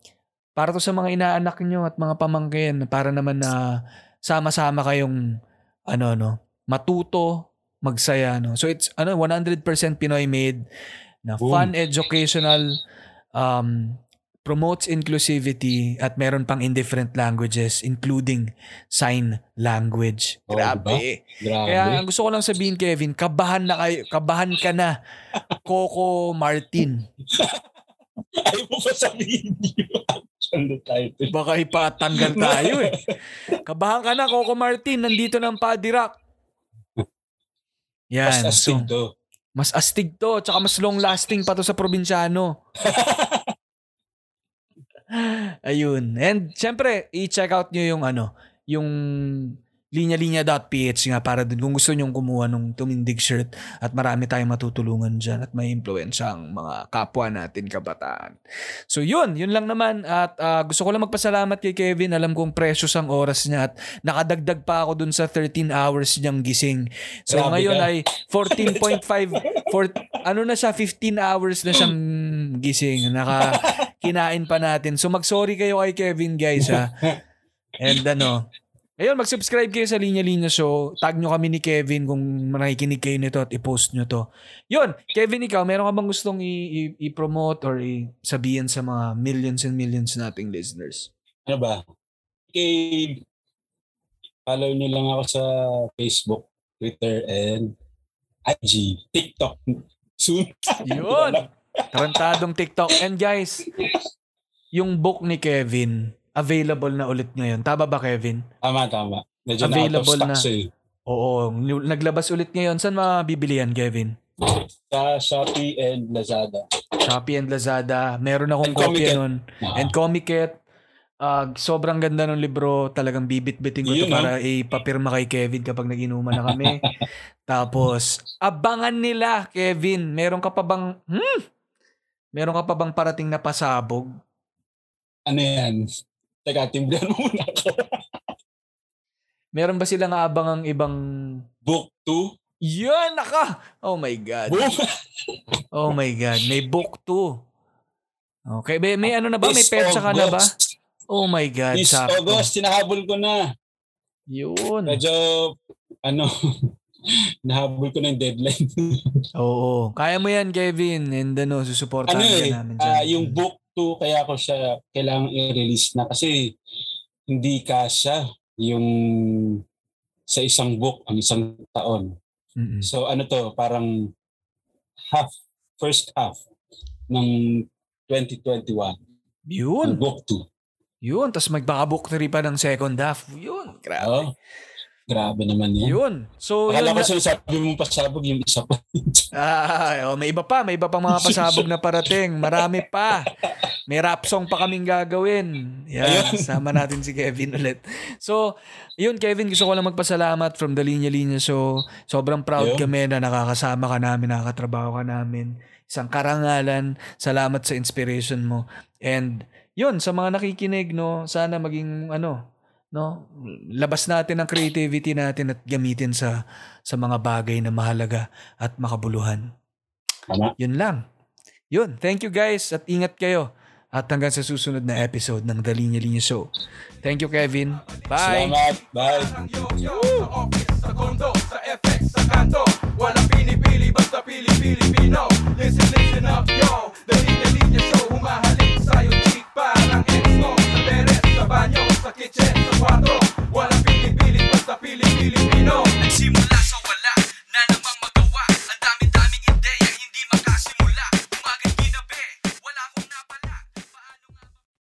Para to sa mga inaanak nyo at mga pamangkin para naman na sama-sama kayong ano no? Matuto magsaya no? So it's ano 100% Pinoy made na Boom. fun educational um promotes inclusivity at meron pang in different languages including sign language. Oh, Grabe. Grabe. Kaya ang gusto ko lang sabihin Kevin, kabahan na kayo, kabahan ka na. <laughs> Coco Martin. <laughs> Ayaw mo pa sabihin title. Baka ipatanggal tayo eh. Kabahan ka na, Coco Martin. Nandito ng Padirak. Yan. Astig so. Mas astig to. Tsaka mas long lasting pa to sa probinsyano. <laughs> Ayun. And syempre, i-check out nyo yung ano, yung linya-linya.ph nga para dun kung gusto nyong kumuha nung tumindig shirt at marami tayong matutulungan dyan at may influensya ang mga kapwa natin kabataan. So yun, yun lang naman at ah, gusto ko lang magpasalamat kay Kevin. Alam kong precious ang oras niya at nakadagdag pa ako dun sa 13 hours niyang gising. So Grabe ngayon ka. ay 14.5 <laughs> for ano na siya 15 hours na siyang gising. Naka kinain pa natin. So mag-sorry kayo kay Kevin guys ha. <laughs> And ano, Ayun, mag-subscribe kayo sa Linya Linya Show. Tag nyo kami ni Kevin kung nakikinig kayo nito at i-post nyo to. Yun, Kevin, ikaw, meron ka bang gustong i- i- i-promote or i- sabihin sa mga millions and millions nating listeners? Ano ba? Okay. Follow nyo lang ako sa Facebook, Twitter, and IG, TikTok. Soon. Yun! Tarantadong TikTok. And guys, yung book ni Kevin, available na ulit ngayon. Tama ba, Kevin? Tama, tama. Medyo Available na. out of na. stock siya eh. Oo, naglabas ulit ngayon. Saan mabibili yan, Kevin? Sa Shopee and Lazada. Shopee and Lazada. Meron akong And kopya nun. Ah. And Comiket. Ah, sobrang ganda ng libro. Talagang bibit-biting ko to Yun, no? para ipapirma kay Kevin kapag nag-inuman na kami. <laughs> Tapos, abangan nila, Kevin. Meron ka pa bang... Hmm? Meron ka pa bang parating na pasabog? ano yan? Teka, timbran mo muna ako. Meron ba silang aabangang ibang... Book 2. Yan, naka! Oh my God. Oh my God. May book 2. Okay. May, may ano na ba? May petsa ka na ba? Oh my God. This Sakto. August, sinahabol ko na. Yun. Medyo, ano, <laughs> nahabol ko na yung deadline. Oo. Kaya mo yan, Kevin. And ano, susuportahan ano ka eh, namin dyan. ah, yung book 2, kaya ko siya kailangang i-release na kasi hindi kasya yung sa isang book ang isang taon. Mm-mm. So ano to, parang half, first half ng 2021, Yun. ng book 2. Yun. Tapos magbaka-book 3 pa ng second half. Yun. Grabe. Oh, grabe naman yan. Yun. So, yun. Akala ko na- sinasabi mo pasabog yung isa pa. <laughs> Ah, oh, may iba pa. May iba pang mga pasabog na parating. Marami pa. May rap song pa kaming gagawin. Yan. Ayun. Sama natin si Kevin ulit. So, yun Kevin, gusto ko lang magpasalamat from the Linya Linya Show. Sobrang proud Ayun. kami na nakakasama ka namin, nakakatrabaho ka namin. Isang karangalan. Salamat sa inspiration mo. And yun, sa mga nakikinig, no, sana maging ano, no? Labas natin ang creativity natin at gamitin sa sa mga bagay na mahalaga at makabuluhan. Tama. Yun lang. Yun. Thank you guys at ingat kayo. At hanggang sa susunod na episode ng The Linya Linya Show. Thank you, Kevin. Bye! Salamat! Bye! Sa kondo, sa FX, sa kanto Walang pinipili, basta pili-pilipino Listen, listen up, yo The Linya Linya Show Humahalik sa'yo, chick, parang bagno, sa che c'è sto guardo, guarda pili pili, questa pili pili pino.